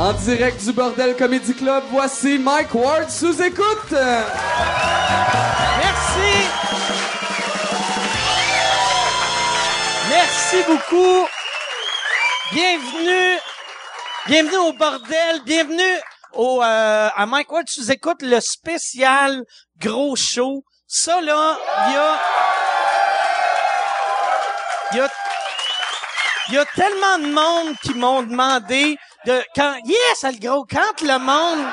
En direct du Bordel Comedy Club, voici Mike Ward sous écoute. Merci. Merci beaucoup. Bienvenue. Bienvenue au bordel. Bienvenue au, euh, à Mike Ward sous écoute le spécial gros show. Ça là, il y a, il y a, y a tellement de monde qui m'ont demandé de quand yes le gros quand le monde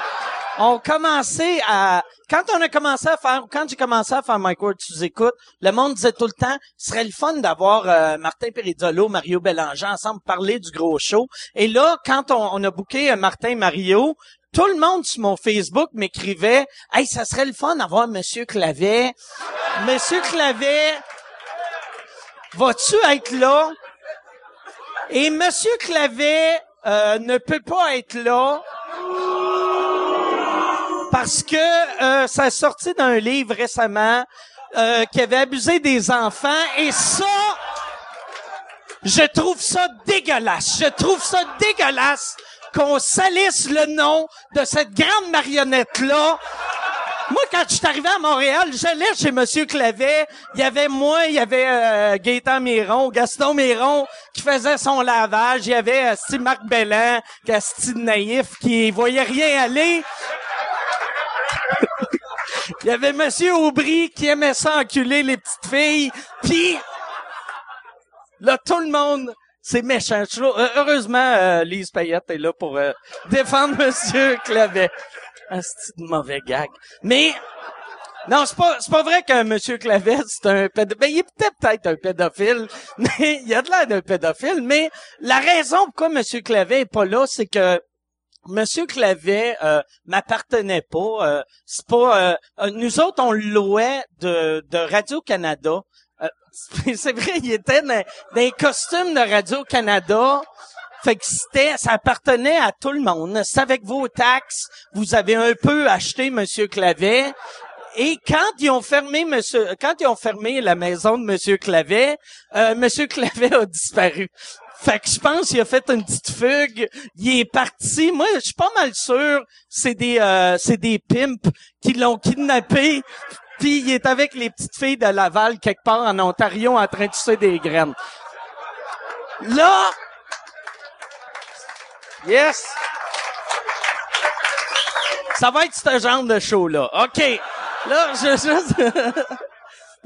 ont commencé à quand on a commencé à faire quand j'ai commencé à faire Mike Ward sous écoute le monde disait tout le temps ce serait le fun d'avoir euh, Martin Perizzolo Mario Bélanger ensemble parler du gros show. Et là quand on, on a booké euh, Martin Mario tout le monde sur mon Facebook m'écrivait hey ça serait le fun d'avoir Monsieur Clavet. Monsieur Clavet vas-tu être là et Monsieur Clavet euh, ne peut pas être là parce que euh, ça a sorti d'un livre récemment euh, qui avait abusé des enfants et ça, je trouve ça dégueulasse. Je trouve ça dégueulasse qu'on salisse le nom de cette grande marionnette-là moi, quand je suis arrivé à Montréal, j'allais chez Monsieur Clavet. Il y avait moi, il y avait euh, Gaétan Miron, Gaston Miron qui faisait son lavage. Il y avait euh, Marc Bellan, Gastine Naïf qui voyait rien aller. il y avait Monsieur Aubry qui aimait ça enculer les petites filles. Puis là, tout le monde c'est méchant. Heureusement, euh, Lise Payette est là pour euh, défendre Monsieur Clavet. Un de mauvais gag. Mais, non, c'est pas, c'est pas vrai qu'un monsieur Clavet, c'est un pédophile. Ben, il est peut-être un pédophile, mais il a de l'air d'un pédophile. Mais la raison pourquoi monsieur Clavet est pas là, c'est que Monsieur Clavet euh, m'appartenait pas. Euh, c'est pas. Euh, nous autres, on louait de, de Radio Canada. c'est vrai, il était dans, dans les costumes de Radio Canada. Fait que c'était, ça appartenait à tout le monde. C'est avec vos taxes, vous avez un peu acheté Monsieur Clavet. Et quand ils ont fermé Monsieur, quand ils ont fermé la maison de Monsieur Clavet, euh, Monsieur Clavet a disparu. Fait que je pense qu'il a fait une petite fugue. Il est parti. Moi, je suis pas mal sûr. C'est des, euh, c'est des pimps qui l'ont kidnappé. Puis il est avec les petites filles de Laval quelque part en Ontario en train de tuer des graines. Là, Yes! Ça va être ce genre de show-là. OK. Là, je juste...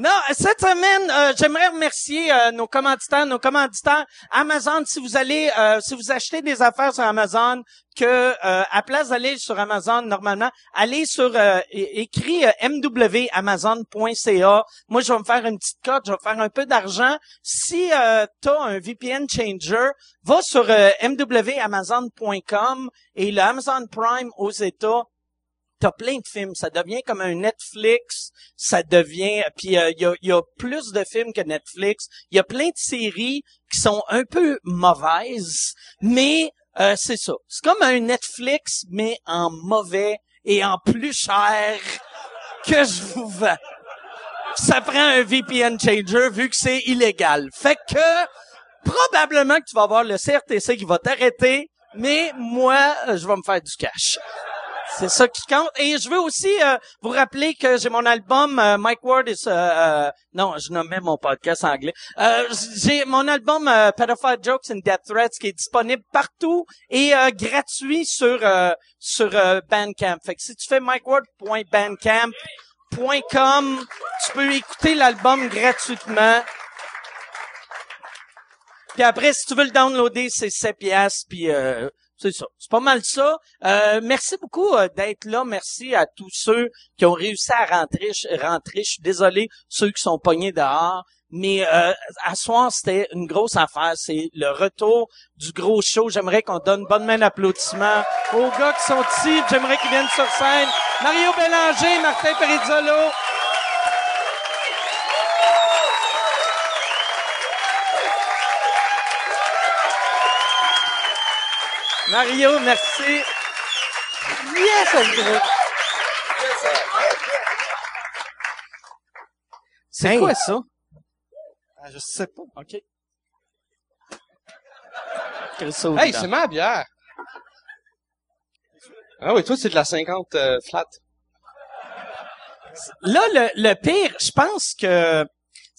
Non, cette semaine, euh, j'aimerais remercier euh, nos commanditaires, nos commanditaires Amazon. Si vous allez, euh, si vous achetez des affaires sur Amazon, que à place d'aller sur Amazon normalement, allez sur écrit mwamazon.ca. Moi, je vais me faire une petite cote, je vais faire un peu d'argent. Si tu as un VPN changer, va sur mwamazon.com et le Amazon Prime aux États t'as plein de films. Ça devient comme un Netflix. Ça devient... Puis il euh, y, a, y, a, plus de films que Netflix. Il y a plein de séries qui sont un peu mauvaises, mais euh, c'est ça. C'est comme un Netflix, mais en mauvais et en plus cher que je vous vends. Ça prend un VPN changer vu que c'est illégal. Fait que probablement que tu vas avoir le CRTC qui va t'arrêter, mais moi, je vais me faire du cash. C'est ça qui compte. Et je veux aussi euh, vous rappeler que j'ai mon album euh, Mike Ward is euh, non, je nommais mon podcast anglais. j'ai mon album Pedophile Jokes and Death Threats qui est disponible partout et gratuit sur sur Bandcamp. Fait que si tu fais mikeward.bandcamp.com, tu peux écouter l'album gratuitement. Puis après, si tu veux le downloader, c'est 7 piastres, puis c'est ça. C'est pas mal ça. Euh, merci beaucoup euh, d'être là. Merci à tous ceux qui ont réussi à rentrer. rentrer. Je suis désolé, ceux qui sont pognés dehors. Mais euh, à soir, c'était une grosse affaire. C'est le retour du gros show. J'aimerais qu'on donne bonne main d'applaudissement aux gars qui sont ici. J'aimerais qu'ils viennent sur scène. Mario Bélanger, Martin Perizzolo, Mario, merci. Yes, C'est quoi ça? Ah, je sais pas. OK. Hey, c'est ma bière. Ah oui, toi, c'est de la 50 euh, flat. Là, le, le pire, je pense que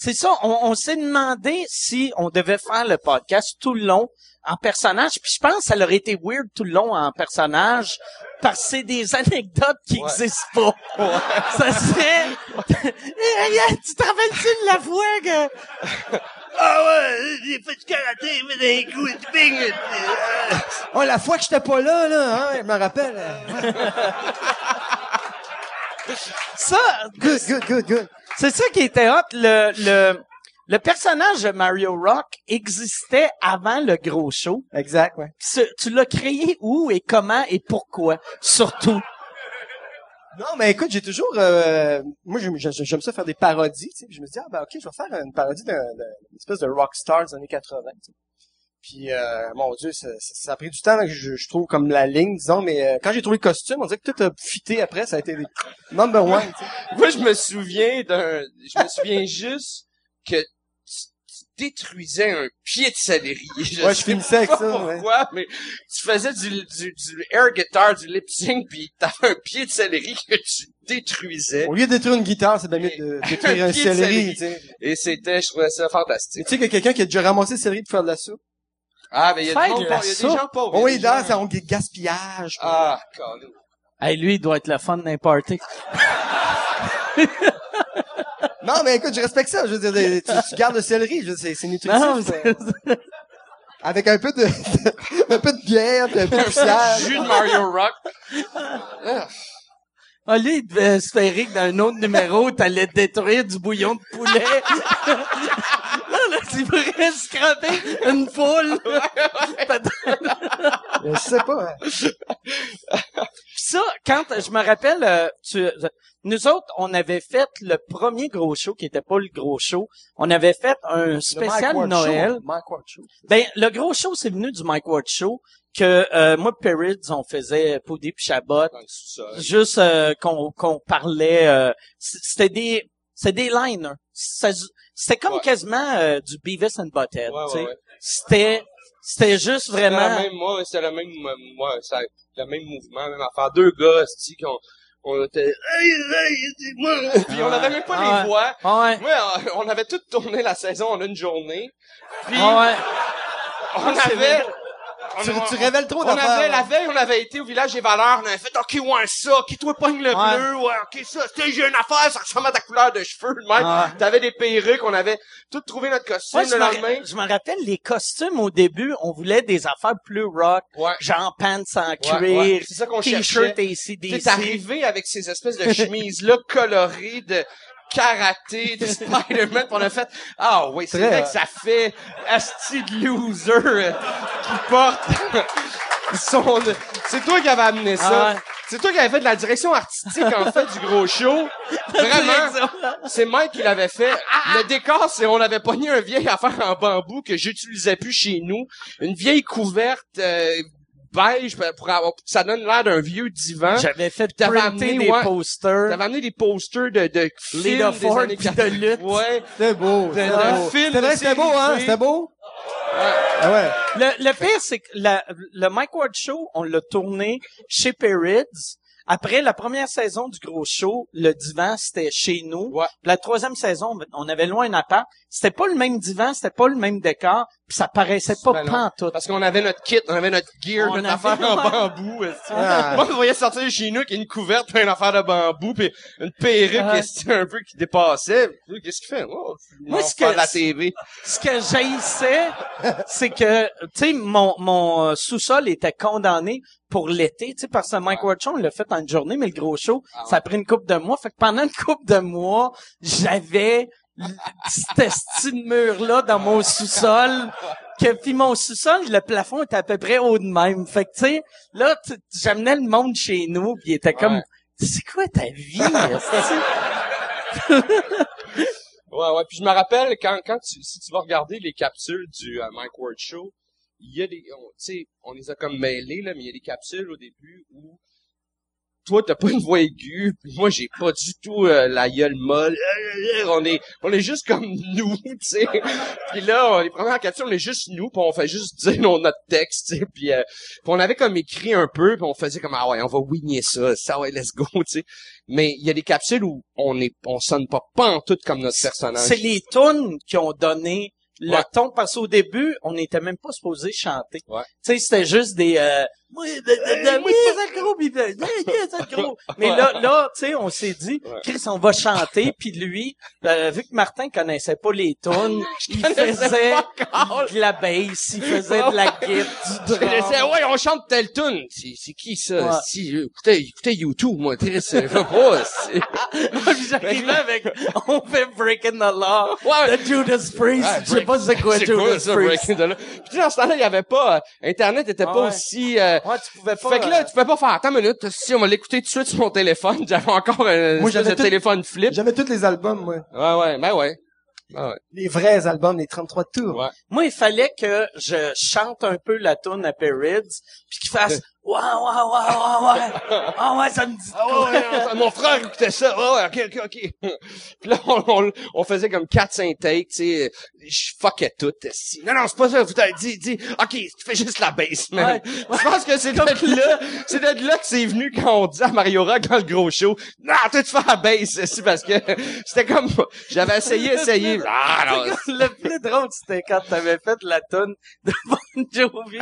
c'est ça. On, on s'est demandé si on devait faire le podcast tout le long en personnage. Puis je pense que ça aurait été weird tout le long en personnage parce que c'est des anecdotes qui Ouais. existent pas. Ça serait... Tu te rappelles-tu de la fois que... Ah ouais, j'ai fait du karaté, j'ai fait des coups de ping. Oh, la fois que j'étais pas là, là, hein, je me rappelle. Ça, Good, good, good, good. C'est ça qui était hot. Le, le, le personnage de Mario Rock existait avant le gros show. Exact, ouais. Ce- tu l'as créé où et comment et pourquoi, surtout? Non, mais écoute, j'ai toujours... euh, moi, j'aime j'aime- j'aime ça faire des parodies, tu sais. puis Je me dis, ah, ben, OK, je vais faire une parodie d'un- d'une espèce de rockstar des années 80, tu sais. Puis, euh, mon Dieu, ça, ça- ça a pris du temps, là, que je, je trouve, comme la ligne, disons, mais euh, quand j'ai trouvé le costume, on dirait que tout a fité après, ça a été des number one. Moi, je me souviens d'un, je me souviens juste que tu, tu détruisais un pied de céleri. Ouais, je sais finissais avec ça, ouais. Pourquoi, mais tu faisais du, du, du air guitar, du lip sync, puis t'avais un pied de céleri que tu détruisais. Au lieu de détruire une guitare, c'est bien mieux de détruire un de céleri, céleri. tu sais. Et c'était, je trouvais ça Et fantastique. tu sais qu'il y a quelqu'un qui a déjà ramassé le céleri pour faire de la soupe? Ah, mais il y a, Faire du monde de la pauvre, il y a des soupe. gens pauvres. il y a oui, des là, gens- on dit gaspillage. Ah, Colin. Hey, lui, il doit être le fun d'un party. Non, mais écoute, je respecte ça. Je veux dire, tu, tu gardes le céleri, je veux dire, c'est, c'est nutritif. Non, euh, avec un peu de, un peu de bière, puis un peu de poussière. Jus de Mario Rock. Ah, lui, il devait espérer que dans un autre numéro, t'allais détruire du bouillon de poulet. là, là, tu pourrais scraper une poule. Je sais pas. hein. Puis ça, quand je me rappelle, euh, tu, nous autres, on avait fait le premier gros show qui était pas le gros show. On avait fait un Le spécial Mike Noël. Show. Mike Ward Show. Ben, le gros show, c'est venu du Mike Ward Show que euh, moi, Perrids, on faisait Poudy puis Chabot. Juste euh, qu'on qu'on parlait. euh, c'était des c'était des liners. C'était comme Ouais. quasiment euh, du Beavis and Butthead. Ouais, ouais. C'était c'était juste C'était la vraiment. même, moi, c'était le même, moi, c'est le même mouvement, même affaire. Deux gars, qui ont, on était, hey, hey, dis-moi. Puis on avait même pas Ah les voix. Ouais. Ouais, on avait tout tourné la saison en une journée. Puis, Ouais. on avait, Tu, on- tu révèles trop on d'affaires. avait, la hein. veille, on avait été au village des valeurs, on avait fait, ok, ouais, ça, ok, toi, pogne le Ouais. bleu, ouais, ok, ça, j'ai une affaire, ça ressemble à ta couleur de cheveux, le mec. Ouais. T'avais des perruques, on avait tout trouvé notre costume je le me, lendemain. je me rappelle les costumes au début, on voulait des affaires plus rock, Ouais. genre pants en Ouais, cuir, ouais. C'est ça qu'on t-shirt cherchait. ACDC. T'es arrivé avec ces espèces de chemises-là colorées de karaté, de Spider-Man, on a fait, ah oui, c'est vrai euh, que ça fait asti de loser euh, qui porte son... C'est toi qui avais amené ça. Ah. C'est toi qui avais fait de la direction artistique, en fait, du gros show. Vraiment. C'est Mike qui l'avait fait. Le décor, c'est on avait pogné un vieil affaire en bambou que j'utilisais plus chez nous. Une vieille couverte euh, beige pour avoir, ça donne l'air d'un vieux divan. J'avais fait T'avais printer amené, des ouais. posters. T'avais amené des posters de, de films des Ford années de 80. lutte. Ouais. C'était beau. C'était beau. film C'était beau, hein? C'était beau? Ah ouais. Le, le pire, c'est que la- le Mike Ward Show, on l'a tourné chez Perrids. Après la première saison du gros show, le divan, c'était chez nous. Ouais. Puis La troisième saison, on avait loin un appart. C'était pas le même divan, c'était pas le même décor, puis ça paraissait pas Ben pantoute. Parce qu'on avait notre kit, on avait notre gear, On notre affaire en bambou. Ah. Moi, je voyais sortir de chez nous qu'il y a une couverte, puis une affaire de bambou, puis une perruque Ah. un peu qui dépassait? Qu'est-ce qu'il fait? Oh, Moi, on ce fait que- la TV. Ce que j'haïssais, c'est que, tu sais, mon, mon euh, sous-sol était condamné pour l'été, tu sais, parce que Mike Ward Show, on l'a fait en une journée, mais le gros show, Ah ça a pris une coupe de mois. Fait que pendant une coupe de mois, j'avais l- cet esti de mur-là dans mon sous-sol. Que, puis mon sous-sol, le plafond était à peu près haut de même. Fait que, tu sais, là, j'amenais le monde chez nous, puis il était comme, Ouais. c'est quoi ta vie? Ouais, ouais. Puis je me rappelle, quand, quand tu, si tu vas regarder les capsules du euh, Mike Ward Show, il y a des, on- on les a comme mêlés, là, mais il y a des capsules au début où toi, t'as pas une voix aiguë, puis moi, j'ai pas du tout euh, la gueule molle. On est, on est juste comme nous, tu sais. Puis là, les premières questions, on est juste nous, puis on fait juste dire nos, notre texte, tu sais. Puis, euh, on avait comme écrit un peu, puis on faisait comme ah ouais, on va wigner ça, ça ouais, let's go, tu sais. Mais il y a des capsules où on est, on sonne pas pas en tout comme notre personnage. C'est les tunes qui ont donné le Ouais. ton parce qu'au début, on n'était même pas supposé chanter. Ouais. Tu sais, c'était juste des euh, oui, de, de, de, oui, c'est le gros, puis de, yeah, yeah, c'est le gros. Mais là, là, tu sais, on s'est dit. Chris, on va chanter, puis lui, euh, vu que Martin connaissait pas les tunes, il faisait de la bass, il faisait de la guitare, du Je disais, drum. ouais, on chante telle tune. C'est, c'est qui ça? Ouais. Si, écoutez, écoutez YouTube, moi, Chris, je sais pas. J'arrivais avec, on fait Breaking the Law, Ouais. de Judas Priest, Ouais, je sais pas c'est quoi Judas ça, Priest. Breaking the Law? Puis tu sais, dans ce temps-là, il y avait pas, euh, Internet était pas ouais. aussi, euh, Ouais, tu pouvais pas. fait que là, euh, tu peux pas faire, attends une minute, si on va l'écouter tout de suite sur mon téléphone, j'avais encore un Moi, espèce j'avais de tout- téléphone flip. J'avais tous les albums, moi. Ouais, ouais, ben ouais. Ah ouais. Les vrais albums, les 33 tours. Ouais. Moi, il fallait que je chante un peu la tune à Perrids, puis qu'il fasse ouais, ouais, ouais, ouais, ouais. Ah ouais, ça me dit. Ah ouais, ouais, mon frère écoutait ça. Ouais, ouais, ok, ok, ok. Puis là, on, on, on faisait comme 4-5 takes, tu sais. Je fuckais tout. esti. Non, non, c'est pas ça. Vous t'avez dit, dit, ok, tu fais juste la bass, man. Ouais. Je pense que c'est de là, c'est de là que c'est venu quand on dit à Mario Rock dans le gros show, non, tu fais la bass, esti, parce que c'était comme, j'avais essayé, essayé. Ah, non. Le plus drôle, c'était quand t'avais fait la tune de Bon Jovi,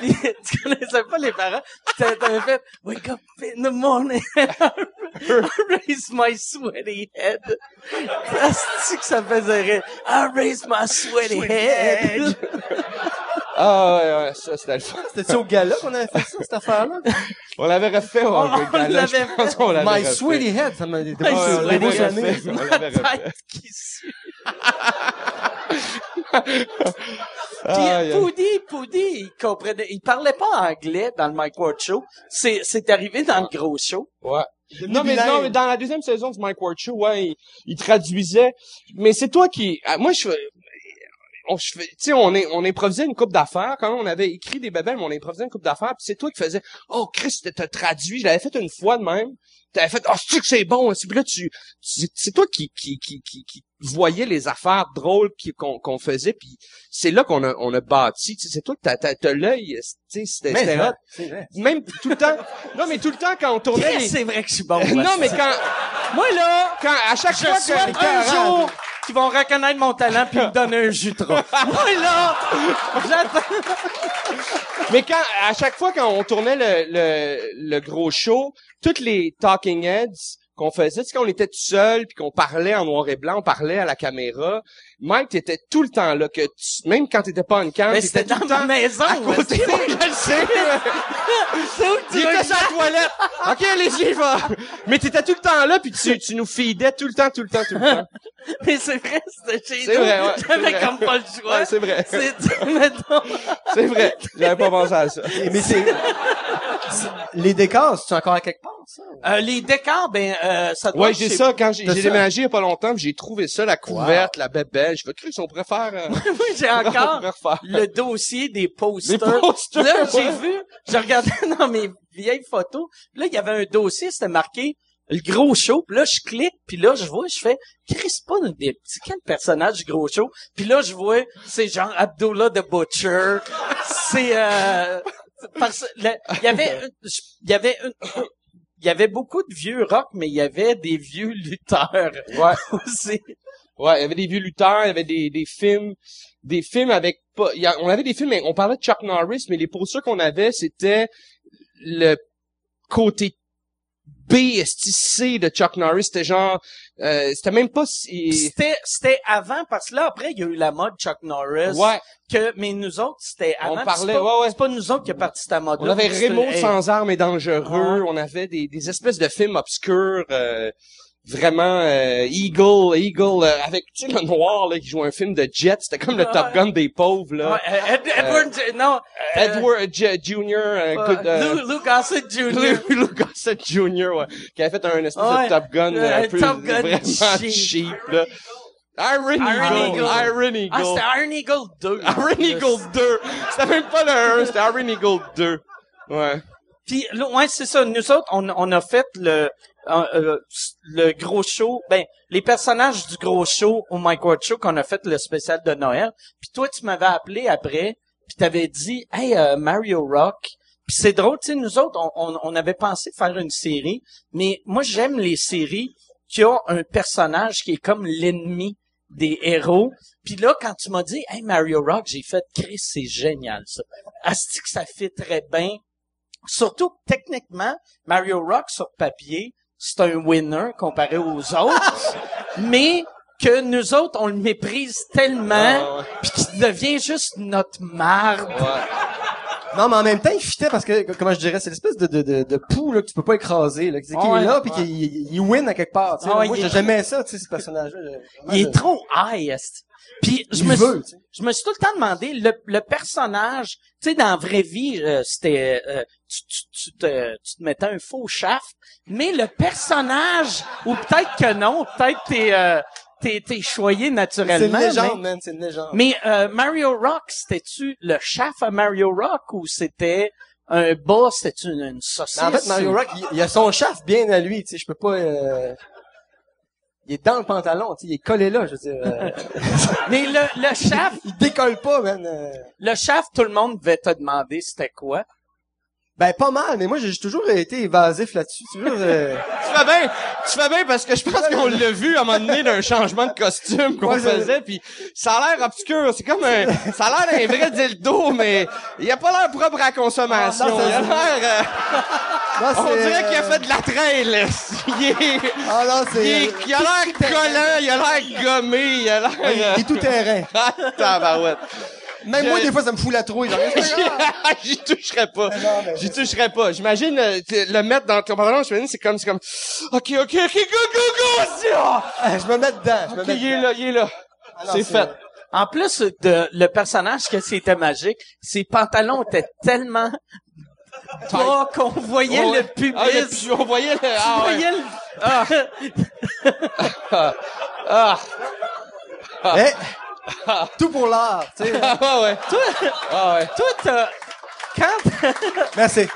tu connaissais pas les paroles, puis t'avais fait « Wake up in the morning, I raise my sweaty head ». Est-ce que ça faisait rire? « I raise my sweaty head ». Ah, ouais, ouais, ça, c'était le fun. C'était-tu au gala qu'on avait fait ça, cette affaire-là? On l'avait refait, on, On l'avait je pense qu'on l'avait My refait. Sweaty Head, ça m'a pas Ouais, on l'avait refait, on l'avait refait. Qui Ah, yeah. Poudy, Poudy, il comprenait, il parlait pas anglais dans le Mike Ward Show. C'est, c'est arrivé dans le gros show. Ouais. Non mais, non, mais dans la deuxième saison du Mike Ward Show, ouais, il, il traduisait. Mais c'est toi qui, ah, moi, je on, on on improvisait une coupe d'affaires. Quand on avait écrit des bébés, mais on improvisait une coupe d'affaires. Puis c'est toi qui faisais, oh, Chris, t'as traduit. Je l'avais fait une fois de même. T'avais fait, oh, c'est que c'est bon. Puis là, tu, c'est toi qui, qui, qui, qui voyais les affaires drôles qu'on, qu'on faisait. Puis c'est là qu'on a, on a bâti. Tu sais, c'est toi que t'as, t'as, t'as l'œil. Tu sais, c'était, Mais c'était ça, hot. c'est vrai. Même tout le temps. Non, mais tout le temps quand on tournait les, c'est vrai que je suis bon. non, mais quand, moi là, quand, à chaque je fois que, un jour qu'ils vont reconnaître mon talent puis me donner un rose. moi là, j'attends. mais quand, à chaque fois quand on tournait le, le, le gros show, toutes les talking heads qu'on faisait, tu sais, quand on était tout seul puis qu'on parlait en noir et blanc, on parlait à la caméra, Mike, t'étais tout le temps là, que tu- même quand t'étais pas en camp, Mais t'étais dans le ma temps maison. à côté. je le sais. C'est où que Il était sur la toilette. OK, allez-y, va. Mais t'étais tout le temps là, puis tu, tu nous feedais tout le temps, tout le temps, tout le temps. Mais c'est vrai, c'était chez C'est nous. vrai, ouais, c'est J'avais vrai. comme pas le choix. Ouais, c'est vrai. C'est, C'est vrai. J'avais pas pensé à ça. Mais c'est... c'est- Les décors, c'est encore à quelque part, ça? euh, les décors, ben, euh, ça doit Ouais, être j'ai chez- ça quand j'ai j'ai déménagé il y a pas longtemps, j'ai trouvé ça, la couverte, la Je veux Chris, on pourrait faire, euh, Moi, j'ai encore le dossier des posters. Des posters, Là, j'ai ouais. vu, je regardais dans mes vieilles photos, là, il y avait un dossier, c'était marqué le gros show, puis là, je clique, puis là, je vois, je fais, Chris, pas des petits, quel personnage du gros show? Puis là, je vois, c'est genre Abdullah the Butcher, c'est, euh, parce, il y avait, il y avait une- il y avait beaucoup de vieux rock, mais il y avait des vieux lutteurs Ouais. aussi. Ouais, il y avait des vieux lutteurs, il y avait des, des films, des films avec pas, il y a- on avait des films, mais on parlait de Chuck Norris, mais les posters qu'on avait, c'était le côté B, C de Chuck Norris, c'était genre, euh, c'était même pas si, C'était, c'était avant, parce que là, après, il y a eu la mode Chuck Norris. ouais, que mais nous autres c'était On avant parlait- c'est pas, ouais, ouais. c'est pas nous autres qui a parti cette mode on avait Rémo sans armes et dangereux, Ouais. on avait des, des espèces de films obscurs, euh, vraiment euh, Eagle, Eagle euh, avec tu sais le noir là qui joue un film de jet, c'était comme le. Top Gun des pauvres là. Edward J- non euh, Edward J- Jr. euh, euh, good, euh, Lou, Lou Gossett Jr. Lou, Lou Gossett Jr. Ouais, qui avait fait un espèce Ouais. de Top Gun Euh, un peu Top Gun vraiment cheap. cheap, là. Iron Eagle. Iron Eagle, ah c'était Iron Eagle 2 Iron Eagle 2. C'était même pas le 1, c'était Iron Eagle 2. Ouais. Puis là, ouais, c'est ça. Nous autres, on, on a fait le euh, le gros show. Ben, les personnages du gros show au Mike Ward Show qu'on a fait le spécial de Noël. Puis toi, tu m'avais appelé après, puis t'avais dit, hey euh, Mario Rock. Puis c'est drôle, tu sais, nous autres, on, on, on avait pensé faire une série, mais moi j'aime les séries qui ont un personnage qui est comme l'ennemi des héros. Puis là, quand tu m'as dit, hey, Mario Rock, j'ai fait, Chris, c'est génial, ça. Asti ça fait très bien. Surtout, techniquement, Mario Rock, sur papier, c'est un winner comparé aux autres. mais que nous autres, on le méprise tellement, Ah, puis qu'il devient juste notre marde. Non, mais en même temps, il fitait parce que, comment je dirais, c'est l'espèce de, de, de, de poux, là, que tu peux pas écraser, là, qui, est là, puis ouais. qui il, il win à quelque part, tu sais. Ah Moi, est- j'aimais ça, tu sais, ce personnage-là. Il je- est trop high, esti. Puis je me, veut, sais. je me suis tout le temps demandé, le, le personnage, tu sais, dans la vraie vie, euh, c'était, euh, tu, tu, tu te, tu te mettais un faux shaft, mais le personnage, ou peut-être que non, peut-être t'es, euh, t'es, t'es choyé C'est une naturellement. légende, man, c'est une légende. Mais, mais, euh, Mario Rock, c'était-tu le shaft à Mario Rock ou c'était un bas, c'était une, une saucisse? Mais en fait, Mario Rock, il, il a son shaft bien à lui, tu sais, je peux pas, euh, il est dans le pantalon, tu sais, il est collé là, je veux dire, euh, Mais le, le shaft, il décolle pas, man. euh. le shaft, tout le monde devait te demander c'était quoi. Ben, pas mal, mais moi, j'ai toujours été évasif là-dessus, toujours, euh, Tu fais bien, tu fais bien parce que je pense qu'on l'a vu à un moment donné d'un changement de costume qu'on Ouais, faisait puis ça a l'air obscur, c'est comme un, ça a l'air d'un vrai dildo mais il a pas l'air propre à consommation. Ah, non, il a l'air, euh, on dirait qu'il a fait de la traîne. Il est, Ah non, c'est, il, a l'air collant, il a l'air gommé, il a l'air, il est tout terrain. euh, tabarouette. Même Je- moi, des fois, ça me fout la trouille. genre, J'y toucherais pas. J'y toucherais pas. J'imagine euh, t- le mettre dans ton pantalon, j'imagine c'est comme c'est comme OK, OK, OK, go go go. c'est- ah! Ah, je me mets dedans, je me OK, mets il est dedans. là, il est là. Ah non, c'est fait. En plus de le personnage que c'était magique, ses pantalons étaient tellement bas qu'on voyait Ouais, le ouais. pubis. Ah, le on voyait le ah, ouais. voyais le... Ah. Ah. Eh, tout pour l'art, tu sais. Ah ouais. Toi, Ah ouais. toi, t'as- quand, Merci.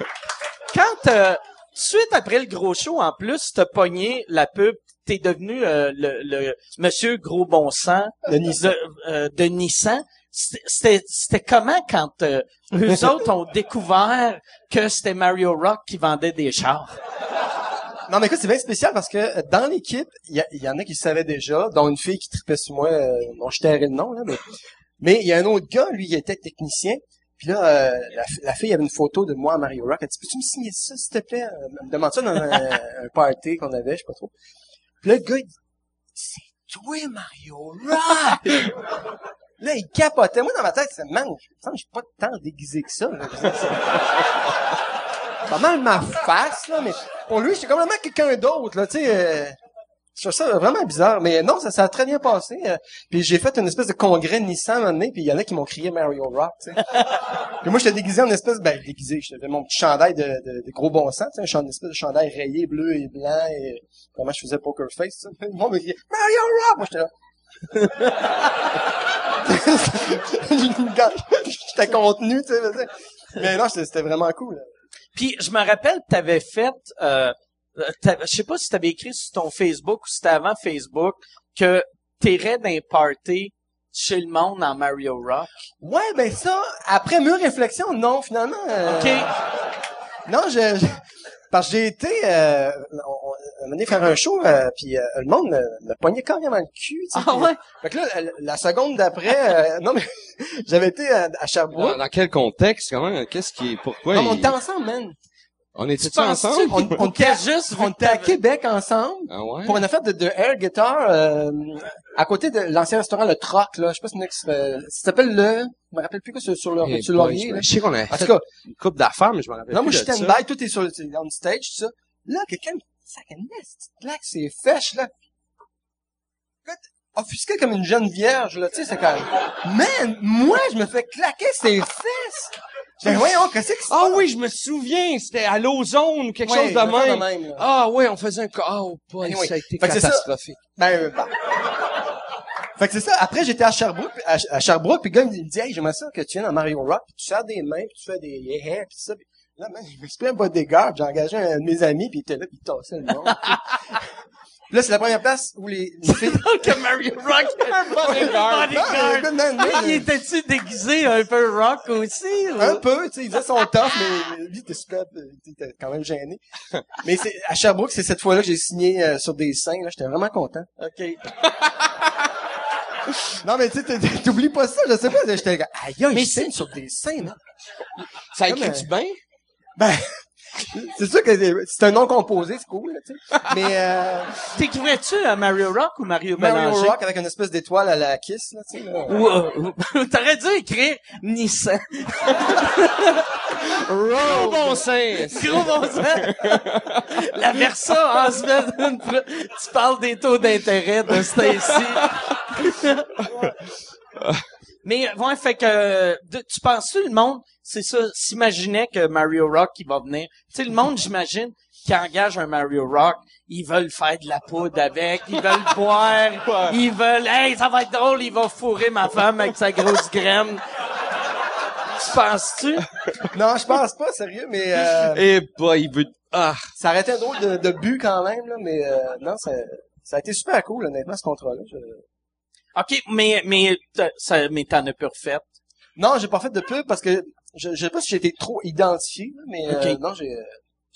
quand, euh, suite après le gros show, en plus, t'as pogné la pub, t'es devenu euh, le, le monsieur gros bon sang De Nissan. de, euh, de Nissan. C'était- C'était c'était comment quand euh, eux autres ont découvert que c'était Mario Rock qui vendait des chars? Non, mais écoute, c'est bien spécial parce que euh, dans l'équipe, il y, en a qui le savaient déjà, dont une fille qui tripait sur moi, euh, dont je tairai le nom, là, mais, mais il y a un autre gars, lui, il était technicien. Puis là, euh, la, fi- la fille avait une photo de moi à Mario Rock. Elle dit, peux-tu me signer ça, s'il te plaît? Elle me demande ça dans un, un party qu'on avait, je sais pas trop. Puis là, le gars, il dit, c'est toi, Mario Rock! là, il capotait. Moi, dans ma tête, c'est, man, je me j'ai pas tant déguisé que ça. C'est pas mal ma face, là, mais pour lui, j'étais complètement quelqu'un d'autre, là, tu sais. euh, je trouve ça vraiment bizarre, mais non, ça, ça a très bien passé. euh, puis j'ai fait une espèce de congrès Nissan un moment donné, puis il y en a qui m'ont crié Mario Rock, tu sais. puis moi, j'étais déguisé en espèce, ben déguisé, j'avais mon petit chandail de, de, de gros bon sens, tu sais, un chan- espèce de chandail rayé bleu et blanc, et comment je faisais poker face, tu sais. Le monde me criait Mario Rock, moi j'étais là. J'étais contenu, tu sais. mais- non, c'était vraiment cool. Puis je me rappelle, t'avais fait, euh, euh, je sais pas si t'avais écrit sur ton Facebook ou si c'était avant Facebook que t'irais d'un party chez le monde en Mario Rock. Ouais, ben ça, après mûre réflexion, non, finalement. euh, Ok. Non, je, je- parce que j'ai été, euh, on, on, on est faire un show, euh, puis euh, le monde me, me pognait carrément le cul. tu sais, Ah puis- ouais? Fait que là, la, la seconde d'après, euh, non mais j'avais été à, à Sherbrooke. Dans, dans quel contexte quand même? Qu'est-ce qui est pourquoi Non, mais on il- était ensemble, man. On Tu penses-tu ensemble? On, on juste on était à Québec ensemble? Ah ouais? pour une affaire de, de air guitar euh, à côté de l'ancien restaurant Le Troc, là. Je sais pas si c'est ex- euh, ça s'appelle le, je me rappelle plus quoi sur, sur le, Eh sur laurier, là. Je sais qu'on a En tout cas, une coupe d'affaires, mais je me rappelle Non, moi, plus je de stand ça. by, tout est sur le, on stage, tout ça. Là, quelqu'un une petite claque, c'est fèche, là. Écoute, offusqué comme une jeune vierge, là, tu sais, c'est quand Man, moi, je me fais claquer ses fesses! Dit, voyons, qu'est-ce que c'est? Ah oui, je me souviens, c'était à l'ozone ou quelque Ouais, chose de même. de même, là. Ah ouais, on faisait un ah oh boy, Anyway, ça a été fait que c'est ça. catastrophique. Ben, bon. Fait que c'est ça. Après, j'étais à Sherbrooke, à, à Sherbrooke, puis le gars, il me dit, hey, j'aimerais ça que tu viennes à Mario Rock, puis tu sers des mains, puis tu fais des yeah, puis ça. Puis Là, man, il m'explique un bodyguard, j'ai engagé un de mes amis, puis il était là, puis il tassait le monde. Là, c'est la première place où les, les filles... que Mario Rock un bodyguard. Non, écoute, man, Ah, il était-tu déguisé un peu rock aussi? ou- Un peu, tu sais, il faisait son tough, mais lui, il était super, euh, il était quand même gêné. Mais c'est, à Sherbrooke, c'est cette fois-là que j'ai signé euh, sur des seins, là, j'étais vraiment content. OK. Non, mais tu sais, t'es- t'es- t'oublies pas ça, je sais pas, j'étais, aïe, aïe, je signe sur des seins, là. Ça écrit-tu bien? Ben, c'est sûr que c'est un nom composé, c'est cool, là, tu sais. Mais, euh, T'écrivais-tu à Mario Rock ou Mario, Mario Bélanger? Rock avec une espèce d'étoile à la kiss, là, tu sais, là. Ou, euh, ou- t'aurais dû écrire Nissan. Gros bon sens. Gros bon sens. La Versa, en semaine, tu parles des taux d'intérêt de Stacy. Mais, ouais, fait que, de- tu penses-tu le monde, c'est ça, s'imaginait que Mario Rock, il va venir? Tu sais, le monde, j'imagine, qui engage un Mario Rock, ils veulent faire de la poudre avec, ils veulent boire, ils veulent, hey, ça va être drôle, il va fourrer ma femme avec sa grosse graine. Tu penses-tu? Non, je pense pas, sérieux, mais, euh, Eh bah, il veut... Ah, ça aurait été un drôle de, de but quand même, là, mais, euh, non, ça, ça a été super cool, honnêtement, ce contrat-là. Je- OK, mais, mais, ça, mais t'en as pas refait. Non, j'ai pas fait de pub parce que je, je sais pas si j'ai été trop identifié, là, mais euh, non, j'ai euh,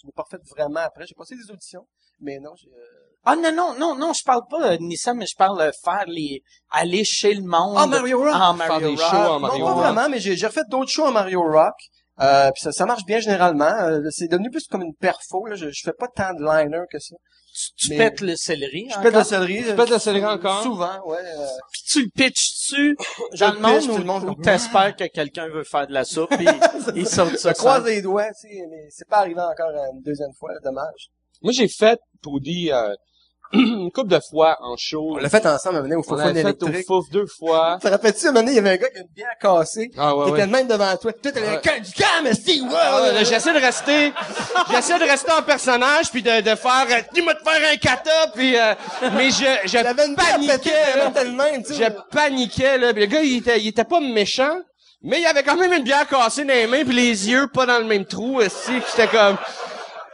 je l'ai pas refait vraiment après. J'ai passé des auditions, mais non, j'ai. euh, Ah, non, non, non, non, je parle pas de Nissan, mais je parle de faire les, aller chez le monde. Ah, Mario Rock! Ah, Faire Mario des Rock. shows en non, pas Rock. vraiment, mais j'ai j'ai refait d'autres shows en Mario Rock. Euh, puis ça, ça marche bien généralement. Euh, c'est devenu plus comme une perfo. Là. Je, je fais pas tant de liner que ça. Tu Mais- pètes le céleri. Je pète le céleri. Tu pètes le céleri encore? Souvent, ouais. euh, Puis tu le pitches-tu Je dans le monde ou, le monde ou t'espères que quelqu'un veut faire de la soupe et il saute je ça. croise les doigts, tu sais, mais c'est pas arrivé encore une deuxième fois, dommage. moi, j'ai fait, pour dire, euh, une couple de fois en show. On l'a fait ensemble, à un moment donné, au On Fofone l'a fait au. Fouf deux fois. Te rappelles-tu, à un moment donné, il y avait un gars qui a une bière cassée. Ah ouais, T'étais ouais. même devant toi. Toi, t'allais Ouais. Calme, du calme, si, ouais, Ah, ouais, j'essaie de rester, j'essaie de rester en personnage puis de, de faire, euh, dis-moi de faire un kata puis, euh, mais je, je J'avais une paniquais, là. était même, tu sais. Je paniquais, là. Puis le gars, il était, il était pas méchant, mais il avait quand même une bière cassée dans les mains puis les yeux pas dans le même trou, aussi. J'étais comme,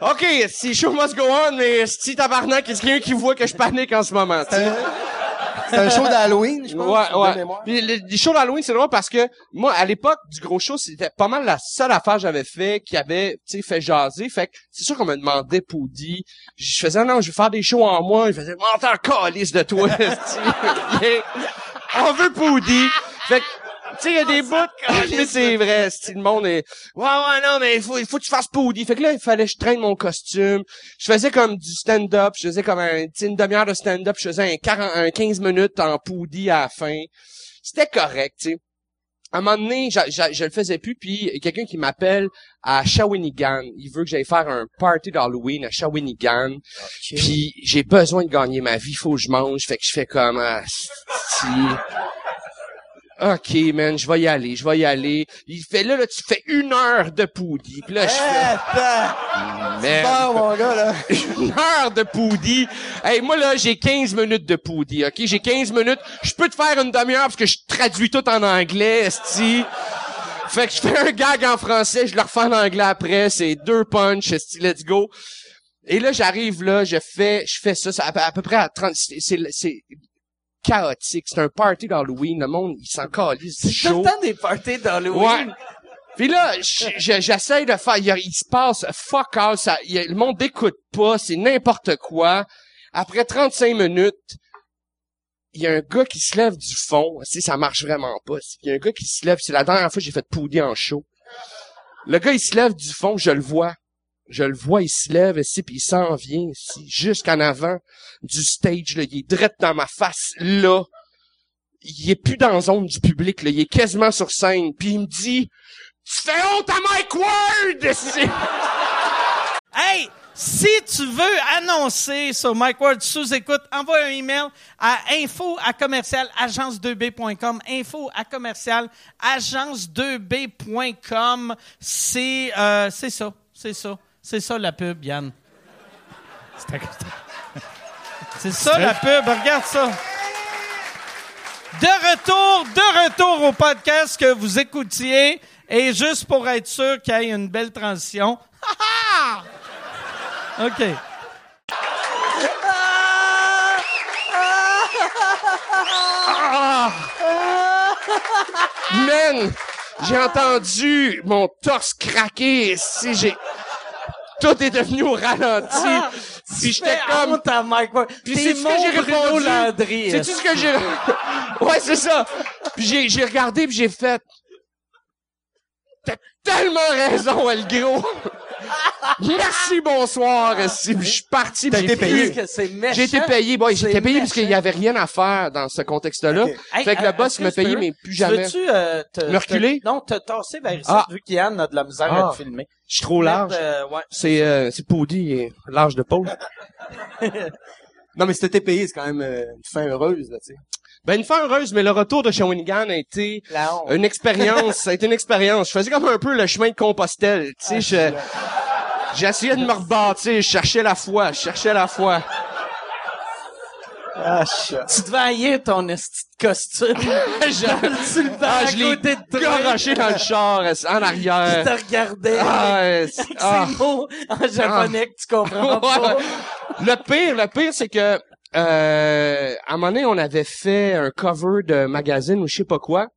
OK, si show must go on, mais si tabarnak, est-ce qu'il y a quelqu'un qui voit que je panique en ce moment, tu sais? C'était un show d'Halloween, je pense. Ouais, ouais. Puis le- les shows d'Halloween, c'est drôle parce que moi, à l'époque du gros show, c'était pas mal la seule affaire que j'avais fait qui avait, tu sais, fait jaser. Fait que c'est sûr qu'on me demandait Poudy. Je faisais, non, je vais faire des shows en moi. Je faisais, oh, t'es un calice de toi. On veut Poudy. Fait que, sais, il y a des bouts, mais c'est vrai, esti, le monde est, ouais, ouais, non, mais il faut, il faut que tu fasses Poudy. Fait que là, il fallait que je traîne mon costume. Je faisais comme du stand-up. Je faisais comme un, une demi-heure de stand-up. Je faisais un, 40, un 15 minutes en Poudy à la fin. C'était correct, tu sais. À un moment donné, j'a- j'a- je le faisais plus, puis il y a quelqu'un qui m'appelle à Shawinigan. Il veut que j'aille faire un party d'Halloween à Shawinigan. Puis j'ai besoin de gagner ma vie, faut que je mange. Fait que je fais comme ah, si. OK, man, je vais y aller, je vais y aller. Il fait là, là, tu fais une heure de poudie. Puis là, je fais Bon, mon gars, là. une heure de poudie. Hey, moi, là, j'ai 15 minutes de poudie, OK? J'ai 15 minutes. Je peux te faire une demi-heure parce que je traduis tout en anglais, esti. Fait que je fais un gag en français, je le refais en anglais après. C'est deux punch, esti, let's go. Et là, j'arrive là, je fais, je fais ça, ça à, peu- à peu près à 30, c'est, c'est, c'est chaotique. C'est un party d'Halloween. Le monde, il s'en calisse du C'est tout le temps des parties d'Halloween. Ouais. Puis là, je- je- j'essaie de faire, il, se passe fuck all, ça, il le monde n'écoute pas, c'est n'importe quoi. Après 35 minutes, il y a un gars qui se lève du fond. Si ça marche vraiment pas. Il y a un gars qui se lève. C'est la dernière fois que j'ai fait pouder en show. Le gars, il se lève du fond, je le vois. Je le vois, il se lève ici, puis il s'en vient ici, jusqu'en avant du stage. Là. Il est direct dans ma face, là. Il est plus dans la zone du public, là. Il est quasiment sur scène. Puis il me dit, « Tu fais honte à Mike Ward! Hey, si tu veux annoncer sur Mike Ward sous écoute, envoie un email à info à commercial agence2b.com. Info à commercial agence2b.com. C'est euh, c'est ça, c'est ça, c'est ça la pub, Yann. C'est ça la pub, regarde ça. De retour, de retour au podcast que vous écoutiez. Et juste pour être sûr qu'il y ait une belle transition. OK. Man, j'ai entendu mon torse craquer. Si j'ai, tout est devenu au ralenti. Si j'étais comme, honte à Mike. Puis c'est ce que j'ai répondu? Landry. C'est-tu ce que j'ai... ouais, c'est ça. Puis j'ai, j'ai regardé puis j'ai fait... T'as tellement raison, El Gros. Merci, bonsoir. Si, puis je suis parti. j'ai été payé. J'ai été payé. Bon, j'ai été payé parce qu'il y avait rien à faire dans ce contexte-là. Hey, fait que euh, le boss est-ce m'a payé, mais plus jamais. Veux-tu euh, te, Me reculer? te- non, te tasser vers ici, Ah. vu qu'Yann a de la misère Ah. à te filmer. Je suis trop large. Euh, ouais. C'est, euh, c'est Poudy, large de pôle. Non, mais si t'étais payé, c'est quand même euh, une fin heureuse, là, tu sais. Ben, une fin heureuse, mais le retour de Shawinigan a été une expérience. ça a été une expérience. Je faisais comme un peu le chemin de Compostelle. Tu sais, je, j'essayais de me rebâtir. Je cherchais la foi. Je cherchais la foi. Ah, chat. Tu devais haïr ton esti de costume. Je, tu le ah, à je l'ai garoché dans le char, en arrière. te regardait. Ah, avec c'est- ah. ces mots en japonais que tu comprends pas. Le pire, le pire, c'est que euh, à un moment donné, on avait fait un cover de magazine ou je sais pas quoi.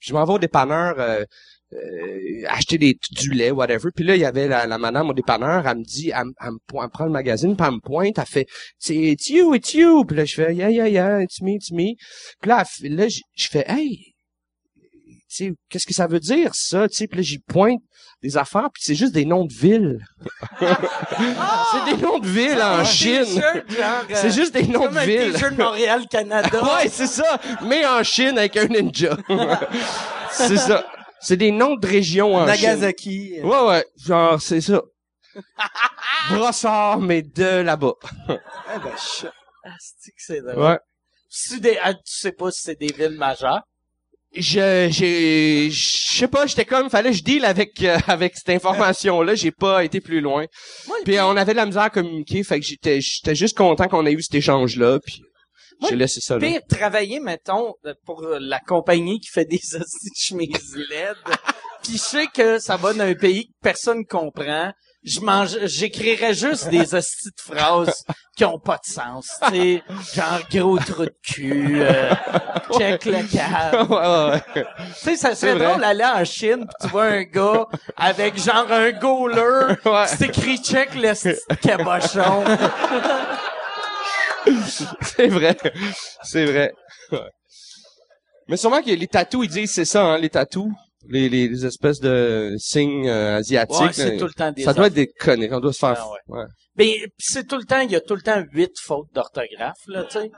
Je m'en vais au dépanneur euh, euh, acheter des, du lait, whatever. Puis là, il y avait la, la madame au dépanneur, elle me dit, elle, me- elle prend le magazine, puis elle me pointe, elle fait, it's you, it's you. Puis là, je fais, yeah, yeah, yeah, it's me, it's me. Puis là, là, je fais, hey, qu'est-ce que ça veut dire, ça? Tu sais, puis là, j'y pointe des affaires, puis c'est juste des noms de villes. c'est des noms de villes en Chine. euh, C'est juste des noms comme de un villes. t-shirt Montréal-Canada. Ouais, c'est ça. Mais en Chine avec un ninja. c'est ça. C'est des noms de régions en Chine. Nagasaki. Ouais, ouais. Genre, c'est ça. Brossard, mais de là-bas. Ah, ben. Asti que c'est drôle? Ouais. Des, ah, tu sais pas si c'est des villes majeures? Je, j'ai, je sais pas, j'étais comme, fallait que je deal avec, euh, avec cette information-là. J'ai pas été plus loin. Moi, Puis pire- on avait de la misère à communiquer, fait que j'étais, j'étais juste content qu'on ait eu cet échange-là. Puis Moi, j'ai laissé ça là. pire, travailler, mettons, euh, pour euh, la compagnie qui fait des chemises LED. Puis je sais que ça va d'un pays que personne comprend. Je mange, j'écrirais juste des hosties de phrases qui ont pas de sens. Tu sais, genre gros trou de cul, euh, check le câble. ouais, ouais, ouais. Tu sais, ça serait drôle d'aller en Chine pis tu vois un gars avec genre un goaler Ouais. c'est écrit check le cabochon. C'est vrai. C'est vrai. Ouais. Mais sûrement que les tatous, ils disent c'est ça, hein, les tatous. Les, les, les espèces de signes euh, asiatiques. Ouais, c'est là. tout le temps des Ça doit être des conneries. On doit se faire... Ah ouais. ouais. Mais c'est tout le temps, il y a tout le temps huit fautes d'orthographe, là, tu sais.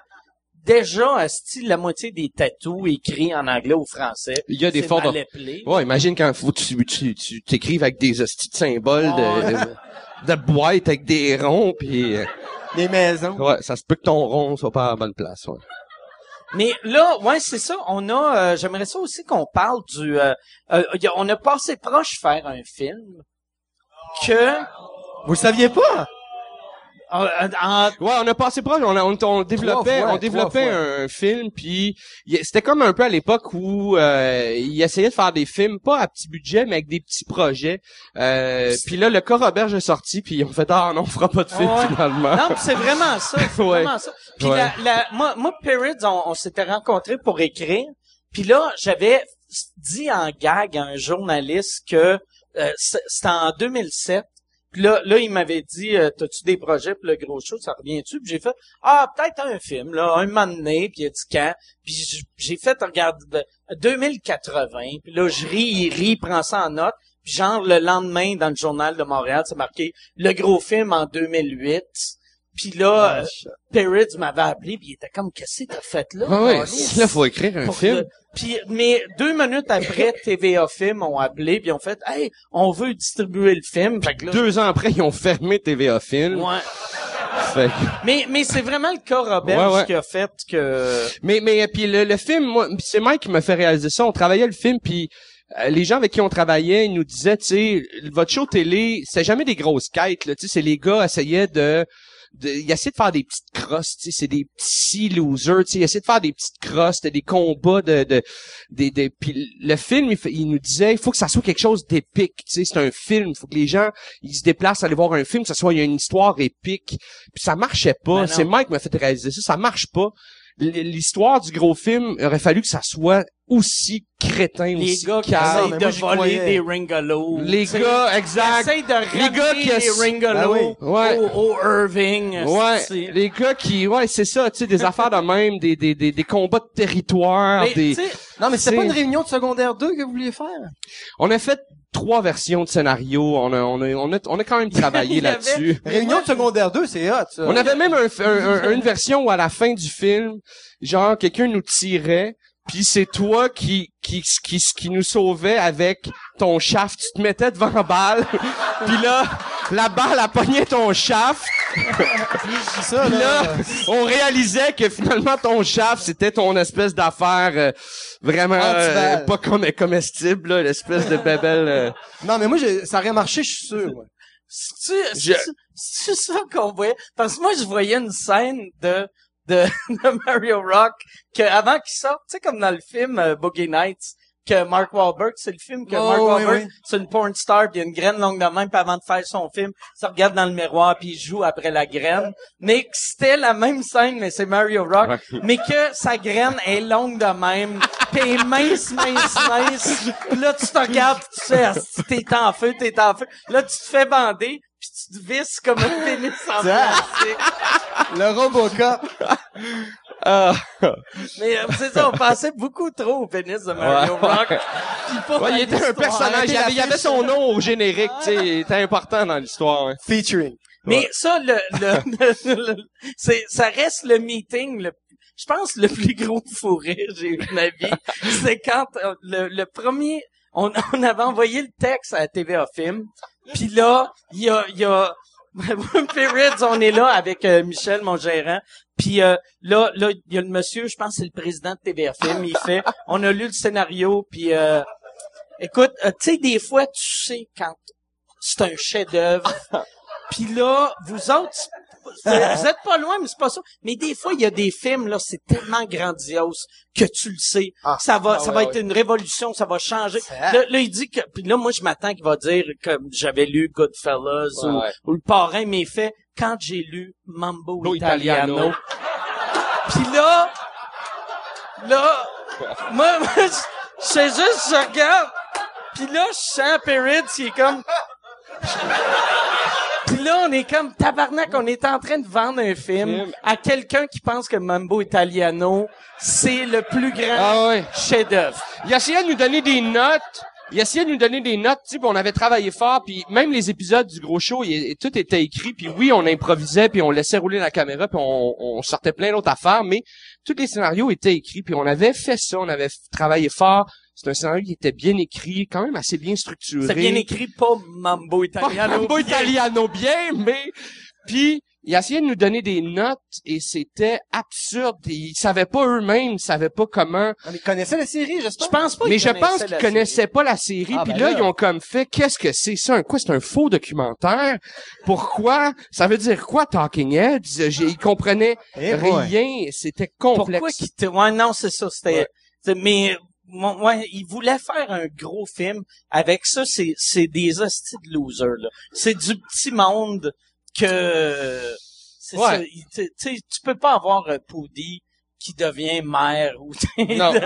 Déjà, asti, la moitié des tatous écrits en anglais ou français. Il y a des fautes mal d'or- appelé. Ouais, imagine quand faut que tu, tu, tu t'écrives avec des hosties de symboles Ouais. de, de, de boîtes avec des ronds, puis euh, Les maisons. ouais, ça se peut que ton rond soit pas à la bonne place. Ouais. Mais là, ouais, c'est ça. On a, euh, j'aimerais ça aussi qu'on parle du. euh, euh, on a passé proche faire un film que Vous saviez pas? En- en- Ouais, on a passé proche, on, a- on, on développait, fois, on développait un film, puis c'était comme un peu à l'époque où euh, il essayait de faire des films, pas à petit budget, mais avec des petits projets. Euh, puis là, le cas Robert est sorti, puis ils ont fait ah non, on fera pas de film Ouais. finalement. Non, pis c'est vraiment ça. C'est Ouais. vraiment ça. Puis Ouais. la, la, moi, moi, Perrids, on, on s'était rencontrés pour écrire. Puis là, j'avais dit en gag à un journaliste que euh, c'était en 2007. Puis là, là, il m'avait dit, euh, t'as-tu des projets pour le gros show, ça revient-tu? Puis j'ai fait, ah, peut-être un film, là, un moment donné, puis il a dit quand. Puis j'ai fait, regarde, de- 2080, puis là, je ris, il rit, prend ça en note. Puis genre, le lendemain, dans le journal de Montréal, c'est marqué, le gros film en 2008. Puis là, euh, Perrids m'avait appelé, puis il était comme, qu'est-ce que t'as fait là? Ouais, Carlis? là, faut écrire un film. que- Puis, mais deux minutes après, TVA Film ont appelé, puis ont fait, hey, on veut distribuer le film. Fait que là, Deux ans après, ils ont fermé TVA Film. ouais. Fait que- Mais, mais c'est vraiment le cas Robert Ouais, ouais. qui a fait que. Mais mais puis le, le film, moi, c'est Mike qui m'a fait réaliser ça. On travaillait le film, puis euh, les gens avec qui on travaillait, ils nous disaient, tu sais, votre show télé, c'est jamais des grosses quêtes. Là, tu sais, c'est les gars essayaient de de, il essaie de faire des petites crosses, tu sais, c'est des petits losers, tu sais, il essaie de faire des petites crosses, des combats de, de, des, des, puis le film, il, nous disait, il faut que ça soit quelque chose d'épique, tu sais, c'est un film, il faut que les gens, ils se déplacent à aller voir un film, que ça soit, il y a une histoire épique, puis ça marchait Ben pas, non. c'est Mike qui m'a fait réaliser ça, ça marche pas. L'histoire du gros film aurait fallu que ça soit aussi crétin, Les aussi gars qui essayent mais de voler croyais. des ringolos. Les gars, exact. De Les gars qui des ringolos Ben oui. Ouais. au, au Irving. Ouais, c'est- les gars qui, ouais, c'est ça, tu sais, des affaires de même, des, des, des, des combats de territoire, Mais, des, tu sais, Non, mais c'était C'est- pas une réunion de secondaire 2 que vous vouliez faire? on a fait trois versions de scénario, on a, on a, on a, on a quand même travaillé là-dessus. Réunion de secondaire 2, c'est hot, ça. On avait même un, un- un- une version où à la fin du film, genre, quelqu'un nous tirait, puis c'est toi qui, qui, qui, qui nous sauvait avec ton shaft. Tu te mettais devant la balle, puis là, la balle a pogné ton shaft, ça, là. là, on réalisait que finalement ton shaft c'était ton espèce d'affaire euh, vraiment euh, Antiballe. pas comme comestible là, l'espèce de bébelle. euh. Non, mais moi, j'ai- ça aurait marché, je suis sûr. moi. C'est-tu, Je- c'est-tu- c'est-tu ça qu'on voyait? Parce que moi, je voyais une scène de, de, de Mario Rock que avant qu'il sorte, tu sais, comme dans le film euh, Boogie Nights, que Mark Wahlberg, c'est le film que Oh, Mark Wahlberg, oui. c'est une porn star, puis il a une graine longue de même, puis avant de faire son film, il se regarde dans le miroir, puis il joue après la graine. Mais que c'était la même scène, mais c'est Mario Rock, mais que sa graine est longue de même, puis elle est mince, mince, mince. Là, tu te regardes, puis tu sais, asti, t'es en feu, t'es en feu. Là, tu te fais bander, puis tu te visses comme un pénis en plastique. Le Robocop. Ah. Mais euh, c'est ça, on pensait beaucoup trop au pénis de Mario Ouais. Rock. Il était un personnage, il avait, il la avait son nom au générique, tu sais, il était important dans l'histoire. hein. Featuring. Mais ça, le, le, le- le- c'est, ça reste le meeting, le, je pense le plus gros fou rire que j'ai eu de ma vie. C'est quand euh, le, le premier, on, on avait envoyé le texte à TVA Film, puis là, il y a, il y a, Periods, on est là avec euh, Michel, mon gérant. Puis euh, là, là, il y a le monsieur, je pense que c'est le président de Film, il fait, on a lu le scénario, puis euh, écoute, euh, tu sais, des fois, tu sais quand c'est un chef-d'œuvre. Puis là, vous autres, vous êtes pas loin, mais c'est pas ça. Mais des fois, il y a des films, là, c'est tellement grandiose que tu le sais. Ah. ça va, Ah ça ouais, va ouais. être une révolution, ça va changer. Là, là, il dit que, puis là, moi, je m'attends qu'il va dire que j'avais lu Goodfellas Ouais, ou, Le Parrain, mais fait quand j'ai lu Mambo Italiano. Italiano. Puis là, là, moi, moi, je sais juste, je regarde, puis là, je sens Perrids, il est comme... Là, on est comme tabarnak, on est en train de vendre un film à quelqu'un qui pense que Mambo Italiano, c'est le plus grand Ah ouais. chef-d'œuvre. Il essayait de nous donner des notes. Il essayait de nous donner des notes, tu on avait travaillé fort, puis même les épisodes du gros show, il- tout était écrit, puis oui, on improvisait, puis on laissait rouler la caméra, puis on, on sortait plein d'autres affaires, mais tous les scénarios étaient écrits, puis on avait fait ça, on avait travaillé fort. C'est un scénario qui était bien écrit, quand même assez bien structuré. C'est bien écrit, pas Mambo Pas Italiano. Mambo bien. Italiano bien, mais puis il essayait de nous donner des notes et c'était absurde. Ils savaient pas eux-mêmes, ils savaient pas comment. On les connaissait la série, Je j'espère. pense pas Mais qu'ils je pense connaissaient qu'ils connaissaient pas la série. Ah, puis ben là, là. ils ont comme fait, qu'est-ce que c'est ça? Un quoi? C'est un faux documentaire? Pourquoi? Ça veut dire quoi, Talking Heads? Ils comprenaient Eh rien. C'était complexe. Pourquoi qu'il te... Ouais, non, c'est ça, c'était... Ouais. Mais, ouais, il voulait faire un gros film. Avec ça, c'est, c'est des hosties de losers, là. C'est du petit monde que... C'est Ouais. ça. il- Tu sais, tu peux pas avoir euh, Poudy qui devient maire ou... Non.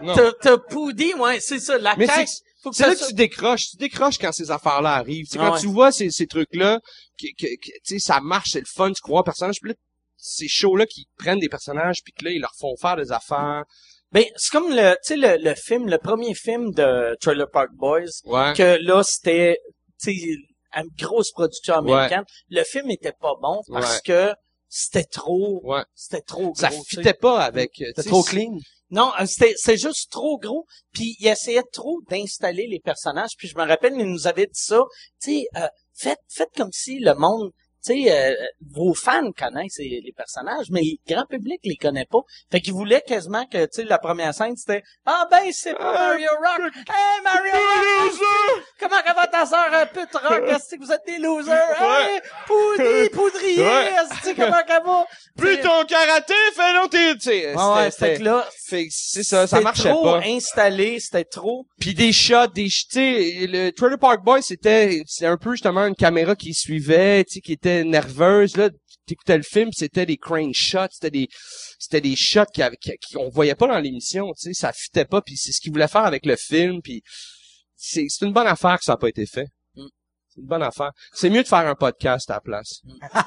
Non. T'as, t'as Poudy, ouais, c'est ça. La Mais c'est- faut que C'est ça là que tu décroches. Tu décroches quand ces affaires-là arrivent. C'est Ah quand ouais. tu vois ces, ces trucs-là, que, que, que, tu sais, ça marche, c'est le fun, tu crois au personnage. Puis là, ces shows-là qui prennent des personnages, puis que là, ils leur font faire des affaires. Ben, c'est comme le, tu sais, le, le film, le premier film de Trailer Park Boys, Ouais. que là, c'était, tu sais, une grosse production américaine. Le film était pas bon parce Ouais. que c'était trop, Ouais. c'était trop gros. Ça fitait pas avec. sais, trop clean. Non, euh, c'était, c'est juste trop gros. Puis il essayait trop d'installer les personnages. Puis je me rappelle, il nous avait dit ça. Tu sais, euh, faites, faites comme si le monde tu sais, euh, vos fans connaissent les, les personnages, mais le grand public les connaît pas. Fait qu'ils voulaient quasiment que, tu sais, la première scène, c'était « Ah ben, c'est pas Mario Rock! Hey, Mario Rock! Comment va ta sœur, euh, pute rock? Est-ce que vous êtes des losers? Hey, poudri, poudrier! Est-ce que comment ça va? Plus ton karaté, fais non t'es. Ouais, c'était- fait que là, c'est ça, ça c'était marchait trop pas. installé, c'était trop... Puis des shots, des tu sais, le Trailer Park Boy, c'était c'était un peu justement une caméra qui suivait, tu sais, qui était nerveuse là. T'écoutais le film, c'était des crane shots, c'était des c'était des shots qui, avaient- qui, voyait pas dans l'émission, tu sais, ça fitait pas. Puis c'est ce qu'il voulait faire avec le film. Puis c'est c'est une bonne affaire que ça a pas été fait. Mm. C'est une bonne affaire. C'est mieux de faire un podcast à la place.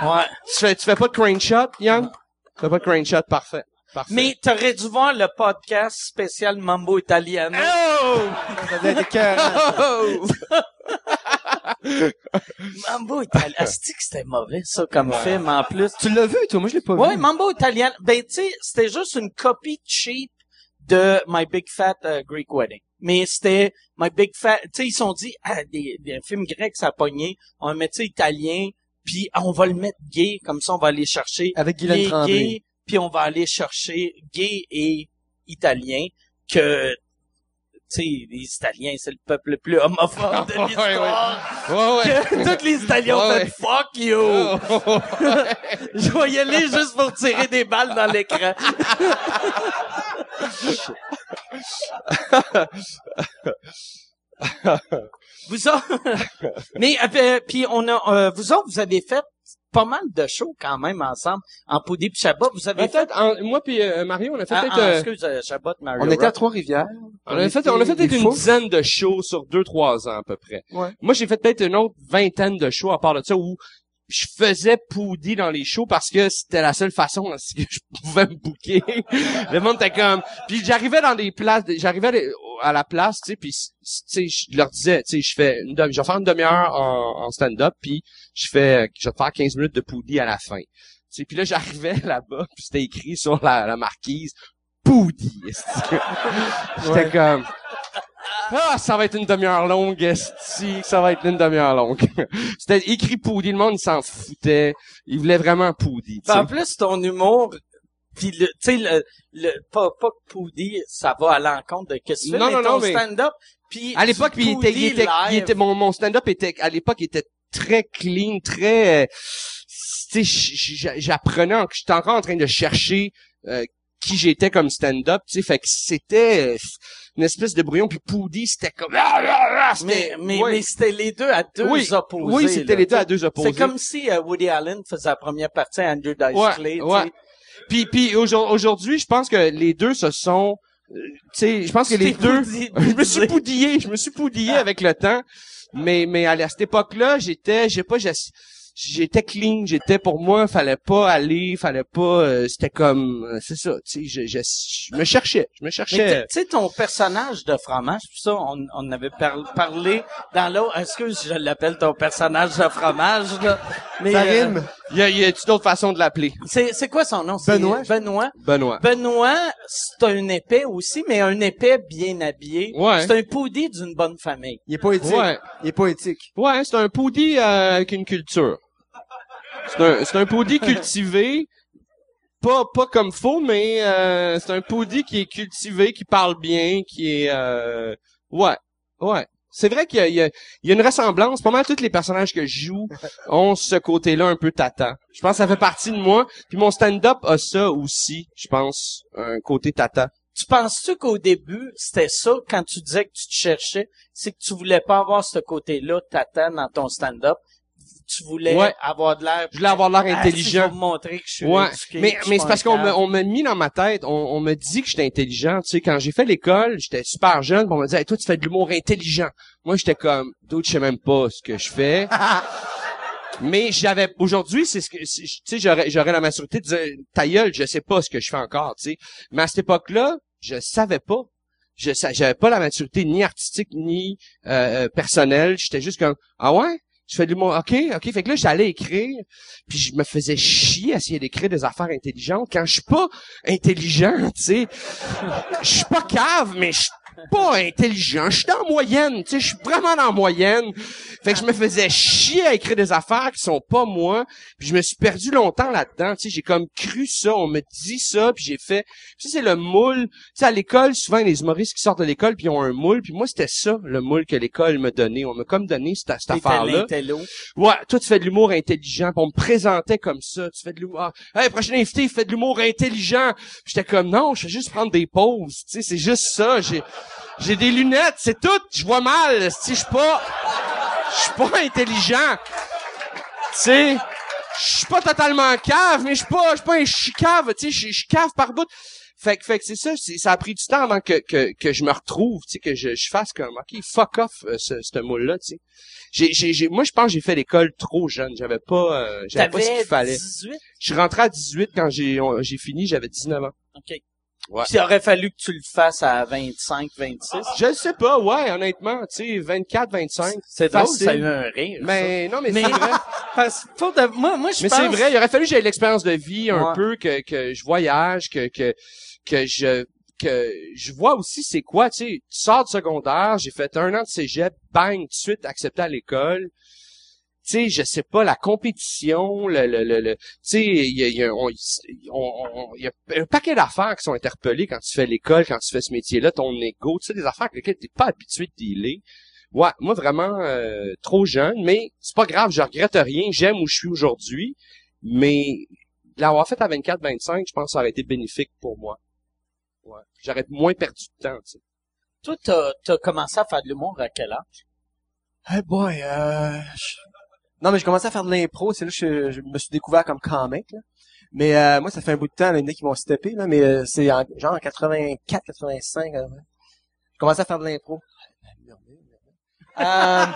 Ouais. Tu fais tu fais pas de crane shot, Yann? Tu fais pas de crane shot, parfait. Parfait. Mais t'aurais dû voir le podcast spécial Mambo Italiano. Oh! Ça devait être écœurant. Mambo Italiano. Asti que c'était mauvais, ça, comme film, en plus. Tu l'as vu, toi? Moi, je l'ai pas Ouais, vu. Mambo Italiano. Ben, tu sais, c'était juste une copie cheap de My Big Fat euh, Greek Wedding. Mais c'était My Big Fat... Tu sais, ils se sont dit, ah, des, des films grecs, ça a pogné. On va mettre ça italien, puis on va le mettre gay. Comme ça, on va aller chercher Avec Guylaine les Tremblay. gays, puis on va aller chercher gay et italien que... Tu sais, les Italiens, c'est le peuple le plus homophobe de Ouais, l'histoire. Ouais, ouais. Que tous les Italiens ont Ouais, fait ouais. « Fuck you! Je vais y aller juste pour tirer des balles dans l'écran. vous autres, mais euh, puis on a, euh, vous autres, vous avez fait pas mal de shows quand même ensemble en Poudé puis Chabot. Vous avez fait, Peut-être, en- moi puis euh, Mario, on a fait ah, peut-être, ah, euh, excuse, euh, Chabot, Mario On était à. Trois-Rivières. on a fait, on a fait peut-être une fous. dizaine de shows sur deux, trois ans à peu près. Ouais. Moi, j'ai fait peut-être une autre vingtaine de shows à part de ça où je faisais Poudy dans les shows parce que c'était la seule façon que je pouvais me booker. Le monde était comme... Puis j'arrivais dans des places, j'arrivais à la place, tu sais, puis tu sais, je leur disais, tu sais, je fais une demi, je vais faire une demi-heure en, en stand-up, puis je fais, je vais faire 15 minutes de Poudy à la fin. Tu sais, puis là, j'arrivais là-bas, puis c'était écrit sur la, la marquise, Poudy. J'étais comme... Ah, ça va être une demi-heure longue, esti, ça va être une demi-heure longue. C'était écrit Poudy, le monde, il s'en foutait. Il voulait vraiment Poudy, tu sais. En plus, ton humour, puis le, tu sais, le, le, pas, pas que Poudy, ça va à l'encontre de qu'est-ce que tu fais, Non, mais non, non, mais- stand-up, puis À l'époque, il était, il était, il était- mon, mon stand-up était, à l'époque, il était très clean, très, euh, tu sais, j'apprenais, en- j'étais encore en train de chercher, euh, qui j'étais comme stand-up, tu sais, fait que c'était euh, une espèce de brouillon, puis Poudy, c'était comme, ah, ah, ah, Mais, c'était- mais, ouais. mais c'était les deux à deux Oui, opposés. oui, c'était les deux à sais. deux opposés. C'est comme si euh, Woody Allen faisait la première partie à Andrew Dice Ouais, Clay, ouais. sais. Puis, puis aujourd- aujourd'hui, je pense que les deux se sont, euh, tu sais, je pense que les deux, je me suis poudillé, je me suis poudillé avec le temps. Mais, mais à, cette époque-là, j'étais, j'ai pas, j'ass- j'étais clean, j'étais pour moi, fallait pas aller, fallait pas, euh, c'était comme, euh, c'est ça, tu sais, je, je, je me cherchais, je me cherchais. tu sais, ton personnage de fromage, puis ça, on, on avait par- parlé dans l'autre, excuse, je l'appelle ton personnage de fromage, là. Mais, Ça euh, rime. Y a, il y a d'autres façons de l'appeler? c'est, c'est quoi son nom? Benoît. Benoît. Benoît. Benoît, c'est un épais aussi, mais un épais bien habillé. Ouais. C'est un poudi d'une bonne famille. Il est poétique. Ouais. Il est poétique. Ouais, c'est un poudi euh, avec une culture. C'est un, c'est un poudi cultivé, pas pas comme faux, mais euh, c'est un poudi qui est cultivé, qui parle bien, qui est euh, ouais, ouais. C'est vrai qu'il y a, il y, y a une ressemblance. Pas mal tous les personnages que je joue ont ce côté-là un peu tata. Je pense que ça fait partie de moi. Puis mon stand-up a ça aussi, je pense, un côté tata. Tu penses-tu qu'au début, c'était ça, quand tu disais que tu te cherchais, c'est que tu voulais pas avoir ce côté-là, tata, dans ton stand-up? Tu voulais Ouais. avoir de l'air... Je voulais avoir l'air Ah, intelligent. montrer que je suis Ouais, éduqué, mais mais c'est parce qu'on me cave. on m'a mis dans ma tête, on, on me dit que j'étais intelligent. Tu sais, quand j'ai fait l'école, j'étais super jeune, on me disait, hey, toi tu fais de l'humour intelligent. Moi j'étais comme, d'autres je sais même pas ce que je fais. mais j'avais aujourd'hui, c'est ce que tu sais, j'aurais j'aurais la maturité de dire, ta gueule, je sais pas ce que je fais encore. Tu sais, mais à cette époque-là, je savais pas. Je j'avais pas la maturité ni artistique ni euh, euh, personnelle. J'étais juste comme, ah ouais? Je fais de l'humour. OK, OK. Fait que là, j'allais écrire, puis je me faisais chier à essayer d'écrire des affaires intelligentes quand je suis pas intelligent, tu sais. Je suis pas cave, mais je pas intelligent. Je suis dans la moyenne, tu sais, je suis vraiment dans la moyenne. Fait que je me faisais chier à écrire des affaires qui sont pas moi. Puis je me suis perdu longtemps là-dedans, tu sais, j'ai comme cru ça, on me dit ça, puis j'ai fait... Ça, c'est le moule. Tu sais, à l'école, souvent, les humoristes qui sortent de l'école, puis ils ont un moule. Puis moi, c'était ça, le moule que l'école me donnait. On m'a comme donné cette, affaire-là. Ouais, toi, tu fais de l'humour intelligent. Puis on me présentait comme ça. Tu fais de l'humour... Ah, hey, prochain invité, il fait de l'humour intelligent. Puis J'étais comme, non, je fais juste prendre des pauses. Tu sais, c'est juste ça. J'ai... J'ai des lunettes, c'est tout. Je vois mal. Si je suis pas, je suis pas intelligent. Tu sais, je suis pas totalement cave, mais je suis pas, je suis pas un chicave. Tu sais, je suis cave par bout. Fait que, fait que c'est ça. c'est- Ça a pris du temps avant que que, que je me retrouve. Tu sais, que je, je fasse comme, ok, fuck off euh, ce, ce moule-là. Tu sais, j'ai, j'ai, j'ai- moi je pense que j'ai fait l'école trop jeune. J'avais pas, euh, j'avais pas ce qu'il fallait. 18? Je suis rentré à 18 quand j'ai, j'ai fini. J'avais 19 ans. OK. Ouais. Puis il aurait fallu que tu le fasses à 25, 26. Je le sais pas, ouais, honnêtement, tu sais, 24, 25. C'est drôle, facile. ça a eu un rire. Mais non, mais, Mais- c'est vrai. Parce que pour de- moi, moi, je Mais pense... c'est vrai, il aurait fallu que j'aie l'expérience de vie un Ouais. peu, que, que je voyage, que, que, que je que je vois aussi c'est quoi, tu sais, tu sors de secondaire, j'ai fait un an de cégep, bang, tout de suite accepté à l'école. Tu sais, je sais pas, la compétition, le, le, le, le- tu sais, il y a, il y a- on- on- on- il y a un paquet d'affaires qui sont interpellées quand tu fais l'école, quand tu fais ce métier-là, ton ego, tu sais, des affaires avec lesquelles t'es pas habitué de dealer. Ouais, moi vraiment euh, trop jeune, mais c'est pas grave, je regrette rien, j'aime où je suis aujourd'hui, mais l'avoir fait à 24-25, je pense que ça aurait été bénéfique pour moi. Ouais. J'aurais moins perdu de temps, tu sais. Toi, t'as, t'as commencé à faire de l'humour à quel âge? Hey boy, euh... je- Non, mais j'ai commencé à faire de l'impro, c'est là que je, je me suis découvert comme comic, là. Mais euh, moi, ça fait un bout de temps, là, il y en a qui vont stepper, là, mais euh, c'est en, genre en 84, 85, euh, j'ai commencé à faire de l'impro. Euh...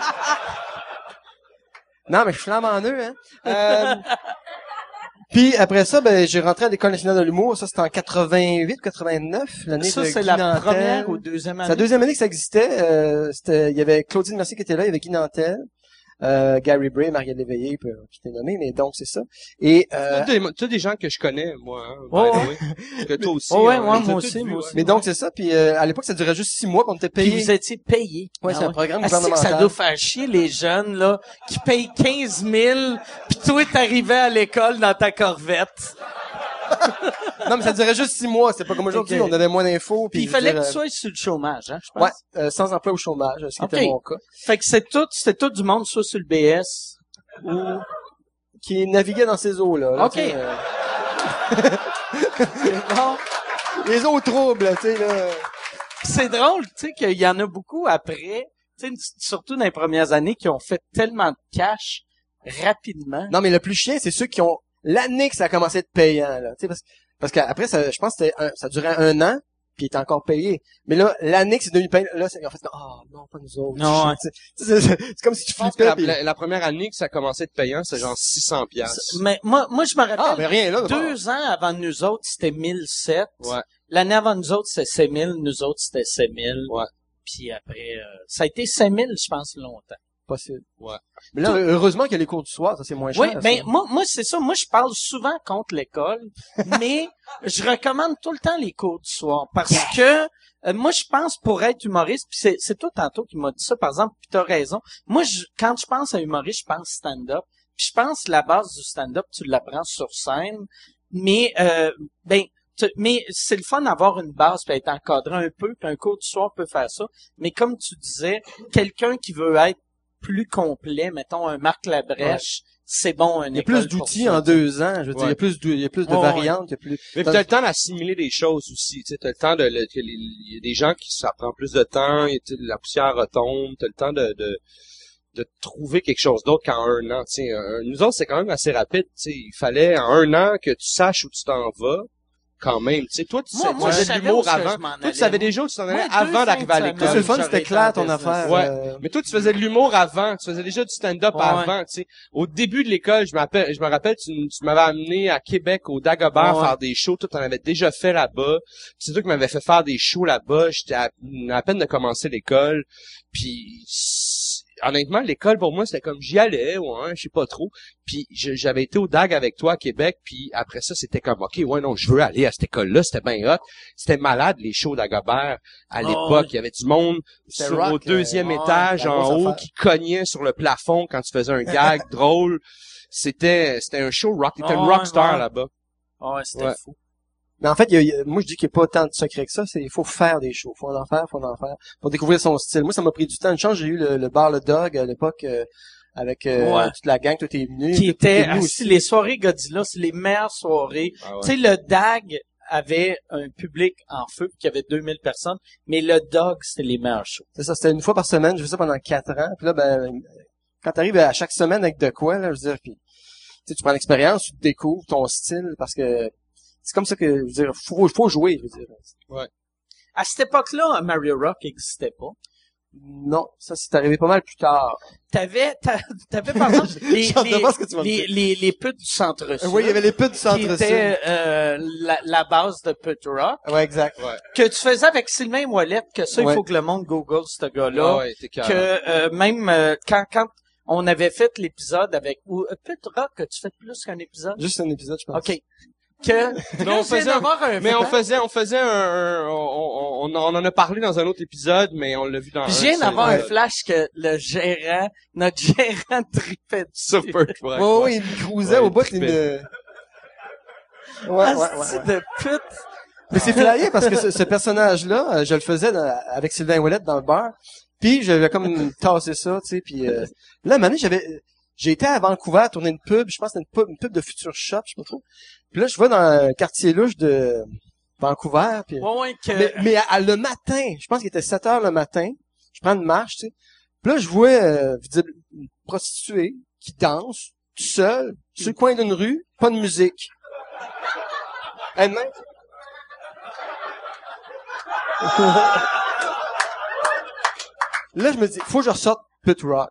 non, mais je flambe en eux, hein. Euh... Puis après ça, ben, j'ai rentré à l'École nationale de l'humour. Ça, c'était en 88, 89, l'année Ça, de c'est Guy la première ou deuxième C'est année? la deuxième année que ça existait. Euh, c'était, il y avait Claudine Mercier qui était là, il y avait Guy Nantel, euh, Gary Bray, Marielle Léveillé, puis, qui était nommé, mais donc c'est ça. Et euh, T'as des, gens que je connais, moi, hein, by Ouais. Que toi aussi. Ouais, ouais, hein, ouais, moi tous aussi, moi aussi. mais donc c'est ça. Puis euh, à l'époque, ça durait juste six mois qu'on était Puis payé. vous étiez payé. Ouais, c'est Ah un programme Ah, c'est que gouvernemental. ça doit faire chier les jeunes, là, qui payent 15 000, puis toi, t'arrivais à l'école dans ta corvette. Non, mais ça durait juste six mois. C'est pas comme aujourd'hui, Ok. on avait moins d'infos. Puis il fallait dire, que tu sois sur le chômage, hein, je pense. Ouais, euh, sans emploi au chômage, ce qui était mon cas. Fait que c'est tout, c'était tout du monde, soit sur le BS. Ou qui naviguait dans ces eaux-là. là, Ok. euh, Bon. les eaux troubles, tu sais, là. c'est drôle, tu sais, qu'il y en a beaucoup après, tu sais, surtout dans les premières années, qui ont fait tellement de cash rapidement. Non, mais le plus chien, c'est ceux qui ont l'année que ça a commencé à être payant, là. Tu sais, parce, parce qu'après, ça, je pense que c'était un- ça durait un an, puis il était encore payé. Mais là, l'année que c'est devenu payant, là, c'est, en fait, ah, non, pas nous autres. Non, ouais. Tu sais, c'est, comme si tu flippais, la, puis- la- la première année que ça commençait à être payant, c'est genre 600 piastres. Mais moi, moi, je me rappelle, Ah, mais rien, là. deux ans avant nous autres, c'était 1007. Ouais. L'année avant nous autres, c'était 6000. Nous autres, c'était 6000. Ouais. Puis après, euh, ça a été 5000, je pense, longtemps. Possible. Ouais. Mais là, heureusement qu'il y a les cours du soir, ça, c'est moins cher. Oui, ça. mais moi, moi c'est ça. Moi, je parle souvent contre l'école, mais je recommande tout le temps les cours du soir parce que euh, moi, je pense pour être humoriste, puis c'est, c'est toi tantôt qui m'a dit ça, par exemple, puis t'as raison. Moi, je, quand je pense à humoriste, je pense stand-up. Puis je pense que la base du stand-up, tu l'apprends sur scène, mais euh, ben, tu- mais c'est le fun d'avoir une base puis être encadré un peu, puis un cours du soir peut faire ça. Mais comme tu disais, quelqu'un qui veut être plus complet, mettons un Marc Labrèche, c'est bon un il y a plus d'outils en deux ans. Je veux dire, il y a Ouais. plus de, il y a plus de Ouais, ouais. variantes, il y a plus. Mais t'as le temps d'assimiler des choses aussi. Tu sais, t'as le temps de, le- que les- il y a des gens qui ça prend plus de temps, la poussière retombe, t'as le temps de, de de trouver quelque chose d'autre qu'en un an. Tu sais, Un- nous autres, c'est quand même assez rapide. Tu sais, il fallait en un an que tu saches où tu t'en vas. Quand même, tu sais, toi, tu, Moi, de savais l'humour avant. Toi, tu savais déjà où tu t'en allais avant d'arriver à l'école. c'est le fun, c'était clair ton affaire. Ouais. euh, Mais toi, tu faisais de l'humour avant. Tu faisais déjà du stand-up Ouais. avant, tu sais. Au début de l'école, je m'appelle, je me rappelle, tu, tu m'avais amené à Québec, au Dagobert, Ouais. faire des shows. Toi, t'en avais déjà fait là-bas. C'est toi qui m'avais fait faire des shows là-bas. J'étais à, à peine de commencer l'école. Puis, honnêtement, l'école pour moi, c'était comme j'y allais, ouais, je sais pas trop. Puis j'avais été au DAG avec toi à Québec, puis après ça, c'était comme OK, ouais, non, je veux aller à cette école-là, c'était bien hot. C'était malade les shows d'Agobert à Oh, l'époque, il y avait du monde C'était sur rock, au deuxième euh, ouais, étage en haut affaire. qui cognait sur le plafond quand tu faisais un gag drôle. C'était c'était un show rock, t'étais Oh, une ouais, rockstar ouais. là-bas. Ah Ouais, c'était Ouais. fou. Mais en fait, il y a- moi je dis qu'il n'y a pas tant de secret que ça. C'est il faut faire des shows, faut en faire, faut en faire, pour découvrir son style. Moi, ça m'a pris du temps. Une chance, j'ai eu le, le bar le dog à l'époque euh, avec euh, Ouais. toute la gang, tout est venu. Qui était, ah, aussi. si les soirées Godzilla, c'est les meilleures soirées. Ah Tu sais, le DAG avait un public en feu, qui avait 2000 personnes, mais le DOG, c'était les meilleurs shows. C'est ça, c'était une fois par semaine. J'ai fait ça pendant quatre ans. Puis là, ben, quand t'arrives à chaque semaine avec de quoi, là, je veux dire, puis, tu prends l'expérience, tu découvres ton style, parce que c'est comme ça que, je veux dire, faut, faut jouer, je veux dire. À cette époque-là, Mario Rock n'existait pas. Non, ça, c'est arrivé pas mal plus tard. T'avais, t'a- t'avais par exemple les, les, tu les, les, les putes du centre-sud. Oui, il y avait les putes du qui centre-sud. étaient euh, la, la base de Put Rock, Ouais, exact. que tu faisais avec Sylvain Ouellet, que ça, il Ouais. faut que le monde google ce gars-là. Ah ouais, t'es que carré. euh, même euh, quand quand on avait fait l'épisode avec ou euh, Put Rock, as-tu fait plus qu'un épisode? Juste un épisode, je pense. OK. Que Mais on Là, faisait, un mais on faisait, on faisait un, un- on, on, on en a parlé dans un autre épisode, mais on l'a vu dans seul d'avoir un flash que le gérant, notre gérant tripait Perch Ouais, ouais, ouais. il cruisait Ouais, au bout, il me... Ouais, ouais, ouais, de pute. Mais c'est flyé parce que ce, ce personnage-là, euh, je le faisais dans- avec Sylvain Ouellet dans le bar. Puis j'avais comme tassé ça, tu sais. Puis euh, là, un j'avais, j'ai été à Vancouver tourner une pub. Je pense que c'était une pub, une pub de Future Shop, je sais pas trop. Puis là, je vais dans un quartier louche de Vancouver. Puis, Ouais, ouais, que... mais, mais à- à le matin, je pense qu'il était 7 heures le matin. Je prends une marche, tu sais. Puis là, je vois euh, une prostituée qui danse tout seul sur le coin d'une rue, pas de musique. Elle-même. Là, je me dis, faut que je ressorte Pit Rock.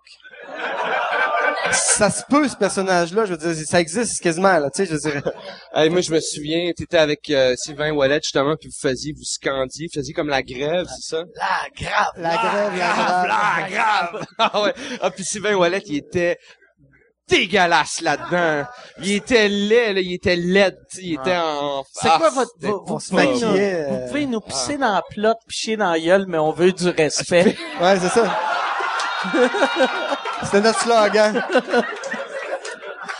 Ça se peut, ce personnage-là, je veux dire, ça existe quasiment, là, tu sais, je veux dire. Hey, moi, je me souviens, t'étais avec euh, Sylvain Wallet, justement, puis vous faisiez, vous scandiez, vous faisiez comme la grève, c'est ça? La grave. La grève, la grave. La grave! ah ouais. Ah, puis Sylvain Wallet, il était dégueulasse là-dedans. Il était laid, là, il était laid, tu sais, il était en... C'est Ah, quoi votre... Vous, vous pouvez nous, vous pouvez nous pisser dans la plotte, picher dans la gueule, mais on veut du respect. Ouais, c'est ça. C'était notre slogan.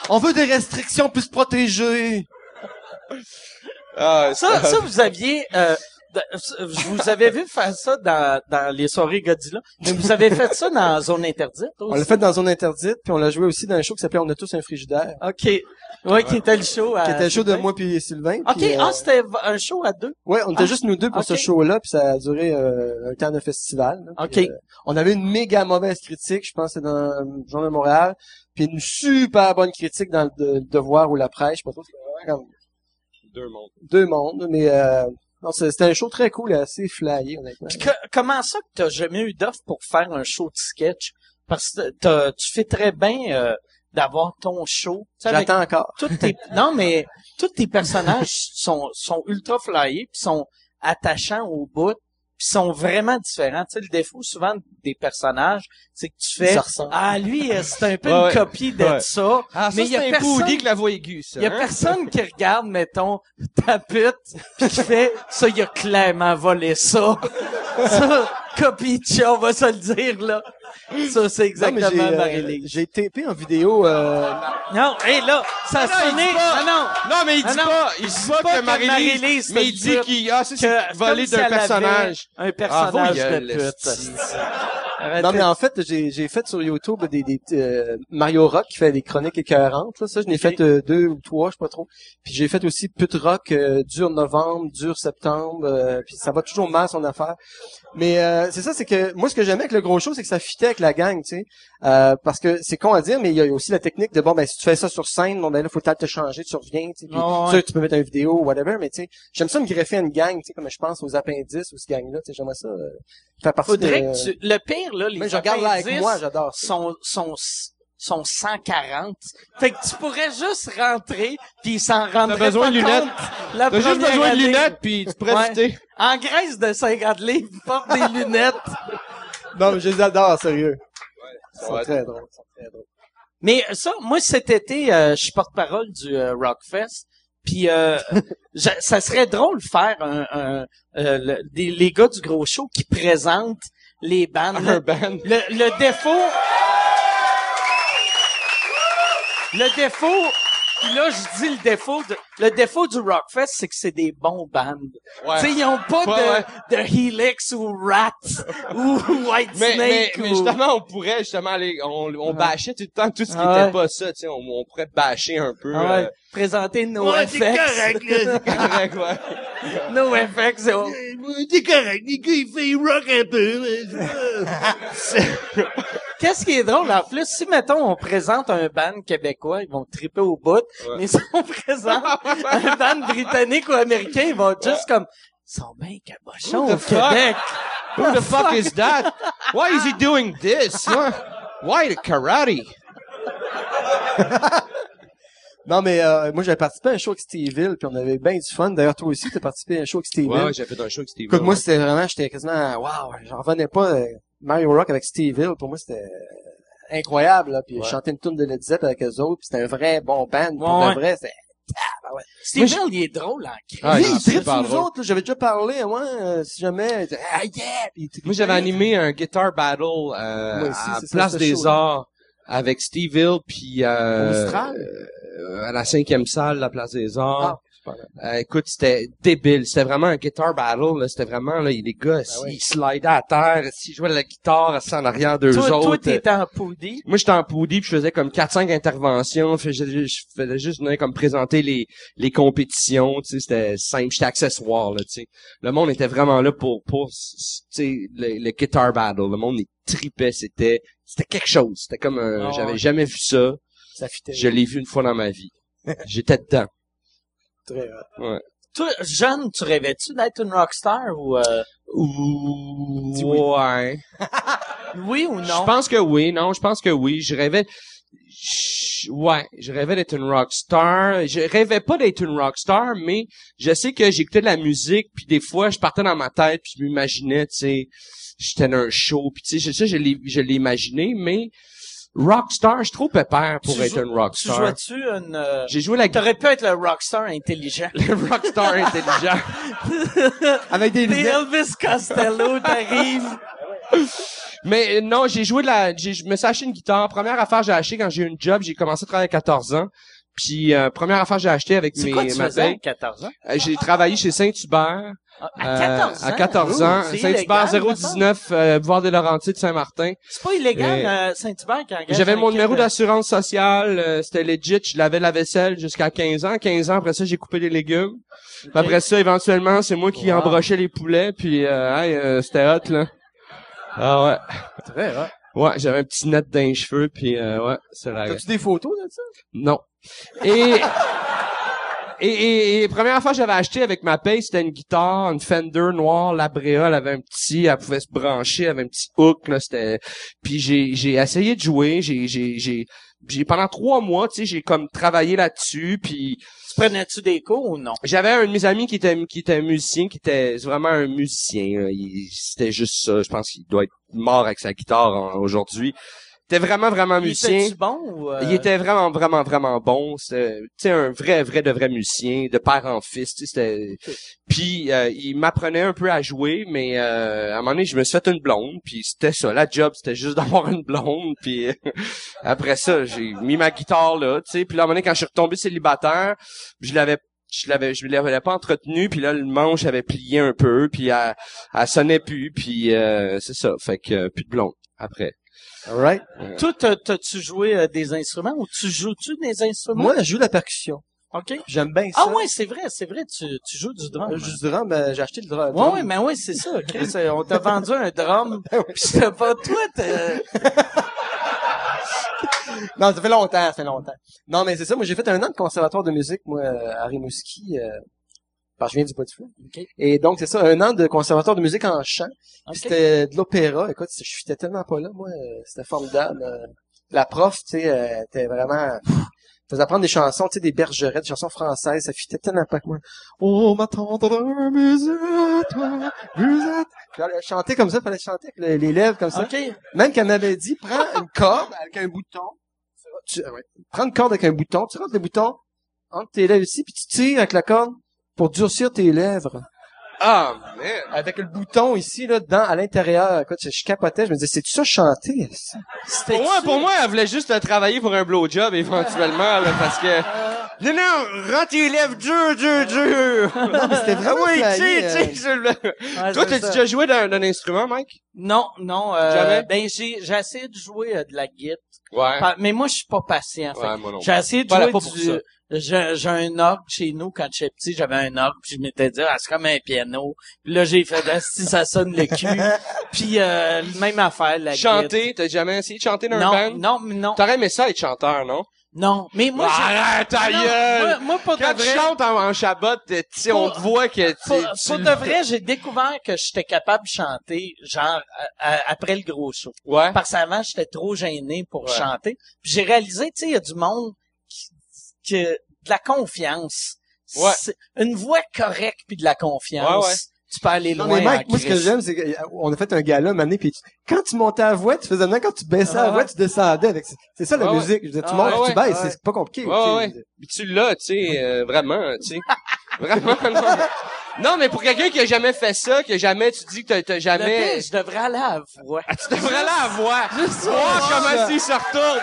On veut des restrictions plus protégées. Ah, Ça, ça, vous aviez... Euh, je vous avais vu faire ça dans, dans les soirées Godzilla, mais vous avez fait ça dans Zone Interdite aussi. On l'a fait dans Zone Interdite, puis on l'a joué aussi dans un show qui s'appelait On a tous un frigidaire. OK. Ouais, qui était le show à... Qui était le show de moi puis Sylvain. OK, puis, euh, ah, c'était un show à deux? Ouais, on était Ah, juste nous deux pour ce show-là, puis ça a duré euh, un temps de festival. là, puis, Ok. euh, on avait une méga mauvaise critique, je pense que c'était dans le Journal de Montréal, puis une super bonne critique dans le De- Devoir ou la Presse, je sais pas trop, c'était vraiment comme Deux mondes. deux mondes, mais euh, non, c'est- c'était un show très cool et assez flyé, honnêtement. Puis que- comment ça que t'as jamais eu d'offre pour faire un show de sketch? Parce que tu fais très bien euh, d'avoir ton show. J'attends encore. tous tes, non, mais tous tes personnages sont, sont ultra flyés, puis sont attachants au bout, puis sont vraiment différents. Tu sais, le défaut souvent des personnages, c'est que tu fais, ah, lui, euh, c'est un peu Ouais, une ouais. copie de Ouais. ça. Ah, mais ça, il y a un personne, que la voix aiguë, ça. il y a hein? personne qui regarde, mettons, ta pute, pis qui fait, ça, il a clairement volé ça. ça, copie de chat, on va se le dire, là. Ça, c'est Non, mais exactement j'ai, euh, Marie-Lise. j'ai tapé en vidéo, euh, Non, hé, là, ça a non, sonné. pas. Non. Non, mais il dit Ah non, pas, il dit pas, que Marie-Lise, Marie-Lise, mais il dit qu'il, ah, Que- c'est volé d'un personnage. Un personnage Ah, de pute. Arrêtez. Non, mais en fait, j'ai, j'ai fait sur YouTube des, des euh, Mario Rock qui fait des chroniques écœurantes. Là. Ça, je n'ai fait euh, deux ou trois, je sais pas trop. Puis j'ai fait aussi Put Rock, euh, dur novembre, dur septembre. euh, puis ça va toujours mal son affaire. Mais euh, c'est ça, c'est que moi, ce que j'aimais avec le gros show, c'est que ça fitait avec la gang, tu sais. Euh, parce que c'est con à dire, mais il y a aussi la technique de bon, ben si tu fais ça sur scène, bon ben là, faut peut-être te changer, tu reviens, tu sais. Puis Ouais, ouais. ça, tu peux mettre une vidéo whatever. Mais tu sais, j'aime ça me greffer à une gang, tu sais, comme je pense aux appendices ou ce gang-là. Tu sais, j'aimerais ça euh, faire partie Faudrait de- que tu, le pire, là, les Mais je regarde là avec moi, j'adore ça. sont, sont, sont 140. Fait que tu pourrais juste rentrer puis s'en rendraient T'as besoin de lunettes. T'as juste besoin de lunettes, puis tu pourrais Ouais. En Grèce de 50 livres, porte des lunettes. Non, mais je les adore, sérieux. Ils sont Ouais. très drôles. Ils sont très drôles. Mais ça, moi cet été, euh, je suis porte-parole du euh, Rockfest. Puis euh, je- ça serait drôle de faire un, un- euh, le- des, les gars du gros show qui présentent les bandes. Un band. Le, le défaut. Le défaut. Puis Là, je dis le défaut. De, le défaut du Rockfest, c'est que c'est des bons bands. Ouais. Tu sais, ils ont pas Ouais, de, de Helix ou Rat ou White Mais, mais, Snake mais ou... justement, on pourrait justement aller, on, on bâchait tout le temps tout ce qui Ah était ouais. pas ça, tu sais, on, on pourrait bâcher un peu. Ah ouais, euh, présenter nos Ouais, effects. c'est correct, là, c'est correct, ouais. No effects. c'est- C'est correct, les gars, il fait rock un peu. Qu'est-ce qui est drôle, en plus, si, mettons, on présente un band québécois, ils vont triper au bout, mais si on présente un band britannique ou américain, ils vont juste comme, ils sont bien cabochons au? Québec. Who the fuck is that? Why is he doing this? Why the karate? Non, mais euh, moi, j'avais participé à un show avec Steve Hill, puis on avait bien du fun. D'ailleurs, toi aussi, t'as participé à un show avec Steve Hill. j'ai fait un show avec Steve. Écoute, moi, c'était vraiment, j'étais quasiment, waouh, j'en revenais pas. euh, Mario Rock avec Steve Hill, pour moi, c'était incroyable, là. Puis Ouais. je chantais une tune de Led Zepp avec eux autres, puis c'était un vrai bon band. Pour Ouais, de vrai, c'était... Steve Hill, il est drôle en crise. Ah, oui, il il tripe sur nous autres, là. J'avais déjà parlé, moi, euh, si jamais, il était, ah yeah! Puis. Moi, j'avais animé un guitar battle euh, aussi, à c'est ça, Place ce des. Arts avec Steve Hill puis euh, euh, à la cinquième salle de la Place des Ah, Arts. Euh, écoute, c'était débile. C'était vraiment un guitar battle. là. C'était vraiment là, les gars, ouais. ils slidaient à terre, s'ils jouaient de la guitare, assis en arrière d'eux Toi, autres. toi, t'étais en poudi. Moi, j'étais en poudi, puis je faisais comme 4-5 interventions. Fait- Je, je, je faisais juste venir comme présenter les, les compétitions. Tu sais, c'était simple. J'étais accessoire, là, tu sais. Le monde était vraiment là pour, pour tu sais, le, le guitar battle. Le monde, il tripait. C'était, c'était quelque chose. C'était comme un, Ah j'avais ouais. jamais vu ça. Ça fitait. Je l'ai vu une fois dans ma vie. J'étais dedans. Très, Toi, jeune, tu rêvais-tu d'être une rockstar ou, euh, Dis oui. ouais. oui ou non? Je pense que oui, non, je pense que oui. Je rêvais, je- ouais, je rêvais d'être une rockstar. Je rêvais pas d'être une rockstar, mais je sais que j'écoutais de la musique, puis des fois, je partais dans ma tête, puis je m'imaginais, tu sais, j'étais dans un show, puis tu sais, ça, je l'ai, je l'ai imaginé, mais rockstar, je suis trop pépère pour Tu être joues- une Tu rockstar. jouais-tu une... euh, J'ai joué la T'aurais pu être le rockstar intelligent. le rockstar intelligent. Avec des. Elvis Costello, t'arrives. Mais euh, non, j'ai joué de la, j'ai, je me suis acheté une guitare. Première affaire j'ai acheté quand j'ai eu une job, j'ai commencé à travailler à 14 ans. Puis euh, première affaire j'ai acheté avec C'est mes quoi tu ma faisais à paye, 14 ans? euh, j'ai travaillé chez Saint-Hubert À euh, 14 ans? à 14 ans, Saint-Hubert illégal, mettons. 019 euh, boulevard des Laurentides Saint-Martin. C'est pas illégal, euh, Saint-Hubert, engage J'avais mon numéro d'assurance sociale, euh, c'était legit, je lavais la vaisselle jusqu'à 15 ans. 15 ans après ça, j'ai coupé des légumes. Puis Après ça, éventuellement, c'est moi qui Wow. embrochais les poulets puis euh, hey, euh, c'était hot là. Ah ouais. Très, hein. Ouais, j'avais un petit net dans les cheveux puis euh, ouais, c'est la T'as-tu des photos de ça? Non. Et, et, et, et première fois que j'avais acheté avec ma paye, c'était une guitare, une Fender noire, la Brea, elle avait un petit, elle pouvait se brancher, elle avait un petit hook, là, c'était, puis j'ai, j'ai essayé de jouer, j'ai, j'ai, j'ai, j'ai, pendant trois mois, tu sais, j'ai comme travaillé là-dessus, puis Tu prenais-tu des cours ou non? j'avais un de mes amis qui était, qui était un musicien, qui était vraiment un musicien, c'était juste ça, je pense qu'il doit être mort avec sa guitare hein, aujourd'hui. Il était vraiment, vraiment Il musicien? bon ou... euh, Il était vraiment, vraiment, vraiment bon. C'était, un vrai, vrai, de vrai musicien, de père en fils. Tu sais, c'était. Puis euh, il m'apprenait un peu à jouer, mais euh, à un moment donné, je me suis fait une blonde. Puis c'était ça, la job, c'était juste d'avoir une blonde. Puis après ça, j'ai mis ma guitare là, tu sais. Puis là, à un moment donné, quand je suis retombé célibataire, je l'avais je l'avais je l'avais pas entretenu puis là le manche avait plié un peu puis elle, elle sonnait plus puis euh, c'est ça fait que euh, plus de blonde après Alright. Toi, t'as- t'as-tu joué euh, des instruments ou tu joues-tu des instruments? Moi, je joue la percussion. OK. J'aime bien ça. Ah ouais, c'est vrai, c'est vrai, tu, tu joues du drum. Euh, Je joue du drum, ben, j'ai acheté le drum. Ouais, ouais, mais ouais, c'est ça. Chris, euh, on t'a vendu un drum, pis c'était pas toi, Non, ça fait longtemps, ça fait longtemps. Non, mais c'est ça, moi j'ai fait un an de conservatoire de musique, moi, euh, à Rimouski, euh, parce que je viens du bois du. Et donc, c'est ça, un an de conservatoire de musique en chant. OK. Puis C'était de l'opéra. Écoute, je fitais tellement pas là, moi. euh, C'était formidable. euh. La prof, tu sais, euh, était vraiment... faisait apprendre des chansons, tu sais, des bergerettes, des chansons françaises, ça fitait tellement pas que moi. Oh, ma tendre musette, toi, musette. Chantait comme ça, fallait chanter avec le- les lèvres comme ça. Même qu'elle m'avait dit, prends une corde avec un bouton. Tu, euh, ouais. Prends une corde avec un bouton, tu rentres le bouton entre tes lèvres ici, puis tu tires avec la corde pour durcir tes lèvres. Ah, man. Avec le bouton ici, là, dedans, à l'intérieur. Écoute, je, je capotais, je me disais, c'est ça chanter? ça? Pour moi, pour moi, elle voulait juste travailler pour un blowjob éventuellement, là, parce que... Non, non, rends tes lèvres dur, dur, dur. Non, mais c'était vraiment Ah oui, tu flyé, sais, euh. tu sais, Toi, c'est t'as déjà joué d'un, d'un instrument, Mike? Non, non. Euh, Jamais? Ben, j'ai, j'ai essayé de jouer euh, de la guitare. Ouais. Mais moi, je suis pas patient. fait Ouais. J'ai essayé de Pas jouer du... J'ai, un orgue chez nous quand j'étais petit, j'avais un orgue, puis je m'étais dit ah, c'est comme un piano. Puis là j'ai fait ah, si ça sonne le cul. puis euh, même affaire la. Chanter, t'as jamais essayé de chanter dans Non, un band? non, mais non, T'aurais aimé ça être chanteur, non? Non. Mais moi, j'ai- Arrête ta Non, gueule! moi, moi, pour de Quand tu vrai, chantes en, en tu sais, on Pour- te voit que tu, pour, tu- pour de vrai, j'ai découvert que j'étais capable de chanter, genre, à- à- après le gros show. Ouais. Parce qu'avant, j'étais trop gêné pour Ouais. chanter. Puis j'ai réalisé, tu sais, il y a du monde qui, qui de la confiance. Ouais. C'est Une voix correcte puis de la confiance. Tu peux aller Non, loin. mais Mike, moi, ce que j'aime, c'est qu'on a fait un gala, mané, puis tu- quand tu montais à voix, tu faisais même quand tu baissais Ah la voix, tu descendais avec, c'est ça la musique. Je tu Ah montes, ouais, tu baisses, ouais. c'est pas compliqué. Ouais, ouais, ouais. Puis tu l'as, tu sais, euh, vraiment, tu sais. vraiment, non. Non, mais pour quelqu'un qui a jamais fait ça, qui a jamais, tu dis que t'as- Le jamais... pire, je devrais aller à la voix. Ah, tu devrais la voir. Juste Voir comment s'il se retourne.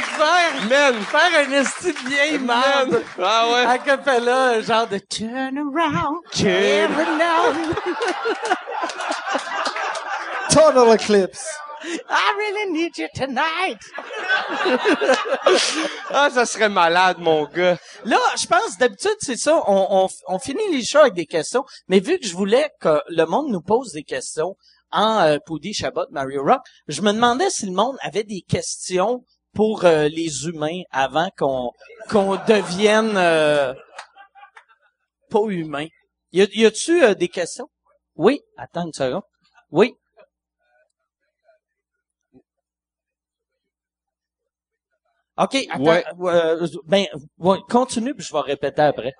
Faire, Man. faire un esti de vieille Man. merde. Ah ouais. À cappella, genre de turn around. Turn. Every now. Total Eclipse. I really need you tonight. Ah, ça serait malade, mon gars. Là, je pense, d'habitude, c'est ça, on, on, on finit les shows avec des questions, mais vu que je voulais que le monde nous pose des questions en euh, Poudy, Chabot, Mario Rock, je me demandais si le monde avait des questions pour euh, les humains avant qu'on qu'on devienne euh, pas humain. Y, a, y a-tu euh, des questions? Oui. Attends une seconde. Oui. OK, attends. Ouais. euh, ben, continue, puis je vais répéter après.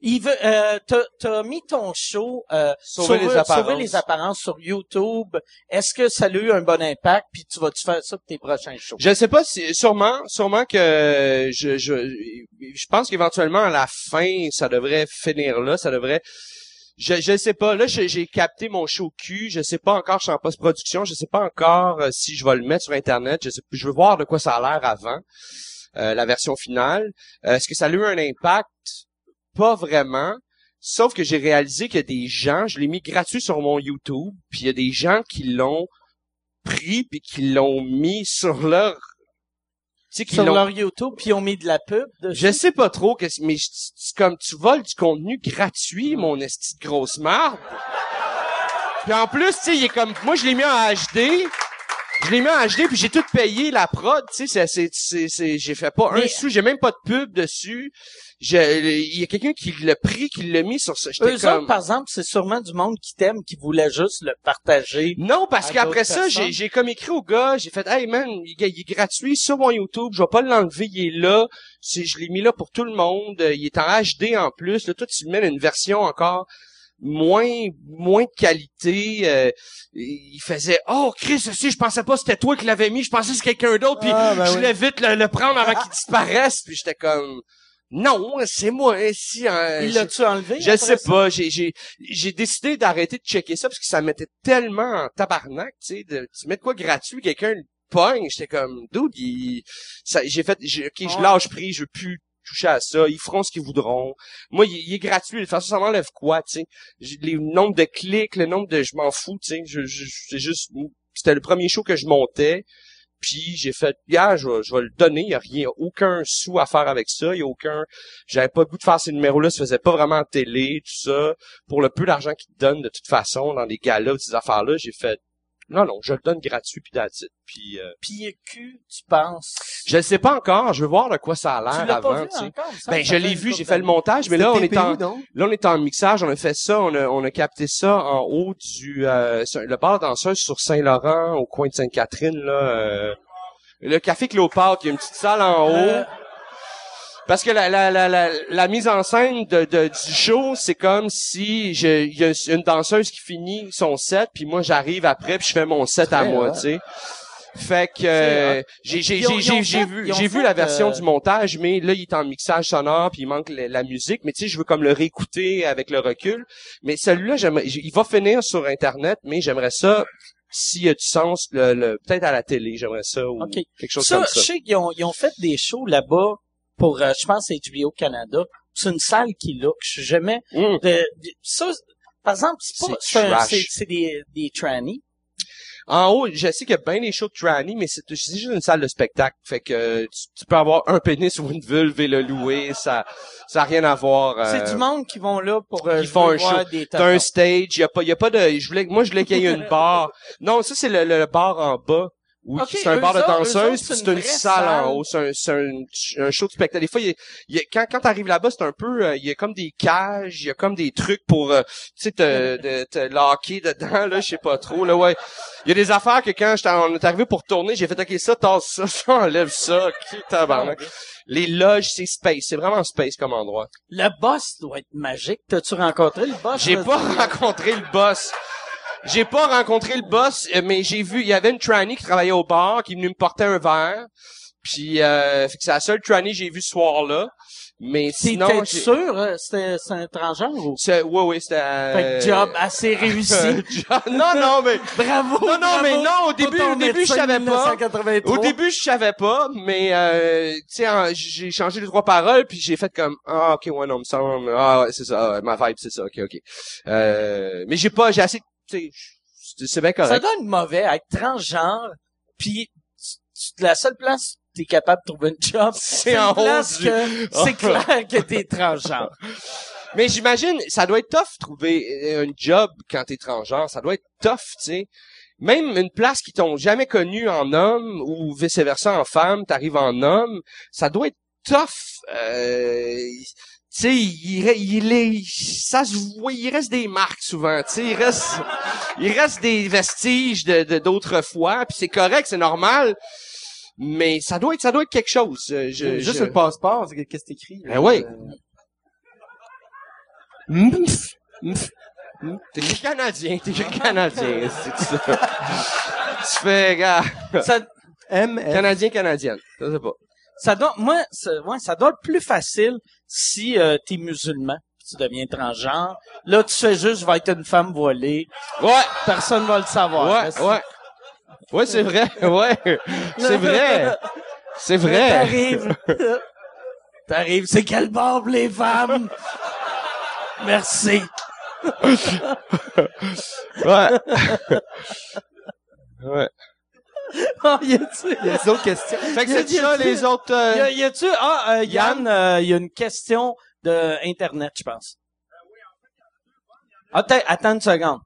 Il veut, euh, t'as, t'as mis ton show, euh, Sauver les apparences. sauver les apparences sur YouTube. Est-ce que ça a eu un bon impact? Puis tu vas-tu faire ça pour tes prochains shows? Je sais pas si, sûrement, sûrement que je, je, je pense qu'éventuellement à la fin, ça devrait finir là, ça devrait, je, je sais pas. Là, j'ai j'ai capté mon show cul. Je sais pas encore, je suis en post-production. Je sais pas encore euh, si je vais le mettre sur Internet. Je sais, je veux voir de quoi ça a l'air avant, euh, la version finale. Euh, Est-ce que ça a eu un impact? Pas vraiment. Sauf que j'ai réalisé qu'il y a des gens, je l'ai mis gratuit sur mon YouTube, puis il y a des gens qui l'ont pris puis qui l'ont mis sur leur tu sais Sur leur YouTube, puis ils ont mis de la pub dessus. je sais pas trop que mais c'est comme tu voles du contenu gratuit mon esti de grosse marde puis en plus tu sais il est comme moi je l'ai mis en HD je l'ai mis en HD puis j'ai tout payé la prod tu sais c'est c'est c'est c'est- j'ai fait pas un sou j'ai même pas de pub dessus. Il y a quelqu'un qui l'a pris qui l'a mis sur j'étais Eux comme autres, par exemple, c'est sûrement du monde qui t'aime, qui voulait juste le partager. Non, parce qu'après ça, j'ai, j'ai comme écrit au gars, j'ai fait, hey man, il, il est gratuit sur mon YouTube, je vais pas l'enlever, il est là, c'est, je l'ai mis là pour tout le monde, il est en HD en plus, là, toi tu mets une version encore moins, moins de qualité, euh, il faisait, oh Chris, si je pensais pas que c'était toi qui l'avais mis, je pensais que c'était quelqu'un d'autre, puis Ah, ben je oui. voulais vite le, le prendre avant qu'il disparaisse, puis j'étais comme, non, c'est moi, si, hein, Il l'a-tu enlevé? je sais ça? pas, j'ai j'ai j'ai décidé d'arrêter de checker ça parce que ça mettait tellement en tabarnak, tu sais, de tu mets de quoi gratuit, quelqu'un le pogne, j'étais comme dude, il ça j'ai fait j'ai OK, je lâche prise, je veux plus toucher à ça, ils feront ce qu'ils voudront. Moi, il, est gratuit, de toute façon ça m'enlève quoi, tu sais? Les nombres de clics, le nombre de je m'en fous, tu c'est juste c'était le premier show que je montais. Puis j'ai fait, yeah, je vais, je vais le donner. Il y a rien, aucun sou à faire avec ça. Il y a aucun, j'avais pas le goût de faire ces numéros-là. Ça faisait pas vraiment en télé, tout ça. Pour le peu d'argent qu'ils te donnent de toute façon dans des galas, ces affaires-là, j'ai fait, Non, non, je le donne gratuit puis it. Puis euh, PQ, tu penses? je le sais pas encore, je veux voir de quoi ça a Tu l'air l'as pas avant, vu tu sais. encore? ça? Ben, Ça je l'ai vu, j'ai fait le montage, mais là, on est en, là, on est en mixage, on a fait ça, on a, on a capté ça en haut du, euh, le bar danseuse sur Saint-Laurent, au coin de Sainte-Catherine, là, euh, le café Cléopâtre, il y a une petite salle en haut. Parce que la, la, la, la, la mise en scène de, de- du show, c'est comme si je- il y a une danseuse qui finit son set, puis moi j'arrive après, puis je fais mon set à moi, tu sais. Fait que euh, j'ai vu j'ai la version euh, du montage, mais là il est en mixage sonore, puis il manque la, la musique, mais tu sais je veux comme le réécouter avec le recul. Mais celui-là, j'aimerais- il va finir sur internet, mais j'aimerais ça s'il y a du sens, le, le- peut-être à la télé, j'aimerais ça ou Ok. quelque chose Ça, comme je ça. sais qu'ils ont, ils ont fait des shows là-bas pour, euh, je pense, HBO Canada. C'est une salle qui look. Je suis jamais... De, de- ça, par exemple, c'est pas... Des, des trannies. En haut, je sais qu'il y a bien des shows de tranny, mais c'est juste une salle de spectacle. Fait que tu, tu peux avoir un pénis ou une vulve et le louer, ça ça a rien à voir. euh, C'est du monde qui vont là pour euh, qui font un show. T'as un stage, y a pas y a pas de je voulais moi je voulais qu'il y ait une barre. Non, ça c'est le, le bar en bas. Oui, c'est un bar de danseuses, c'est une salle salle. en haut, c'est un, un, un show de spectacle. Des fois, il y a, il y a- quand, quand t'arrives là-bas, c'est un peu, euh, il y a comme des cages, il y a comme des trucs pour, euh, tu sais, te, de- te locker dedans, là, je sais pas trop, là, ouais. Il y a des affaires que quand j'étais, on est arrivé pour tourner, j'ai fait, ok, ça, tasse ça, ça, enlève ça, qui tabarnak. Les loges, c'est space, c'est vraiment space comme endroit. Le boss doit être magique. T'as-tu rencontré le boss? J'ai pas rencontré le boss. J'ai pas rencontré le boss, euh, mais j'ai vu, il y avait une tranny qui travaillait au bar, qui est venue me porter un verre. Puis, euh, fait que c'est la seule tranny que j'ai vue ce soir-là. Mais sinon, j'ai- sûr? euh, C'était c'est un transgenre ou? c'est, ouais, ouais, c'était, euh, Fait que job assez réussi. job- non, non, mais, bravo! non, non, bravo mais non, au début, au début, je savais pas. 1983. Au début, je savais pas, mais euh, tu sais, en- j'ai changé les trois paroles, puis j'ai fait comme ah ok ouais non me semble ah ouais, c'est ça ah, ma vibe c'est ça ok ok. Euh, mais j'ai pas j'ai assez c'est- bien Ça correct. donne mauvais être transgenre, puis tu- tu- la seule place où t'es capable de trouver une job, C'est en haut que c'est clair que t'es transgenre. Mais j'imagine ça doit être tough trouver euh, un job quand t'es transgenre, ça doit être tough tu sais. Même une place qui t'ont jamais connu en homme ou vice versa en femme, t'arrives en homme, ça doit être tough. Euh, tu sais, il, il est, ça se voit, il reste des marques souvent, tu sais, il reste, il reste des vestiges de, de- d'autrefois, puis c'est correct, c'est normal, mais ça doit être, ça doit être quelque chose. euh, Je, Juste je- le passeport, c'est qu'est-ce que t'écris? Ben oui. Euh. T'es canadien, t'es canadien, c'est ça. tu fais, gars, ça, M, canadien, canadienne, je sais pas. ça doit, moi, ça, ouais, ça doit être plus facile si euh, t'es musulman, tu deviens transgenre. Là, tu fais juste, je vais être une femme voilée. Ouais, Personne va le savoir. ouais, ouais. Ouais, c'est vrai, ouais. C'est vrai. C'est vrai. T'arrives. T'arrives, c'est quelle barbe les femmes? Merci. Ouais. ouais. Oh, y a-tu, Il y a d'autres questions. Fait que c'est y a- ça, les autres, euh, y a- y a-tu, ah, euh, Yann, euh, y a une question de Internet, je pense. Attends, attends une seconde.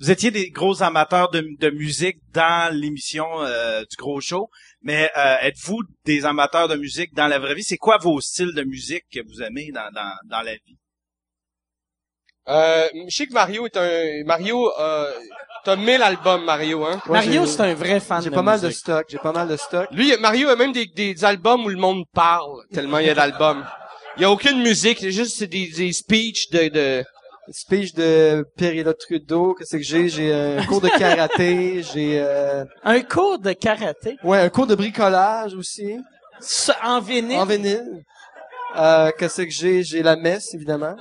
Vous étiez des gros amateurs de, de musique dans l'émission euh, du gros show, mais euh, êtes-vous des amateurs de musique dans la vraie vie? C'est quoi vos styles de musique que vous aimez dans, dans, dans la vie? euh, je sais que Mario est un, Mario, euh, t'as 1000 albums, Mario, hein? Moi, Mario, c'est un vrai fan J'ai de pas mal de stock. J'ai pas mal de stock. Lui, Mario a même des, des albums où le monde parle, tellement il y a d'albums. Il y a aucune musique, c'est juste des, des speeches de, de, Speech de Pierre Trudeau. Qu'est-ce que j'ai? J'ai un cours de karaté. J'ai, euh, Un cours de karaté? Ouais, un cours de bricolage aussi. En vinyle? En vinyle. Euh, qu'est-ce que j'ai? J'ai la messe, évidemment.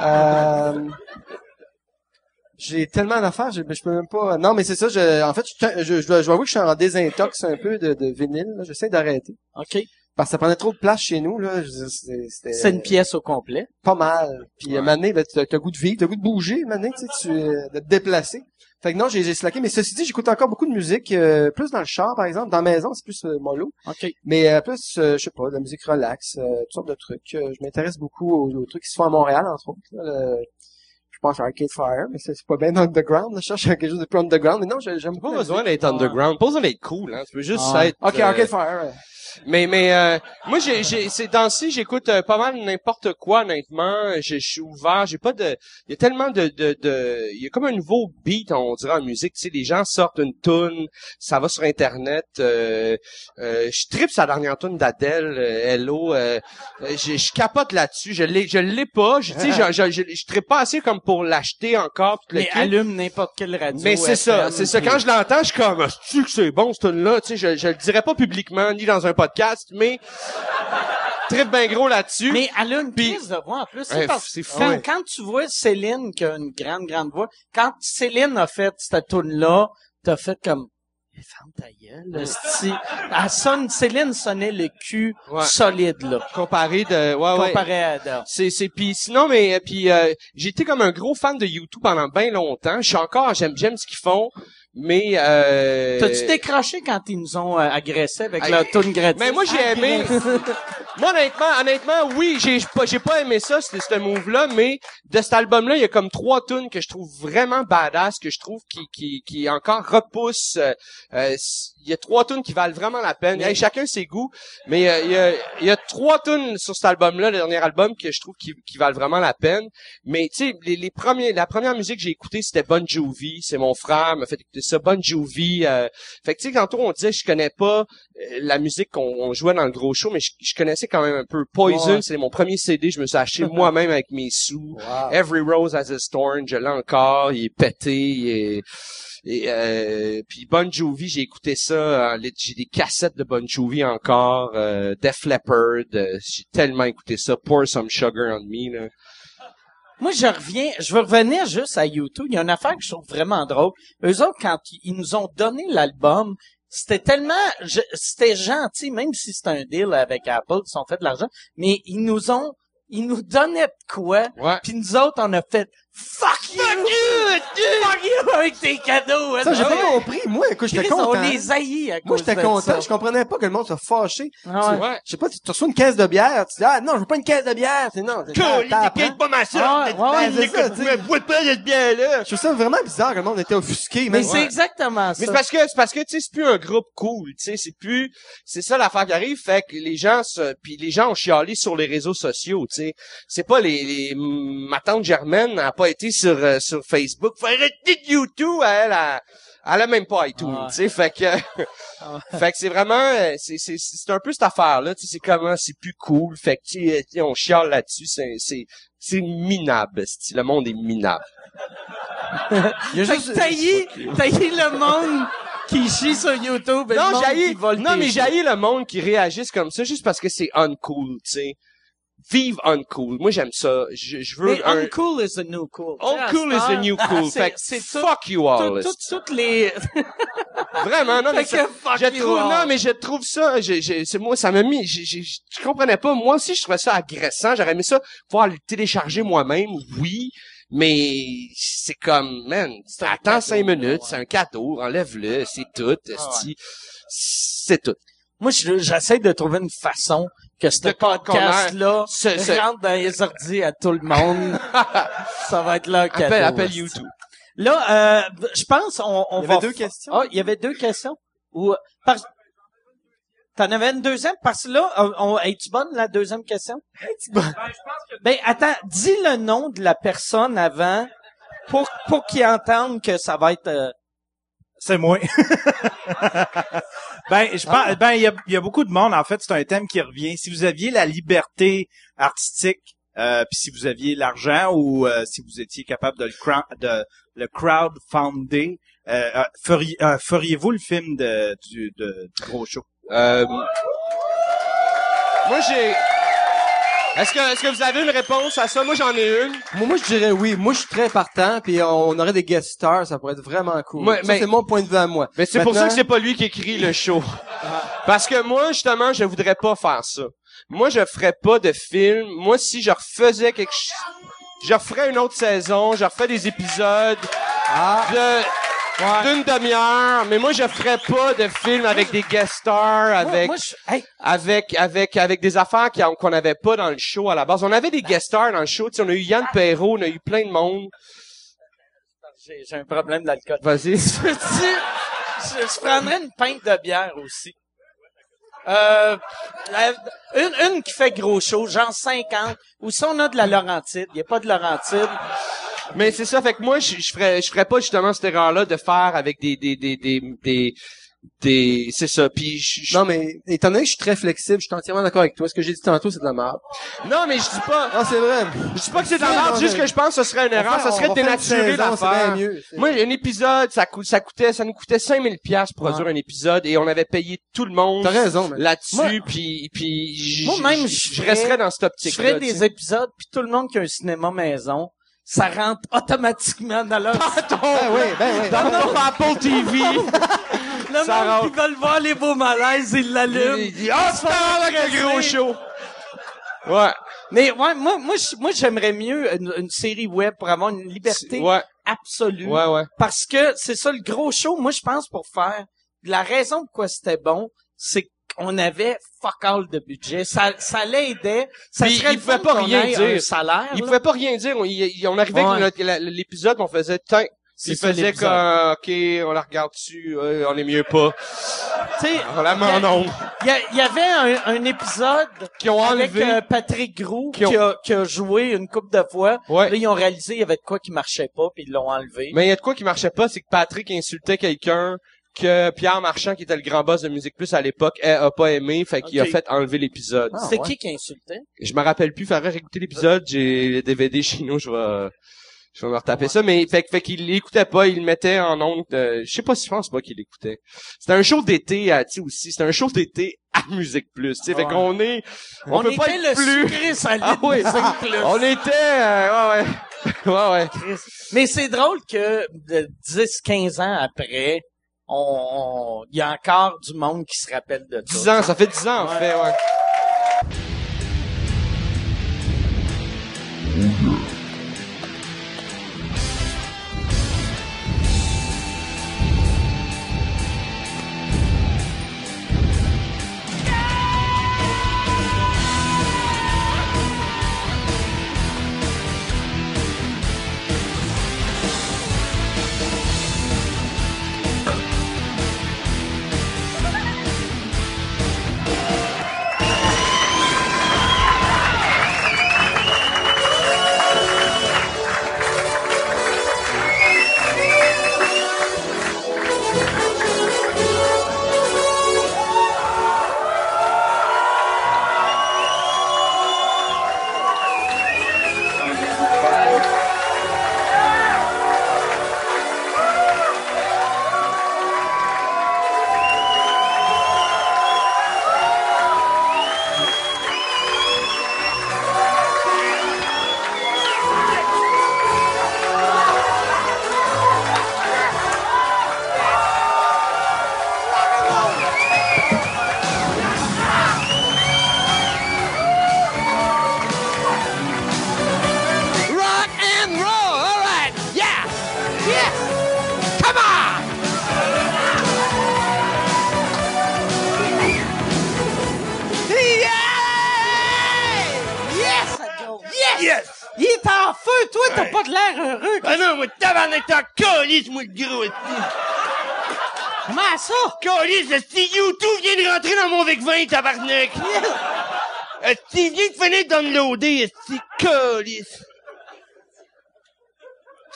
Euh, j'ai tellement d'affaires, je, je peux même pas... Non, mais c'est ça, je, en fait, je, je, je dois avouer que je suis en désintox un peu de, de vinyle. J'essaie d'arrêter. OK. Parce que ça prenait trop de place chez nous, là. C'est une pièce au complet. pas mal. Puis moment donné, ben, t'as goût de vivre, t'as goût de bouger, donné, tu sais, tu, euh, de te déplacer. Fait que non, j'ai j'ai slacké. Mais ceci dit, j'écoute encore beaucoup de musique, euh, plus dans le char, par exemple. Dans la maison, c'est plus euh, mollo. OK. Mais euh, plus, euh, je sais pas, de la musique relax, euh, toutes sortes de trucs. Euh, je m'intéresse beaucoup aux, aux trucs qui se font à Montréal, entre autres. là. Le- je pense à Arcade Fire, mais c'est pas bien underground. Là. Je cherche quelque chose de plus underground. Mais non, j'ai- j'aime Pas beaucoup. la besoin d'être underground. Pas besoin d'être cool, hein. Tu peux juste Ah. être... Ok, euh, Arcade Fire. Mais mais euh, moi j'ai j'ai ces temps-ci j'écoute euh, pas mal n'importe quoi honnêtement. Je suis ouvert. J'ai pas de il y a tellement de de de il y a comme un nouveau beat on dirait en musique. Tu sais les gens sortent une tune, ça va sur internet. Euh, euh, je tripe sa dernière tune d'Adèle, euh, Hello. Euh, je, je capote là-dessus. Je l'ai je l'ai pas. Je tu sais je je, je, je tripe pas assez comme pour l'acheter encore. le Mais allume n'importe quelle radio. Mais c'est ça, c'est ça. Quand je l'entends, je suis comme, c'est que c'est bon, ce tune-là. Tu sais, je, je le dirais pas publiquement, ni dans un podcast, mais très bien gros là-dessus. Mais elle a une Puis- prise de voix en plus. Ouais, C'est fou. quand, Ouais. quand tu vois Céline qui a une grande, grande voix, quand Céline a fait cette tune-là, t'as fait comme Eh, ferme ta gueule. Elle sonne, Céline sonnait le cul Ouais. solide, là. Comparé de, ouais, ouais. Comparé à Adele. C'est, c'est, puis sinon, mais, euh, puis euh, j'étais comme un gros fan de YouTube pendant bien longtemps. Je suis encore, j'aime, j'aime ce qu'ils font, mais, euh... T'as-tu décroché quand ils nous ont euh, agressés avec Hey, leur tune gratuite? Mais moi, j'ai aimé. moi, honnêtement, honnêtement, oui, j'ai pas, j'ai pas aimé ça, ce, move-là, mais de cet album-là, il y a comme trois tunes que je trouve vraiment badass, que je trouve qui, qui, qui encore repoussent. euh, euh, il y a trois tunes qui valent vraiment la peine. Hey, chacun ses goûts, mais euh, il y, a, il y a trois tunes sur cet album-là, le dernier album, que je trouve qui, qui valent vraiment la peine. Mais tu sais, les, les premiers, la première musique que j'ai écoutée, c'était Bon Jovi. C'est mon frère m'a fait écouter ça. Bon Jovi. Euh, fait que tu sais, tantôt on disait je connais pas euh, la musique qu'on on jouait dans le gros show, mais je, je connaissais quand même un peu. Poison, Ouais. c'est mon premier CD, je me suis acheté moi-même avec mes sous. Wow. Every Rose Has Its Thorn, je l'ai encore, il est pété, il est... Et euh, puis Bon Jovi, j'ai écouté ça, j'ai des cassettes de Bon Jovi encore, euh, Def Leppard, euh, j'ai tellement écouté ça, Pour Some Sugar on Me, là. Moi, je reviens, je veux revenir juste à YouTube. Il y a une affaire que je trouve vraiment drôle. Eux autres, quand ils nous ont donné l'album, c'était tellement, c'était gentil, même si c'est un deal avec Apple, ils ont fait de l'argent, mais ils nous ont, ils nous donnaient de quoi, puis nous autres, on a fait fuck you, fuck you avec tes cadeaux. Ça, j'ai Ah pas ouais. compris. Moi, écoute, j'étais Chris, on content. les haït à Moi, cause j'étais de content. ça. Je comprenais pas que le monde soit fâché. Ah ouais. Je sais pas, tu, tu reçois une caisse de bière, tu dis, ah, non, je veux pas une caisse de bière. C'est non. t'as- t'apprends. pas ma Ah, ouais, ouais, c'est bois pas cette bière-là. Je trouve ça vraiment bizarre que le monde était offusqué. Mais c'est exactement ça. Mais c'est parce que c'est parce que tu sais c'est plus un groupe cool, tu sais c'est plus c'est ça l'affaire qui arrive fait que les gens se puis les gens ont chialé sur les réseaux sociaux, tu sais. C'est pas les, les ma tante Germaine n'a pas été sur euh, sur Facebook, arrêter de YouTube, elle a elle a même pas iTunes, Ah. tu sais, fait que fait que c'est vraiment euh, c'est c'est c'est un peu cette affaire là, tu sais c'est comment c'est plus cool, fait que tu sais, sais, on chiale là-dessus, c'est c'est c'est minable, le monde est minable. Il y a Fait juste... que tailler, tailler le monde qui chie sur YouTube et le Non, monde j'haïs, qui vole non, mais j'haïs le monde qui réagisse comme ça juste parce que c'est uncool, tu sais. Vive uncool. Moi, j'aime ça. Je, je veux Mais un... uncool is the new cool. Uncool is the new cool. C'est- fait que c'est tout- fuck you all. Tout- tout- toutes les... Vraiment, non, mais ça- je trouve, all. non, mais je trouve ça, je, je, c'est moi, ça m'a mis, je, je, je, je comprenais pas. Moi aussi, je trouvais ça agressant. J'aurais aimé ça pouvoir le télécharger moi-même, oui. Mais c'est comme, man, attends cadeau, cinq minutes, ouais. c'est un cadeau, enlève-le, c'est tout, esti. c'est tout. Moi, je- j'essaie de trouver une façon que ce podcast-là ce- rentre dans les ordi à tout le monde. ça va être là cadeau. Appelle, appelle. YouTube. Là, euh, je pense on, on Il y va... avait deux questions. Ah, il y avait deux questions. Ou par... T'en avais une deuxième? Parce que là, on, on- es-tu bonne, la deuxième question? Ben, attends, dis le nom de la personne avant pour, pour qu'ils entendent que ça va être... euh, C'est moi. ben, je Ah. pense, ben, il y a, il y a beaucoup de monde. En fait, c'est un thème qui revient. Si vous aviez la liberté artistique, euh, puis si vous aviez l'argent ou euh, si vous étiez capable de le, crowd, de, le crowdfunder, euh, euh, feriez, euh, feriez-vous le film de, du, de, du gros show? Euh, moi, j'ai... Est-ce que, est-ce que vous avez une réponse à ça? Moi, j'en ai une. Moi, moi, je dirais oui. Moi, je suis très partant, puis on aurait des guest stars, ça pourrait être vraiment cool. Moi, Ça, mais- c'est mon point de vue à moi. Mais c'est pour ça que c'est pas lui qui écrit le show. Parce que moi, justement, je voudrais pas faire ça. Moi, je ferais pas de film. Moi, si je refaisais quelque chose, je referais une autre saison, je referais des épisodes Ah, de d'une demi-heure, mais moi, je ferais pas de film avec des guest stars, avec moi, je- hey, avec avec avec des affaires qu'on n'avait pas dans le show à la base. On avait des guest stars dans le show, tu sais, on a eu Yann Perrault, on a eu plein de monde. j'ai j'ai un problème d'alcool. Vas-y. Je, je, je prendrais une pinte de bière aussi. Euh, la- une, une qui fait gros show, genre 50. Ou si on a de la Laurentide, il n'y a pas de Laurentide. Mais c'est ça, fait que moi, je, je ferais, je ferais pas justement cette erreur-là de faire avec des, des, des, des, des, des- c'est ça. Puis je, je- non, mais étant donné que je suis très flexible, je suis entièrement d'accord avec toi. Ce que j'ai dit tantôt, c'est de la merde. non, mais je dis pas, Ah, c'est vrai. je dis pas que c'est Non, l'ordre, non, juste que je pense que ce serait une erreur, ça serait de dénaturer l'affaire. Moi, un épisode, ça coûte, ça coûtait, ça nous coûtait 5000 pièces pour produire un épisode et on avait payé tout le monde T'as raison, mais. là-dessus, Moi- puis, puis, j- Moi, même, je je resterais dans cette Je optique ferais des épisodes, puis tout le monde qui a un cinéma maison, ça rentre automatiquement dans leur... Ben oui, ben oui. Dans mon Apple TV. Le ça monde rentre. qui veulent voir les beaux malaises, ils l'allument. Il dit, ah, c'est le gros show. Ouais. Mais ouais, moi, moi, moi, j'aimerais mieux une, une série web pour avoir une liberté Ouais, absolue. ouais, ouais. Parce que c'est ça le gros show. Moi, je pense pour faire la raison pourquoi c'était bon, c'est qu'on avait fuck all de budget. Ça, ça l'aidait. Ça Puis, serait il pouvait pas rien dire. Un salaire. Il là. pouvait pas rien dire. On, il- on arrivait Ouais. avec l'épisode, on faisait. C'est Il faisait comme, ok, on la regarde dessus, euh, on est mieux pas. Tu sais, On ondes. il y, avait un, un épisode Qui ont avec enlevé. euh, Patrick Groux Qui ont- qui, a, qui a joué une couple de fois. Ouais. Là, ils ont réalisé il y avait de quoi qui marchait pas, puis ils l'ont enlevé. Mais il y a de quoi qui marchait pas, c'est que Patrick insultait quelqu'un que Pierre Marchand, qui était le grand boss de Musique Plus à l'époque, a, a pas aimé, fait qu'il a fait enlever l'épisode. Ah, ouais. qui qui insultait? Je me rappelle plus, faudrait réécouter l'épisode, j'ai le DVD chez nous, je vais, je vais me retaper ça, mais fait, que- fait qu'il l'écoutait pas, il le mettait en ondes, euh, je sais pas si je pense pas qu'il l'écoutait. C'était un show d'été, à, tu sais, aussi, c'était un show d'été à Musique Plus, tu sais, fait Ouais. qu'on est, on, peut pas être le plus, sucré salé Ah de Musique Plus. on était, euh, ouais, ouais, ouais, ouais. Mais c'est drôle que de 10, 15 ans après, on, il y a encore du monde qui se rappelle de ça. 10 ans, ça fait 10 ans, en Ouais. fait, ouais.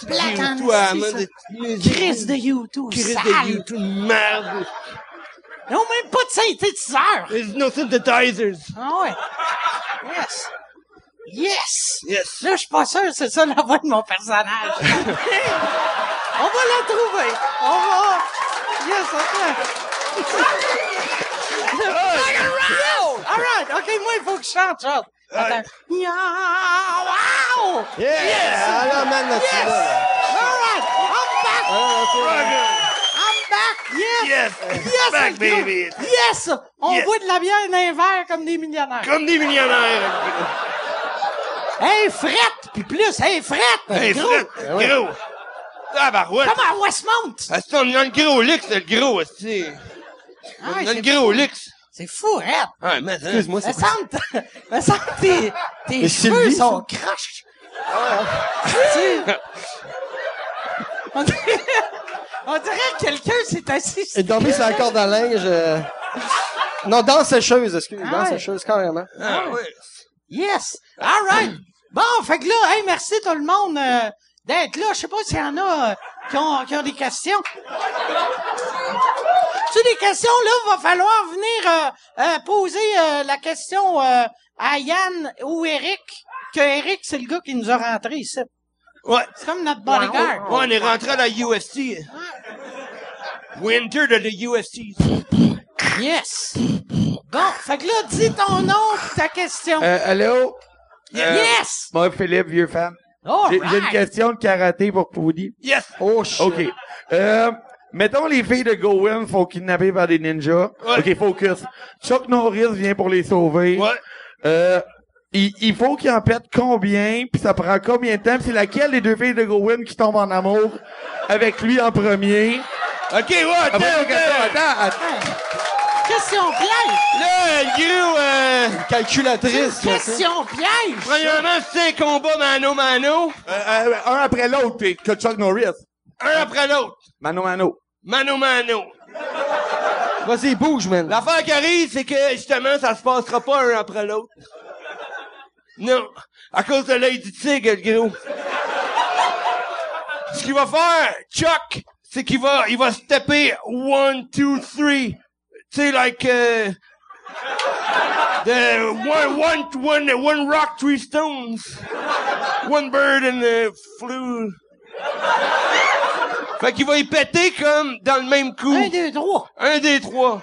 Ça. esti, Chris de YouTube, Chris de YouTube, merde. Ils ont même pas de synthétiseur. There's no synthesizers. Ah ouais. Yes. Yes! Yes. Là, je suis pas sûr, c'est ça la voix de mon personnage. On va la trouver. On va. Yes, ok. Roll! All right. OK, moi, il faut que je chante, chante. Attends. Yeah, wow! Yeah! Ah là, man, là, Yes! là. All right, I'm back! Ah, ok. I'm back! Yes! Yes! Yes, Back, baby! Yes! On Yes. boit de la bière dans un verre comme des millionnaires. Comme des millionnaires! Hey, frette! Puis plus, hey, frette! Hey, gros! Fred! Gros! Ah, barouette! Comme à Westmount! Ah, c'est on a le gros luxe, le gros, c'est. Ah, On a le gros luxe. C'est fou, Red! Ah, mais, hein? Excuse-moi, Me c'est me semble que tes, tes Mais cheveux Sylvie, sont croches. Tu- on, dirait, on dirait que quelqu'un s'est assis. Et dormi sur la corde à linge. euh, Non, dans sécheuse, excuse. Ah Dans ouais. sécheuse, carrément. Ah, ouais. Yes! All right! Bon, fait que là, hey, merci tout le monde euh, d'être là. Je sais pas s'il y en a euh, qui, ont, qui ont des questions. Tu des questions, là, va falloir venir euh, euh, poser euh, la question euh, à Yann ou Eric. Que Eric, c'est le gars qui nous a rentré ici. Ouais. C'est comme notre bodyguard. Ouais, on est rentré à la UFC. Winter de la UFC. Yes! Bon, fait que là, dis ton nom pis ta question. Euh, allô? Euh, yes! Moi, Philippe, vieux fan. J'ai une question de karaté pour Poudy. Yes! Oh, shit. OK. Euh, mettons les filles de Gowen sont kidnappées par des ninjas. Ouais. OK, focus. Chuck Norris vient pour les sauver. Ouais. Euh, il, il faut qu'il en pète combien, puis ça prend combien de temps, c'est laquelle des deux filles de Gowen qui tombe en amour avec lui en premier? Ok, ouais, attends, Après, attends. attends, attends, attends. Question piège! Là, le gros, euh, Calculatrice. Question piège! premièrement, c'est un combat mano-mano. Euh, euh, un après l'autre, puis que Chuck Norris. Un après l'autre. Mano, mano. Mano-mano. Vas-y, bouge, man. L'affaire qui arrive, c'est que, justement, ça se passera pas un après l'autre. Non. À cause de l'œil du tigre, le gros. Ce qu'il va faire, Chuck, c'est qu'il va, il va se taper one, two, three. Sais, like, euh, the one, one, one, one rock, three stones. One bird and a flew. Fait qu'il va y péter comme dans le même coup. Un, deux, trois. Un des trois.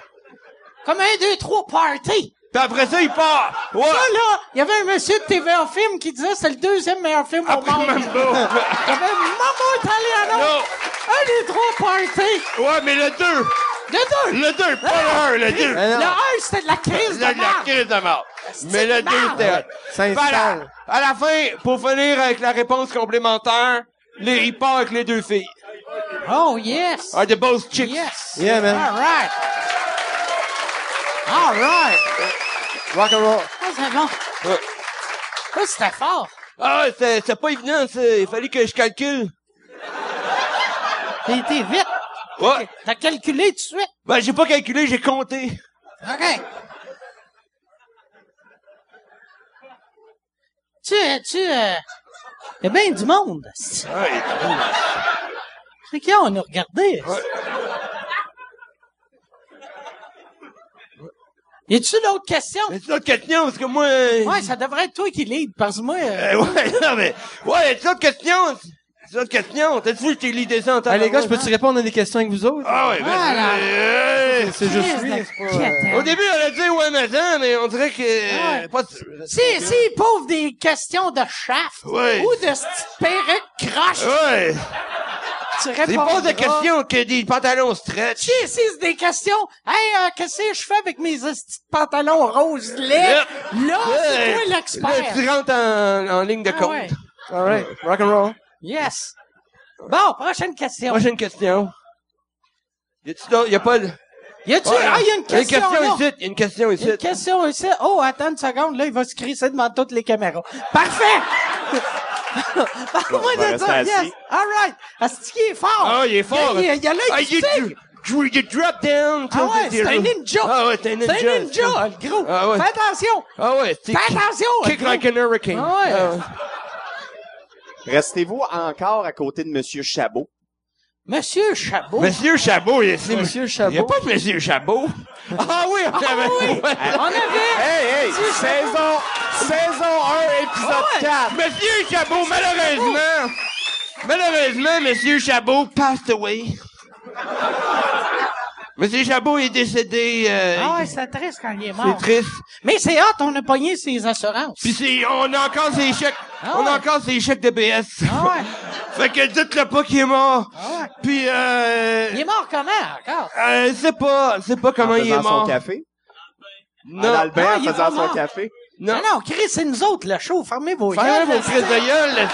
Comme un, deux, trois, party. Puis après ça, il part. Ouais. Ça, là, il y avait un monsieur de TVA Film qui disait c'est le deuxième meilleur film au Après monde. même pas. Il y avait Maman Italiano. Non. Un, deux, trois, party. Ouais, mais le 2. Le deux. Le 2, pas le 1, le 2. Le c'était de la crise de La, la merde. crise de mort. Mais le 2, merde. c'était... ça Puis à la, la fin, pour finir avec la réponse complémentaire, les, il part avec les deux filles. Oh, yes. Are the both chicks? Yes. Yeah, man. All right. All right. Rock and roll. Ah, c'est bon. Ouais. C'était fort. Ah, c'était c'était pas évident, ça. Il fallait que je calcule. T'as été vite. Ouais. T'as calculé tout de suite? Ben, j'ai pas calculé, j'ai compté. OK. Tu, tu, euh, y a bien du monde. C'est Ouais. qui on a regardé. Y a-tu d'autres questions? Mais c'est d'autres questions, parce que moi... euh, Ouais, ça devrait être toi qui lead, parce que moi, euh, euh, ouais, non, mais... Ouais, c'est d'autres questions. C'est d'autres questions. T'as-tu vu que t'es l'idée ça en temps les gars, je peux-tu répondre à des questions avec vous autres? Ah ouais, ben, Voilà. euh, euh, C'est juste lui, de c'est pas... Au début, on a dit ouais, mais attends, mais on dirait que... Ouais. Pas, Si, si, pauvre des questions de chaff Ouais. ou de cette perruque croche, Ouais. tu C'est réponds. pas des questions que des pantalons stretch. Si, si, c'est des questions. Hey, euh, qu'est-ce que je fais avec mes petits pantalons roses laids? Là, c'est toi Là, l'expert. tu rentres en, en ligne de Ah compte. ouais. All right. Rock and roll. Yes. Bon, prochaine question. Prochaine question. Y a-tu d'autres? Y a pas de... Y a-tu, Ouais. ah, y a une Y a une question, là. question ici. Y a une question Y a ici. une question ici. Oh, attends une seconde, là, il va se crisser devant toutes les caméras. Parfait! Parle-moi de ça, yes. All right. Est-ce qu'il est fort? Ah, il est fort. Il y a, y a l'œil Ah, dr- il drop down. Ah ouais, c'est un ninja. Ah ouais, c'est un ninja. C'est un ninja, le gros. Ah ouais. Fais attention. Ah ouais, c'est Fais attention. kick like an hurricane. Ah ouais. Ah. Restez-vous encore à côté de Monsieur Chabot? Monsieur Chabot? Monsieur Chabot, il est Monsieur Il y a Chabot. pas de Monsieur Chabot. Ah oui, on avait... oui. Ouais. On avait... Hey, hey! Monsieur Saison, saison 1, épisode Ah ouais. 4. Monsieur Chabot, malheureusement, malheureusement, Monsieur Chabot passed away. Monsieur Chabot est décédé. euh, Ah ouais, c'est triste quand il est c'est mort. triste. Mais c'est hot, on a pogné ses assurances. Puis c'est, on a encore ses chèques. Ah on a ouais. encore ses chèques de BS. Ah ouais. fait que dites-le pas qu'il est mort. Ah ouais. Puis euh, Il est mort comment, encore? euh, c'est pas, c'est pas comment en il est faisant mort. son café. Non. En Albert, Ah, il est faisant son café. Non. Non, non, Chris, c'est nous autres, le show. Fermez vos Fermez gueules. vos crises de gueule.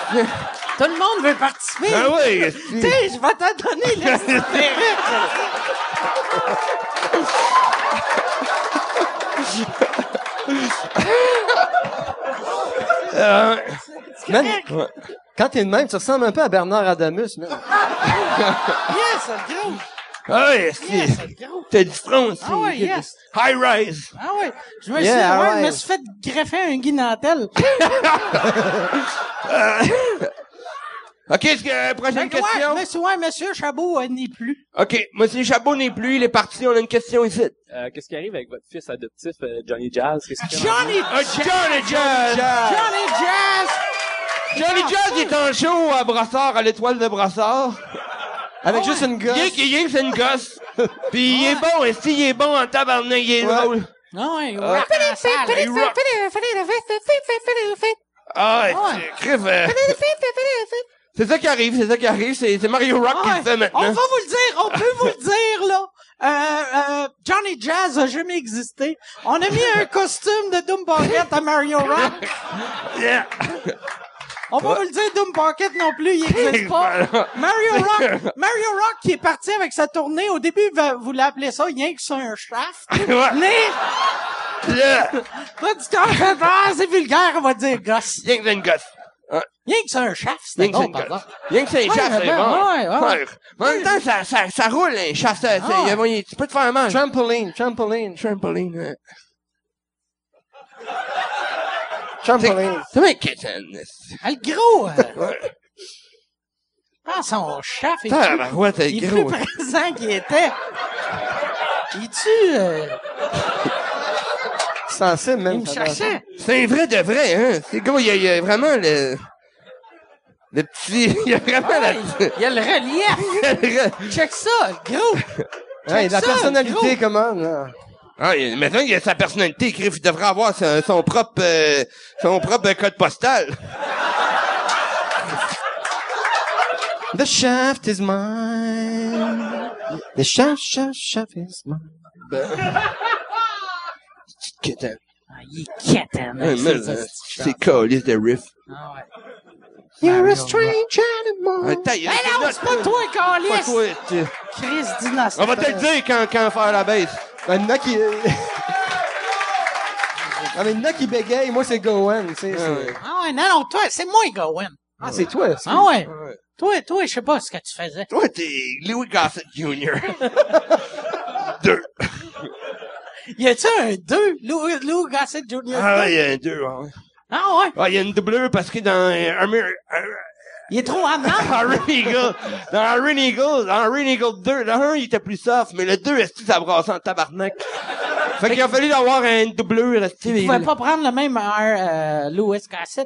Tout le monde veut participer. Ah oui. Tu sais, je vais t'en donner le petite perruque. Euh, Man, quand t'es de même, tu ressembles un peu à Bernard Adamus, man. Yes, le gros. ah ouais, c'est, Yes, t'as du front aussi. Ah ouais, yes. High rise. Ah ouais. Je me Yeah, suis, ouais, alright. je me suis fait greffer un guinantel. OK, est-ce que, euh, prochaine que, question? Ouais, monsieur, ouais, monsieur Chabot euh, n'est plus. OK, Monsieur Chabot n'est plus, il est parti, on a une question ici. Euh, Qu'est-ce qui arrive avec votre fils adoptif, euh, Johnny Jazz? Qu'est-ce qu'il fait? Johnny, Ah, Johnny Jazz! Johnny Jazz. Johnny Jazz il est en show à Brassard, à l'étoile de Brassard. Avec Ah juste une gosse. Il est, il une gosse. Puis il est bon, est il est bon en tabarnak, il est Ouais. drôle. Ah ouais, Ah. rock. Il. Ah, Ouais. C'est ça qui arrive, c'est ça qui arrive, c'est c'est Mario Rock qui le fait maintenant. On va vous le dire, on peut vous le dire, là. Euh, euh, Johnny Jazz a jamais existé. On a mis un costume de Doom Pocket à Mario Rock. Yeah. On va vous le dire, Doom Pocket non plus, il n'existe pas. Mario Rock, Mario Rock qui est parti avec sa tournée, au début, vous l'appelez ça rien que sur un shaft. Ouais. Mais, fait, ah, c'est vulgaire, on va dire gosse. rien que une gosse. Rien que sur un Rien c'était c'est bon, par exemple. Rien que c'est un Ouais, mais c'est ben, bon. ouais, ouais. Mais en même temps, ça, ça, ça roule, un ça, c'est- Ah. tu peux te faire mal. Trampoline, trampoline, Trampoline, trampoline. C'est quétaine. Ah, le gros, euh, Ouais. ah, son shaft est ben, ouais, Il est gros. plus présent qu'il était. Il tue, euh, Sensible, même. il me cherchait. C'est un vrai de vrai, hein. C'est gros, il y a vraiment le, le petit, il y a vraiment Ouais, la, il y a le relief. Check ça, gros. Ouais, la ça, personnalité, gros. comment, là? Ah, il- maintenant, il a sa personnalité, Griff. Il devrait avoir son, son propre, euh, son propre code postal. The shaft is mine. The shaft, shaft, shaft is mine. Ah, il est quétaine. Ouais, hein, mais, c'est- euh, c'est- C'est calice de riff. Ah ouais. You're a strange animal. Taille, Mais non, c'est pas toi, Pas Calis! toi, Chris Dynastie. On va te le dire quand, quand faire la baisse. Ben, il y en a qui... Ah, mais il y en a qui bégayent, moi c'est Gowen, tu sais. Ah ouais, non, non, toi, c'est moi, Gowen. Ah, c'est toi, c'est- Ah ouais. Ouais. Toi, toi, je sais pas ce que tu faisais. Toi, t'es Louis Gossett Jr. Deux. Y a-tu un 2? Lou, Lou Gossett Jr. Ah, ouais, il y a un deux, ouais. Ah ouais? Ah, il y a une doublure parce que dans euh, Amir- Il est trop. Iron Eagle, dans Iron Eagle, dans Iron Eagle 2, le 1, il était plus soft, mais le 2, est-ce que ça brassait en tabarnak? Fait qu'il a fallu avoir est-ce que- Tu pouvais pas prendre le même heure, euh, Louis.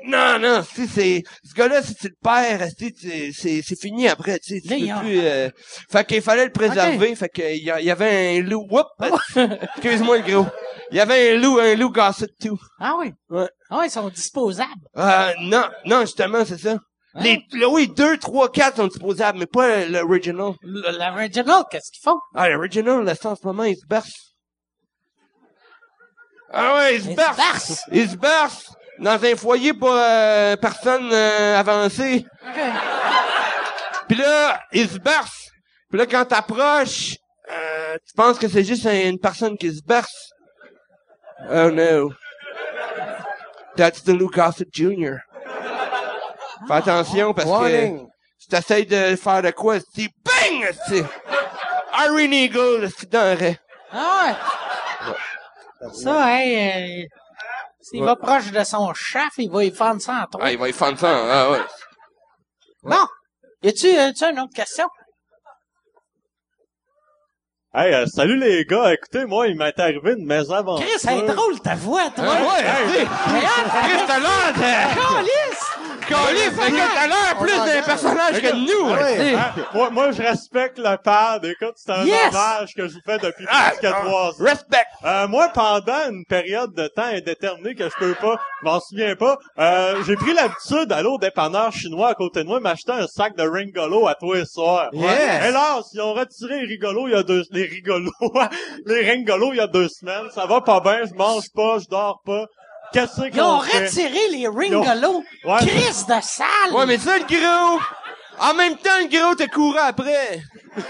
Non, non, si c'est, ce gars-là, si tu le perds, c'est, c'est, fini après, tu sais, tu peux il plus, euh, fait qu'il fallait le préserver, fait qu'il y, il y avait un loup, whoop, excuse-moi le gros. Il y avait un loup, un loup Gossett tout. Ah oui? Ouais. Ah ils sont disposables. Euh, non, non, justement, c'est ça. Hein? Les, le, oui, deux, trois, quatre sont disposables, mais pas l'original. L'original, qu'est-ce qu'ils font? Ah, l'original, là, ça, en ce moment, il se berce. Ah ouais, il se Ils se berce. bercent. Il se berce dans un foyer pour euh, personne euh, avancée. Puis là, il se berce. Puis là, quand t'approches, euh, tu penses que c'est juste une personne qui se berce. Oh no. That's the Luke Gossett Jr. Fais attention parce que si t'essayes de faire de quoi, c'est bang! C'est Iron Eagle, c'est dans le. Ah ouais. Ça, hey, euh, s'il va proche de son chef, il va y fendre ça en trois. Ah, il va y fendre ça. Ah ouais. Bon. Y a-tu, y a-tu une autre question? Hey, euh, salut les gars. Écoutez, moi, il m'est arrivé une mésaventure. Chris, c'est drôle ta voix, toi. Ah ouais, hey, hein, Chris, t'as l'air de- Calice! Caliste, fait que t'as l'air plus d'un personnage que nous, Ah ouais. Hein? Moi, moi, je respecte le pad. Écoute, c'est un Yes! hommage que je vous fais depuis Ah, presque trois ans. Respect. Euh, moi, pendant une période de temps indéterminée que je peux pas, je m'en souviens pas, euh, j'ai pris l'habitude d'aller au dépanneur chinois à côté de moi m'acheter un sac de Ringolo à tous les soirs. Yes! Hélas, ils ont retiré les rigolos il y a deux, les rigolos, les Ringolos il y a deux semaines. Ça va pas bien, je mange pas, je dors pas. Qu'est-ce Ils ont qu'on fait? retiré les Ringolos. Ouais. Chris de salle. Ouais, mais ça, le gros, en même temps, le gros te courait après.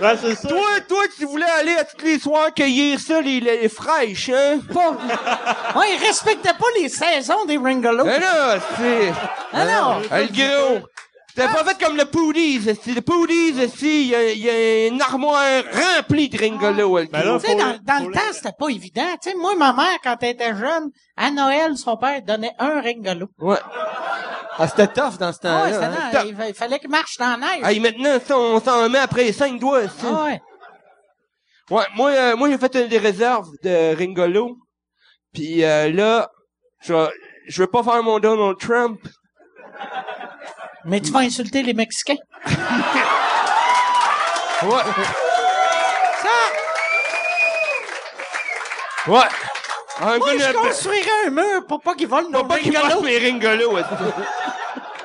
Ouais, c'est ça. Toi, toi, tu voulais aller à tous les soirs cueillir ça, les, les fraîches, hein? Pas... Ouais, ils respectaient pas les saisons des Ringolos. Mais là, c'est... Non. Ah, le gros. C'était pas fait comme le Poodies, le Poodies, il y, a- il y a une armoire remplie de ringolos, le Ben Tu sais, dans, dans le temps, c'était pas évident. Tu sais, moi, ma mère, quand elle était jeune, à Noël, son père donnait un Ringolo. Ouais. Ah, c'était tough dans ce Ah temps-là. ouais, c'était hein. il, il fallait qu'il marche dans la neige. Hey, maintenant, ça, on s'en met après les cinq doigts, ça. Ah ouais. Ouais, moi, euh, moi, j'ai fait une des réserves de Ringolo. Puis euh, là, je vais- je veux pas faire mon Donald Trump. Mais tu vas insulter les Mexicains. Ouais. Ça, Ouais. I'm moi, je construirais un mur pour pas qu'ils volent nos pas qu'ils Ringolos. mes Ringolos.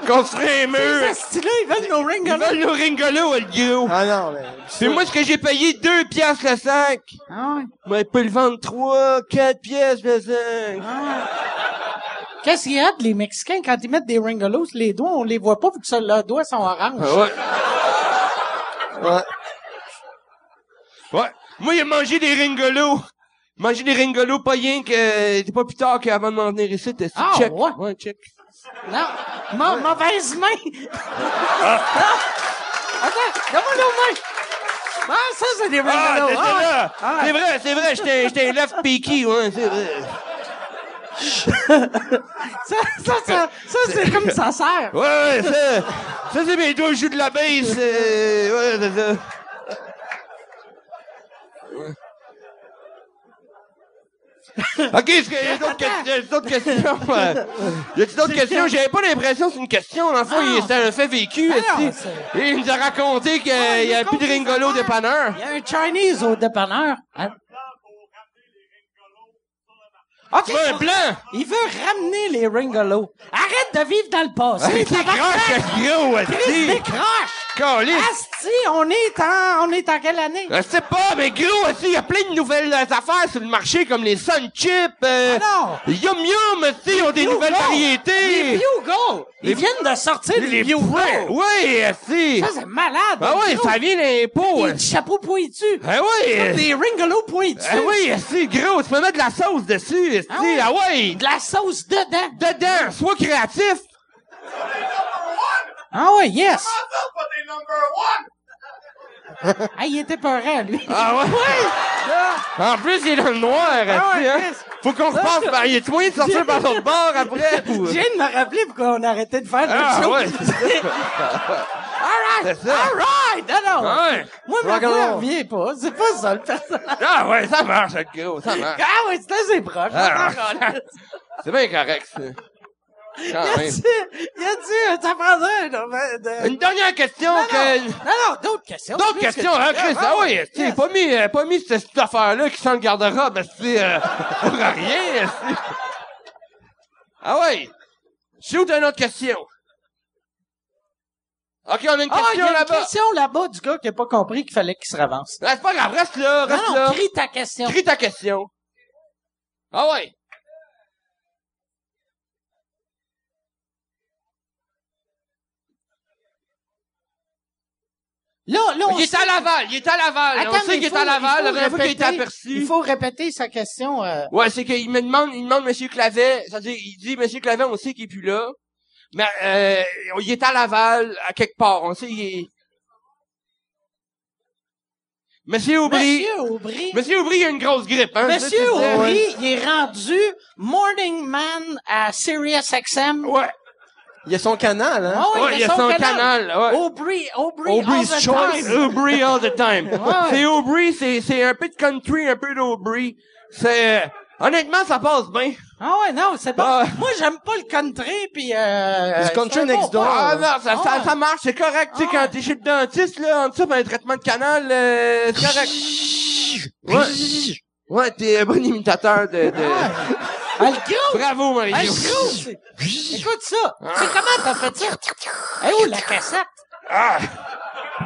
Construire un mur. Ces astis-là, ils veulent nos Ils Ringolos. veulent nos Ringolos, le gros. Ah non, mais... C'est moi ce que j'ai payé deux piastres le sac. Ah ouais. Moi, il peut le vendre trois, quatre pièces le sac. Qu'est-ce qu'il y a de les Mexicains quand ils mettent des Ringolos, les doigts, on les voit pas vu que leurs doigts sont oranges. Ah ouais. Ouais. Ouais. Moi, il a mangé des ringolos. Manger des ringolos, pas rien que, pas plus tard qu'avant de m'en venir ici, t'es Ah, check. ouais. check. Non, ma mauvaise main. Non. Attends, donne-moi nos mains. Ah, ça, c'est des Ah, Ringolos. c'est Ah. Ah. C'est vrai, c'est vrai, j'étais, j'étais left peaky, ouais, c'est vrai. Ça, ça, ça, ça, c'est comme ça sert. Ouais, ouais, ça, ça c'est mes doigts, je joue de la bass, euh, ouais, c'est ça. Ouais. OK, est-ce qu'il y a d'autres questions? Y a d'autres questions? Y a-t-il d'autres questions? J'avais pas l'impression que c'est une question. Dans le fond, Ah. il- c'était un fait vécu. Ah Et il nous a raconté qu'il Ah, il n'y a avait plus de ringolo mère. dépanneur? Il y a un Chinese au dépanneur. OK. Tu veux un plan? Il veut ramener les Ringolos. Arrête de vivre dans le passé. Hey, C'est croche, le gros, Chris, décroche. Calice. Asti, on est en, on est en quelle année? Je sais pas, mais gros, aussi, il y a plein de nouvelles affaires sur le marché, comme les Sun Chips, euh, Ah non. Yum Yum, aussi, ont des nouvelles Les variétés. Bugle. Ils viennent de sortir les Bugle. Oui, aussi. Ça, c'est malade. Ah oui, ça vient d'impôts. Des chapeaux pointus. Ah oui. Des Ringolo pointus. Ah oui, si, gros, tu peux mettre de la sauce dessus, esti. Ah oui. Ah ouais. De la sauce dedans. Dedans, sois créatif. Ah ouais, yes. Ah, il était peurant, lui. Ah ouais? En plus, il est dans le noir, Ah ouais, hein. yes. Faut qu'on se passe par, il est de sortir par l'autre bord après, ou... Je viens de me rappeler pourquoi on a arrêté de faire Ah, le show. ouais. All right, all. Non, non. Ouais. Moi, ma voix revient pas. C'est pas ça, le personnage. Ah ouais, ça marche, le gros, ça marche. Ah ouais, c'est assez proche. Ah, Ah, C'est bien correct, ça. Quand Il a même. dit, il a dit, ça prendrait de- de- Une dernière question Non, que... non, non, non, d'autres questions. D'autres que questions, tu hein. Chris? Ah oui, tu yes. pas mis, euh, pas mis cette, cette affaire-là qui sent le garde-robe, c'est euh, pour rien. Ah oui. Shoot une autre question. OK, on a une Ah, il y question a une là-bas. question là-bas du gars qui a pas compris qu'il fallait qu'il se ravance. Ah, c'est pas grave, reste là, Non, reste non, là. crie ta question. Crie ta question. Ah ouais. Là, là, on Il est sait- à Laval, il est à Laval. Attends, on sait il qu'il est à Laval, la dernière fois qu'il aperçu. Il faut répéter sa question. euh, Ouais, c'est qu'il me demande, il demande Monsieur Clavet, c'est-à-dire, il dit Monsieur Clavet, on sait qu'il est plus là, mais euh, il est à Laval, à quelque part, on sait il est... Monsieur Aubry, Monsieur Aubry. Monsieur Aubry, il a une grosse grippe, hein. Monsieur. Aubry, il est rendu Morning Man à Sirius XM. Ouais, Il y a son canal, hein? Ah ouais, il y a son canal, ouais. Aubry, Aubry, Aubrey's all the Choice. time. Aubry all the time. Ouais. C'est Aubry, c'est, c'est un peu de country, un peu d'Aubry. C'est, Honnêtement, ça passe bien. Ah ouais, non, c'est bon. Ah. Moi, j'aime pas le country, puis euh... Du country next bon door. Ah non, ça, Ah ça, ouais. ça marche, c'est correct. Tu sais, quand t'es chez le dentiste, là, en dessous, ben, un traitement de canal, euh, c'est correct. Ouais. Ouais, t'es un bon imitateur de... de... Ah, le gros! Bravo, Mario. Ah, le gros! c'est- Écoute ça! C'est comment t'as fait ça? Eh où la cassette?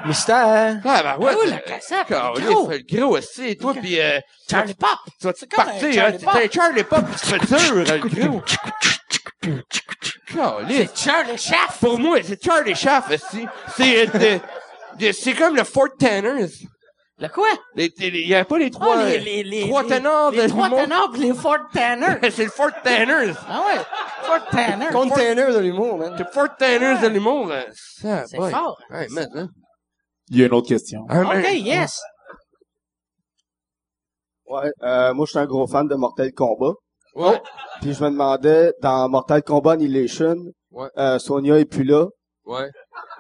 Mystère. Ah, ben ouais. Eh où la cassette? Caliste, gros! le gros aussi, toi, pis euh, Charlie Pop! tu vas te C'est comme un partir, hein, Charlie t'es Pop. un Charlie Pop, tu fais dur, le gros. Caliste. Charlie Chaff! Pour moi, c'est Charlie Schaff, aussi. C'est, euh, de- de- c'est comme le Fort Tanners. Le quoi? Il y a pas les trois, Ah, les, les, les, trois ténors les de trois ténors pis les Fort Tanner. c'est le Fort Tanners. ah ouais, Fort Tanner. Container de l'humour, man. Le Fort Tanners de l'humour, C'est fort. Ouais, hein. Il y a une autre question. Ah, OK, yes. Ouais, euh, moi, je suis un gros fan de Mortal Kombat. Ouais. Puis je me demandais, dans Mortal Kombat Annihilation, Ouais. euh, Sonya est plus là. Ouais.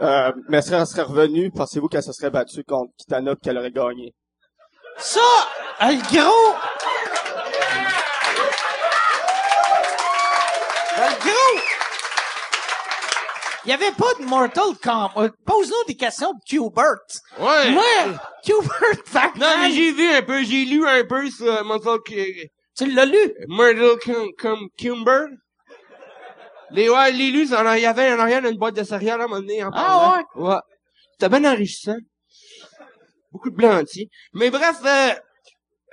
Euh, mais est-ce qu'elle serait revenue? Pensez-vous qu'elle se serait battue contre Kitana pis qu'elle aurait gagné? Ça, euh, le gros. Euh, Le gros. Il y avait pas de Mortal Kombat. Pose-nous des questions de Qbert. Ouais. Moi, Qbert, fait Non, mais j'ai vu un peu, j'ai lu un peu sur euh, Mortal, K- Tu l'as lu? Mortal Kombat. Les, ouais, les lu, ça, il y avait en arrière d'une boîte de céréales à un moment donné, en Ah ouais? Ouais. C'était bien enrichissant. Beaucoup de blanc anti. Mais bref, euh,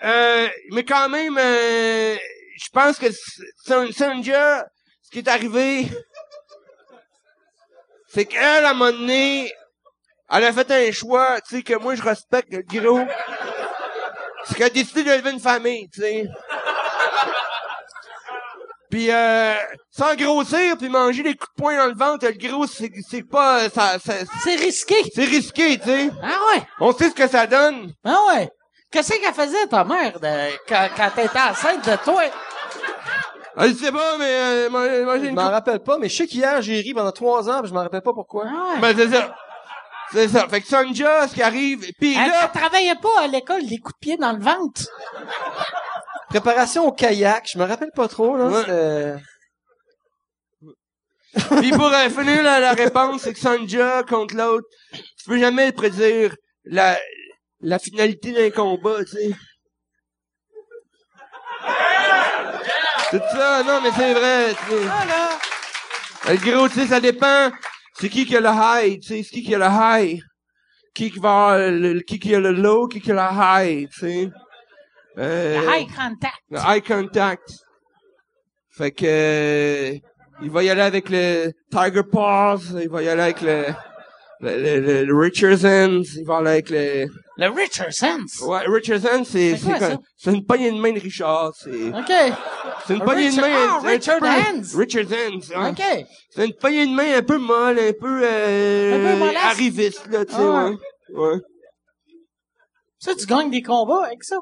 euh, mais quand même, euh, je pense que S- Son- Sonja, ce qui est arrivé, c'est qu'elle, à un moment donné, elle a fait un choix, tu sais, que moi, je respecte, le gros. C'est qu'elle a décidé de lever une famille, tu sais. Puis euh, sans grossir puis manger des coups de poing dans le ventre, le gros c'est c'est pas ça, ça C'est risqué. c'est risqué, tu sais. Ah ouais. On sait ce que ça donne. Ah ouais. Qu'est-ce qu'elle faisait, ta mère, de, quand, quand t'étais enceinte de toi? Je sais pas, mais euh, manger manger Je une m'en rappelle pas, mais je sais qu'hier, j'ai ri pendant trois ans, pis je m'en rappelle pas pourquoi. Ah ouais. Ben c'est ça. C'est ça. Fait que Sonja, ce qui arrive, puis Elle, là, elle travaillait pas à l'école, des coups de pied dans le ventre. Préparation au kayak, je me rappelle pas trop, là. Ouais. puis pour finir la, la réponse, c'est que Sonja contre l'autre, tu peux jamais prédire la la finalité d'un combat, tu sais. C'est ça, non mais c'est vrai, tu sais. Voilà. Le gros, tu sais, ça dépend. C'est qui qui a le high, tu sais, c'est qui qui a le high. Qui qui va avoir le- qui qui a le low, qui qui a le high, tu sais. Euh, Le eye contact. le eye contact. Fait que, euh, il va y aller avec le Tiger Paws, il va y aller avec le, le, le, le- Richardson's, il va aller avec le, Le Richardson. ouais, Richardson, c'est, C'est une poignée de main de Richard, c'est, OK. c'est une poignée de main. ah, c'est un Richard peu- Hands. Richardson's, hein. OK. C'est une poignée de main un peu molle, un peu, euh, Un peu mollasse. arriviste, là, tu sais, Ah. ouais. Ouais. Ça, tu gagnes des combats avec ça?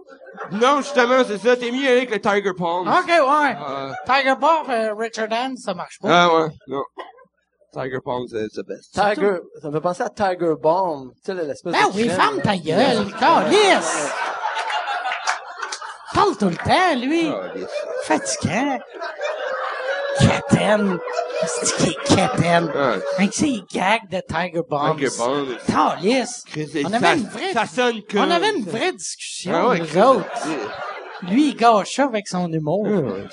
Non, justement, c'est ça, t'es mieux avec le Tiger Palm. OK, ouais. Euh, Tiger Bob, euh, Richard Hand, ça marche pas. ah ouais, non. Tiger Palm, c'est c'est best. Tiger, ça me fait penser à Tiger Bomb. Tu sais, l'espèce Ben de oui, crème, ferme là. ta gueule, calice! Parle tout le temps, lui. Ah, Fatigant. C'est qui est capitaine? Ah, Avec ses gags de Tiger Bombs. Tiger. Calice. Chris, On ça- avait une vraie, Ça sonne on avait une vraie discussion, Ah ouais, nous autres. Lui, il gâche ça avec son humour. Ah ouais.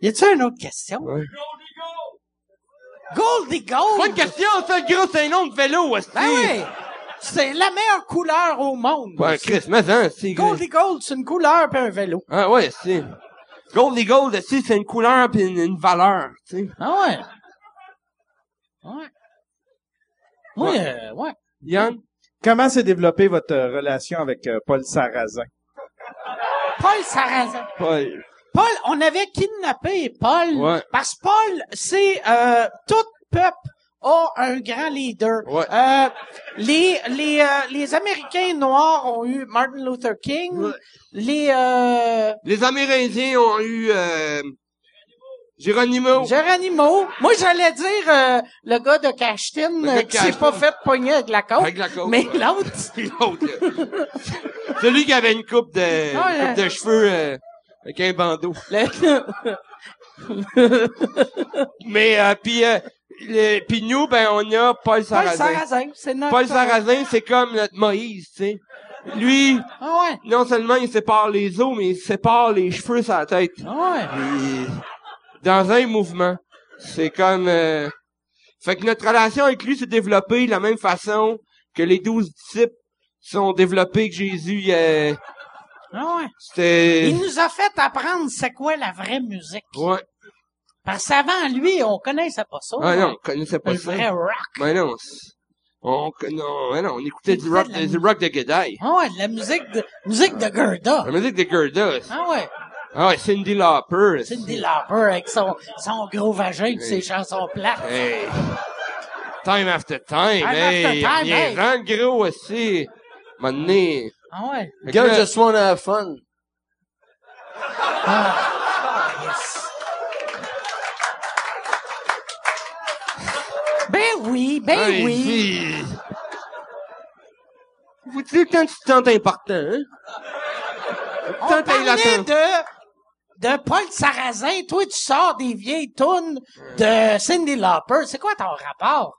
Y a-tu une autre question? Ouais. Goldie Gold! Une question, ça, le gros, c'est un nom de vélo, aussi. Ben oui! C'est la meilleure couleur au monde. Ouais, Chris, mais hein, c'est... Goldie Gold, c'est une couleur pis un vélo. Ah ouais, c'est... Gold, aussi, c'est une couleur pis une, une valeur, tu sais. Ah ouais? Ouais. Oui, euh, ouais. Yann? Comment s'est développée votre euh, relation avec euh, Paul Sarrazin? Paul Sarrazin. Paul. Paul, on avait kidnappé Paul. Ouais. Parce que Paul, c'est euh, tout peuple a un grand leader. Ouais. Euh, les les euh, les Américains noirs ont eu Martin Luther King. Ouais. Les euh, Les Amérindiens ont eu, euh... Geronimo. Geronimo. Moi, j'allais dire euh, le gars de Cashtin euh, qui s'est pas fait pogner avec la côte. Avec la côte. Mais ouais. l'autre, L'autre. Celui qui avait une coupe de, Ouais. coupe de cheveux, euh, Avec un bandeau. Le- Mais, euh, puis, euh, le- puis nous, ben, on a Paul Paul Sarrazin. Sarrazin, c'est notre... Paul Sarrazin, c'est comme notre Moïse, tu sais. Lui, Ah ouais, non seulement il sépare les os, mais il sépare les cheveux sur la tête. ah ouais. Puis, dans un mouvement. C'est comme... euh, Fait que notre relation avec lui s'est développée de la même façon que les douze disciples sont développés que Jésus... euh, Ah ouais. C'était... Il nous a fait apprendre c'est quoi la vraie musique. Ouais. Parce qu'avant lui, on connaissait pas ça. Ah non, on connaissait pas Le ça. vrai rock. Mais non, on, non, mais non, on écoutait du rock, de la du rock de G'day. Ah ouais, de la musique de, musique de Gerda. La musique de Gerda. Ah ouais. Ah ouais, Cindy Lauper. Cindy Lauper avec son, son gros vagin et ses chansons plates. Hey. Time after time. Time hey, after time, viens hey. rendre gros aussi. M'amener. Ah ouais. Girl just wanna have fun. Ben oui, ben Hey, oui. c'est- Faut-tu quand tu te sens important, hein? On Tant parlait de, de Paul Sarrazin. Toi, tu sors des vieilles tunes de Cindy Lauper. C'est quoi ton rapport?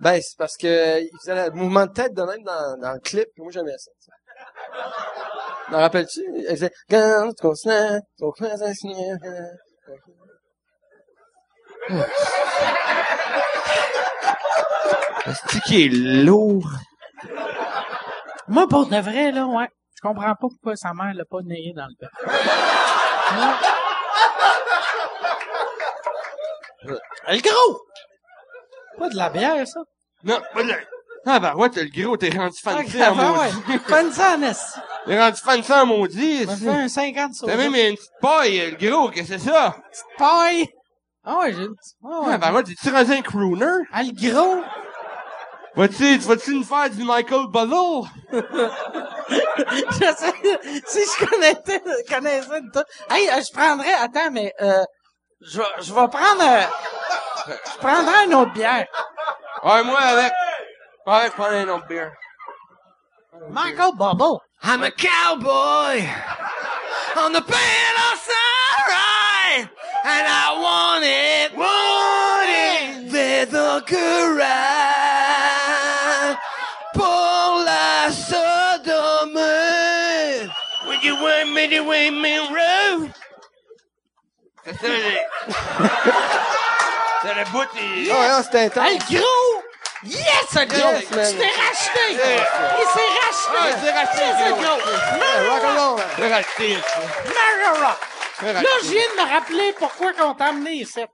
Ben, c'est parce que il faisait le mouvement de tête de même dans, dans le clip, moi j'aimais ça. T'en rappelles-tu? Il faisait Quand tu consens, ton frère s'insigne. C'est qui est lourd? Moi, pour de vrai, là, ouais. Je comprends pas pourquoi sa mère l'a pas nayé dans le bec. Le gros! Pas de la bière, ça. Non, pas de... Ah ben ouais, t'as le gros, t'es rendu fancy en Ah, ouais. maudit. Fancy en esti. T'es rendu fancy en maudit. On fait un 50 sur T'as même une petite paille, le gros, qu'est-ce que c'est ça? paille. Ah ouais, j'ai une. Ah ouais. Ben t'es-tu rendu un crooner? Ah, le gros? Vas-tu, vas-tu nous faire du Michael Buzzle? je sais, si je connaissais, connaissais une tonne- Hey, euh, je prendrais, attends, mais, euh, je, vais- je vais prendre, euh, je prendrais une autre bière. Ouais, moi avec. Ouais, prends un autre bière. Michael Bubble. I'm a cowboy on the sunrise, and I want it, want it with the courage pour la sodomie. Would you want me to win me road? C'est ça, les... C'est le bout des... Ah non, c'était intense. Hey, gros! Yes, le gros! Yes, man. tu t'es racheté! Yeah. Il s'est racheté! Ah, c'est racheté, Yes, le le gros. gros! Rock and roll, man. C'est racheté, ça. Mario Rock! Là, je viens de me rappeler pourquoi qu'on t'a amené ici. Ouais.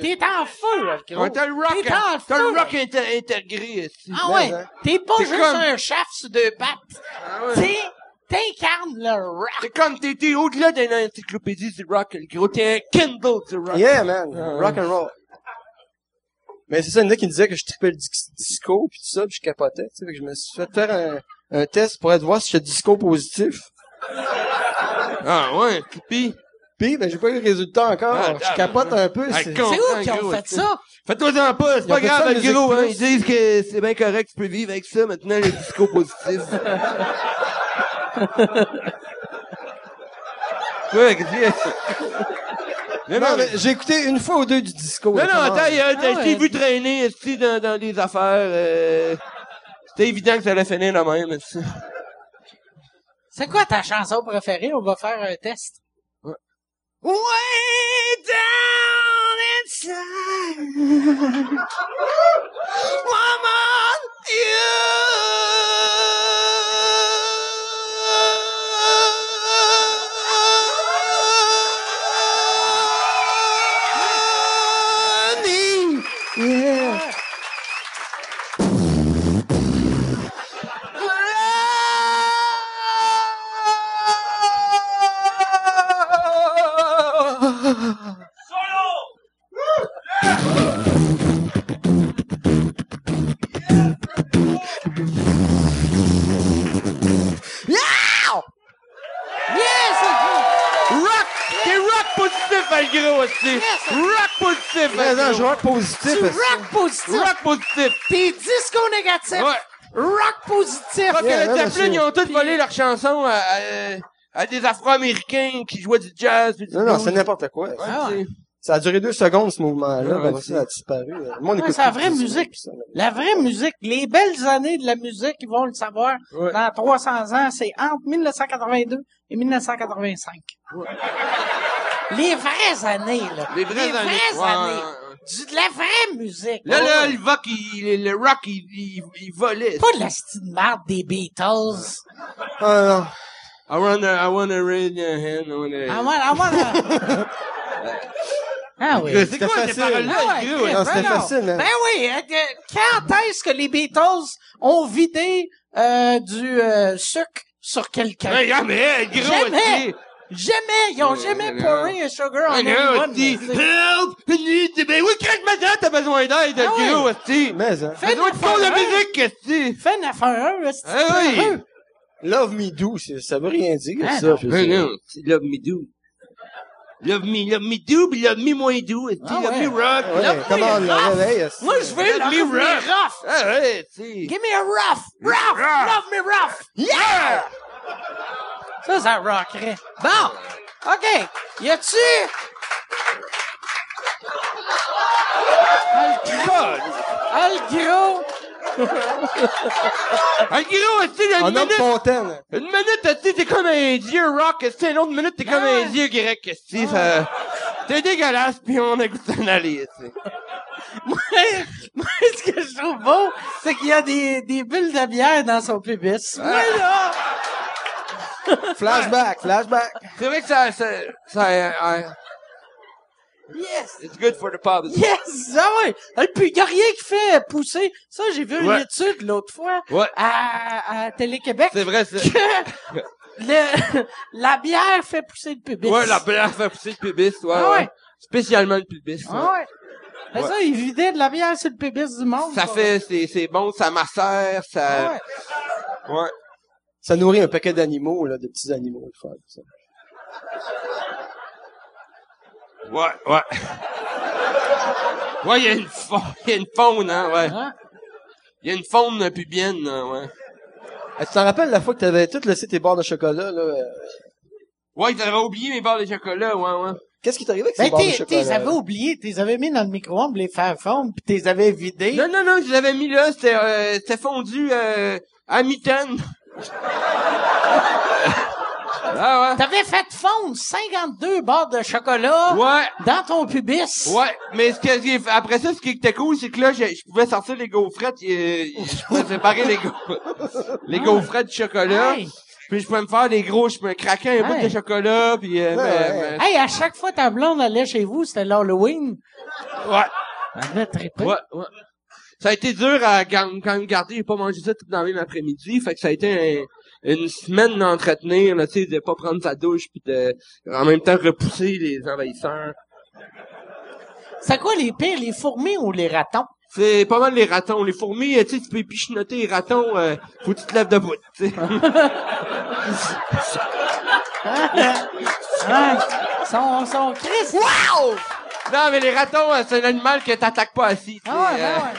T'es en feu, le gros. Ouais, t'as le rock, T'es en hein. t'as feu. le rock inté- intégré ici. Ah ouais, hein. t'es pas T'es juste comme- un chef sur deux pattes. T'es, t'incarnes le rock. C'est comme t'es t'es au-delà d'une encyclopédie du rock, le gros. T'es un Kindle du rock. Yeah, man. Ah, Rock and roll. Mais c'est ça, il y en a qui me disaient que je tripais le dis- disco puis tout ça, puis je capotais, tu sais, fait que je me suis fait faire un, un test pour être voir si j'étais disco positif. Ah ouais, pis Puis, ben, j'ai pas eu le résultat encore. Ah, je capote un peu. Ah, c'est- con. C'est où qui ont fait ça? Fais-toi-en pas, c'est Ils pas grave, le gros, hein. Ils disent que c'est bien correct, tu peux vivre avec ça, maintenant, le disco positif. ouais, qu'est-ce qu'il y a? Non, mais j'ai écouté une fois ou deux du disco. non, non, attends, il y a- Ah je t'ai ouais. vu traîner, ici, dans, dans des affaires, euh, c'était évident que ça allait finir de même, ça. C'est quoi ta chanson préférée? On va faire un test. Way down inside, woman, you. Aussi. Rock positif, Mais hein, rock positif. Du rock positif. Rock positif. T'es disco négatif. Ouais. Rock positif. Parce que Yeah, ouais, Zeppelin, ils ont tous volé leur chanson à, à, à des Afro-Américains qui jouaient du jazz. puis du Non, non, c'est n'importe quoi. Ouais, Ah Ça a duré deux secondes, ce mouvement-là. Ouais, ça, a disparu. Le monde Ouais, c'est la vraie musique. ça. La vraie musique, les belles années de la musique, ils vont le savoir. Ouais. Dans 300 ans, c'est entre 1982 et 1985. Les vraies années, là. Les vraies années. Ouais, années. Du, de la vraie musique. Là, là, ouais. le rock, il, le rock, il, il, il volait. Pas de la style marde des Beatles. Ah, non. I wanna, I wanna raise your hand, I wanna... I want Ah oui. C'est C'était quoi ces facile. paroles-là, Ah ouais, gros? Chris, Non, c'était ben non. facile, hein. Ben oui, euh, quand est-ce que les Beatles ont vidé euh, du euh, sucre sur quelqu'un? Ouais, jamais, gros, Jamais. Jamais! Ils ont jamais pourri un sugar en Ah non, anyone, Help! Ben oui, craque madame, t'as besoin d'aide, Ah ouais. gros, aussi. Mais, hein. Ça doit être con, la musique, qu'est-ce Fais une affaire, c'est Ah oui. Love Me Do, ça veut rien dire, Ah, ça. c'est Love Me Do. Love Me, Love Me Do, Love Me Moins Do, Ah Love ouais. Me Rock. Ouais, Love comment me on rough. est-ce- Moi, je veux le me rough, me rough. Ah ouais. Give me a rough, rough, love me rough. Yeah! Ça, ça rockerait. Bon, OK. Y a-tu... Le gros. Ah, gros. Un gros, tu sais, une homme minute, fontaine. une minute, tu sais, t'es comme un dieu rock, tu sais, une autre minute, t'es comme Ah un dieu grec, tu sais, ça... T'es dégueulasse, pis on a goût de s'en aller, tu sais. Moi, moi, ce que je trouve beau, c'est qu'il y a des, des bulles de bière dans son pubis. Moi, là... Flashback, flashback. C'est vrai que ça, ça, ça, euh, Yes! it's good for the pub. Yes! Ah ouais! Il y a rien qui fait pousser. Ça, j'ai vu une Ouais. étude l'autre fois Ouais. à, à Télé-Québec C'est vrai, c'est... que le, la bière fait pousser le pubis. Ouais, la bière fait pousser le pubis, ouais, Ah ouais. ouais. Spécialement le pubis. ouais. Ah ouais. Ça, il vidait de la bière sur le pubis du monde. Ça fait, c'est, c'est bon, ça macère, Ah ça... ouais. Ouais. Ça nourrit un paquet d'animaux, là, de petits animaux, le fun, ça. Ouais, ouais. Ouais, il y a une faune, il y a une faune, hein, ouais. Hein? Il y a une faune pubienne, hein, ouais. Tu t'en rappelles la fois que t'avais tout laissé tes barres de chocolat, là? euh, Ouais, t'avais oublié mes barres de chocolat, ouais, ouais. Qu'est-ce qui t'est arrivé avec ces Ben, barres de t'es, chocolat? t'es avais oublié, t'es avais mis dans le micro-ondes pour les faire fondre, pis t'es avais vidé. Non, non, non, je l'avais mis là, c'était, euh, c'était fondu, euh, à mi-temps. ah, T'avais fait fondre 52 barres de chocolat ouais. Ouais. dans ton pubis. Ouais, mais ce que, après ça, ce qui était cool, c'est que là, je, je pouvais sortir les gaufrettes, et, je pouvais séparer les, les gaufrettes du chocolat. Hey. Puis je pouvais me faire des gros, je me craquais un bout Hey. de chocolat, puis euh, Ouais, ouais. Hey, à chaque fois ta blonde allait chez vous, c'était l'Halloween. ouais, Elle avait trippé. ouais, ouais. Ça a été dur à quand même garder, j'ai pas mangé ça tout dans le même après-midi, fait que ça a été un- une semaine d'entretenir, là, tu sais, de pas prendre sa douche, puis de, en même temps, repousser les envahisseurs. C'est quoi les pires, les fourmis ou les ratons? C'est pas mal les ratons. Les fourmis, euh, tu sais, tu peux pichenoter les ratons, euh, faut que tu te lèves debout, tu sais. Hein? Son, son. Wow! Non, mais les ratons, euh, c'est un animal que t'attaques pas assis. Ah ouais, euh, ben ouais.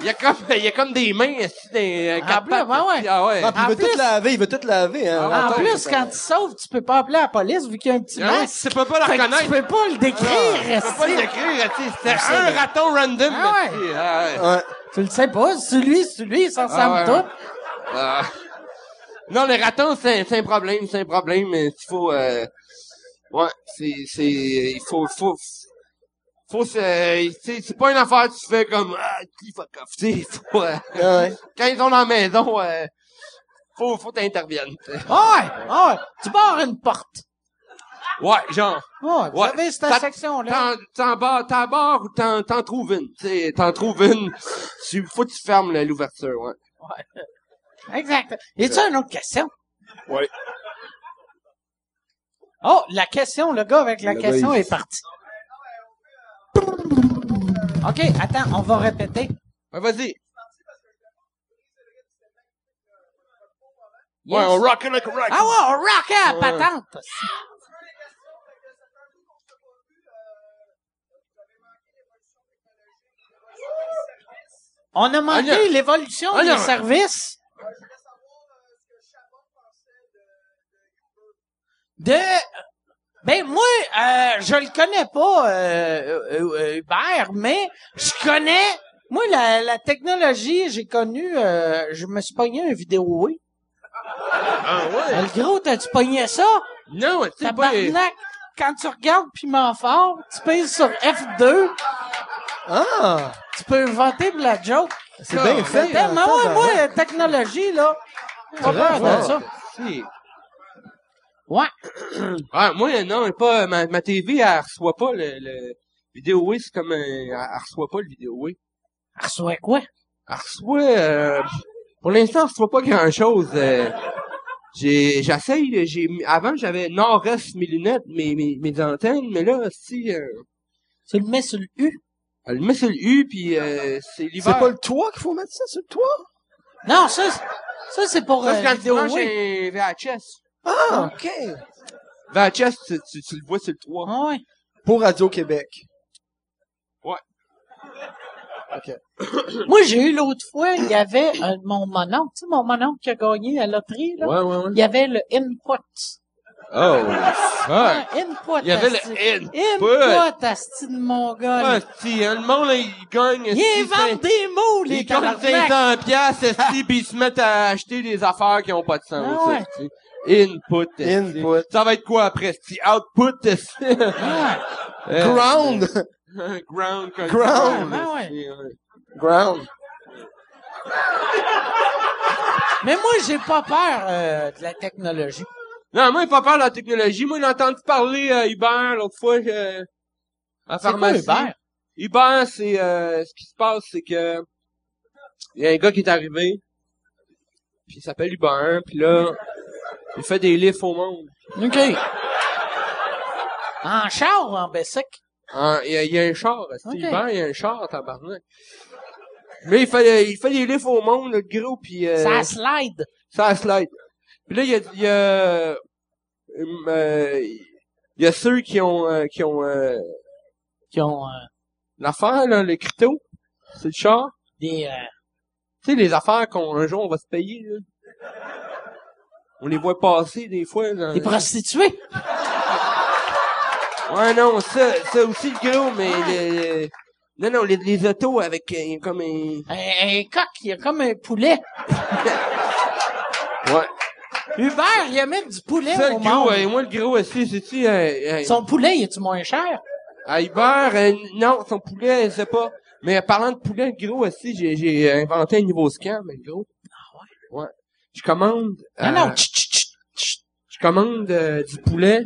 Il y a comme, il y a comme des mains assis dans les En plus, ben ouais. puis Ah ouais. Ah, puis il En veut plus- tout laver, il veut tout laver, hein. En Attends, plus, ça- quand tu sauves, tu peux pas appeler la police vu qu'il y a un petit Ah ouais, masque. tu peux pas Fait que reconnaître. Tu peux pas le décrire. Ah, tu peux pas le esti. décrire, tu sais. C'était sais, un raton random, Ah ouais. esti. Ah ouais. Ouais. Tu le sais pas, c'est lui, c'est lui, ça ressemble ouais. tout. Ah. Non, les ratons, c'est, c'est un problème, c'est un problème, mais il faut, euh, ouais, c'est, c'est, il faut, faut, faut, c'est, tu c'est pas une affaire que tu fais comme, ah, qui fuck off, tu faut, euh, ouais. quand ils sont dans la maison, euh, faut, faut t'interviennes, tu. Ah ouais, ah ouais. Tu barres une porte. Ouais, genre, Ah ouais, vous Ouais. avez cette Ça- section-là. t'en, t'en barres, t'en barres ou t'en, t'en trouves une, tu sais, t'en trouves une, tu, faut que tu fermes l'ouverture, ouais. Exact. Y a-tu une autre question? Ouais. Oh, la question, le gars avec la Le question gars, il- est parti. OK, attends, on va répéter. Ouais, vas-y. Yes. Ouais, on rock like a rock. Ah ouais, on rock à la Ouais. patente. On a manqué Ah, l'évolution Ah, des services. De... Ben, moi, euh, je le connais pas, euh, euh, euh, Hubert, mais je connais... Moi, la, la technologie, j'ai connu... euh, je me suis pogné un vidéo, oui. Ah ouais? Le gros, t'as-tu pogné ça? Non, tu sais pas... Quand tu regardes Piment Fort, tu pèses sur F2, Ah! tu peux voter pour la joke. C'est bien fait. Tellement, hein, moi, moi, la technologie, là, pas peur de ça. Si. Ouais. Ah, moi, non, pas, ma, ma TV, elle reçoit pas le, le vidéo, c'est comme un, elle, elle reçoit pas le vidéo, Elle reçoit quoi? Elle reçoit, euh, pour l'instant, elle reçoit pas grand chose, j'ai, j'essaye, j'ai, avant, j'avais nord-est mes lunettes, mes, mes, mes antennes, mais là, si, euh, Tu le mets sur le U? elle le met sur le U, puis euh, c'est l'hiver. C'est pas le toit qu'il faut mettre ça sur le toit? Non, ça, c'est- ça, c'est pour Ça, euh, c'est quand tu VHS. Ah, OK. VHS, tu, tu, tu le vois sur le toit. Ah ouais. Pour Radio-Québec. Ouais. OK. Moi, j'ai eu l'autre fois, il y avait un, mon mononcle, tu sais, mon mononcle qui a gagné à la loterie, là. Ouais, ouais, ouais. Il y avait le input. Oh. Ah, Ouais. input. Il y avait le asti. input. Input, asti de mon gars. Ah, si, hein, le monde, là, il gagne. Il invente des mots, les Ils gagnent tabarnak. 500 piastres, esti, pis ils se mettent à acheter des affaires qui ont pas de sens. Ah ouais. Input. Input. Ça va être quoi après, esti? Output. Euh, Ground. Ground. Ground. Ah. Ground. Mais moi, j'ai pas peur euh, de la technologie. Non, moi, j'ai pas peur de la technologie. Moi, j'ai entendu parler à Hubert l'autre fois, euh, à la quoi, pharmacie. Hubert? Hubert, c'est, euh, ce qui se passe, c'est que, il y a un gars qui est arrivé, puis il s'appelle Hubert, puis là, il fait des livres au monde. OK. En char ou en Bessic? Il y, y a un char, esti. Ok. Hubert, il y a un char, tabarnak. Mais il fait, il fait des livres au monde, le gros, puis euh, Ça slide. ça slide. Puis là, il y a, il y a, hum, euh, il y a ceux qui ont, euh, qui ont, euh, Qui ont euh, l'affaire, là, le crypto. C'est le char. des... euh, Tu sais, les affaires qu'on, un jour, on va se payer, là. On les voit passer, des fois, dans- des prostituées? Ouais, non, ça, ça aussi, le gros, mais le- non, non, les, les autos avec, euh, comme un, Un, un coq, il a comme un poulet. ouais. Hubert, il a même du poulet Ça, le au gros, monde. euh, moi, le gros aussi, c'est-tu, euh, euh, Son poulet, il est-tu moins cher? à Hubert, euh, non, son poulet, je sais pas. Mais parlant de poulet, le gros aussi, j'ai, j'ai inventé un nouveau scam, le gros. Ah. Je commande, Non, euh, non, tch, tch, tch, tch. je commande euh, du poulet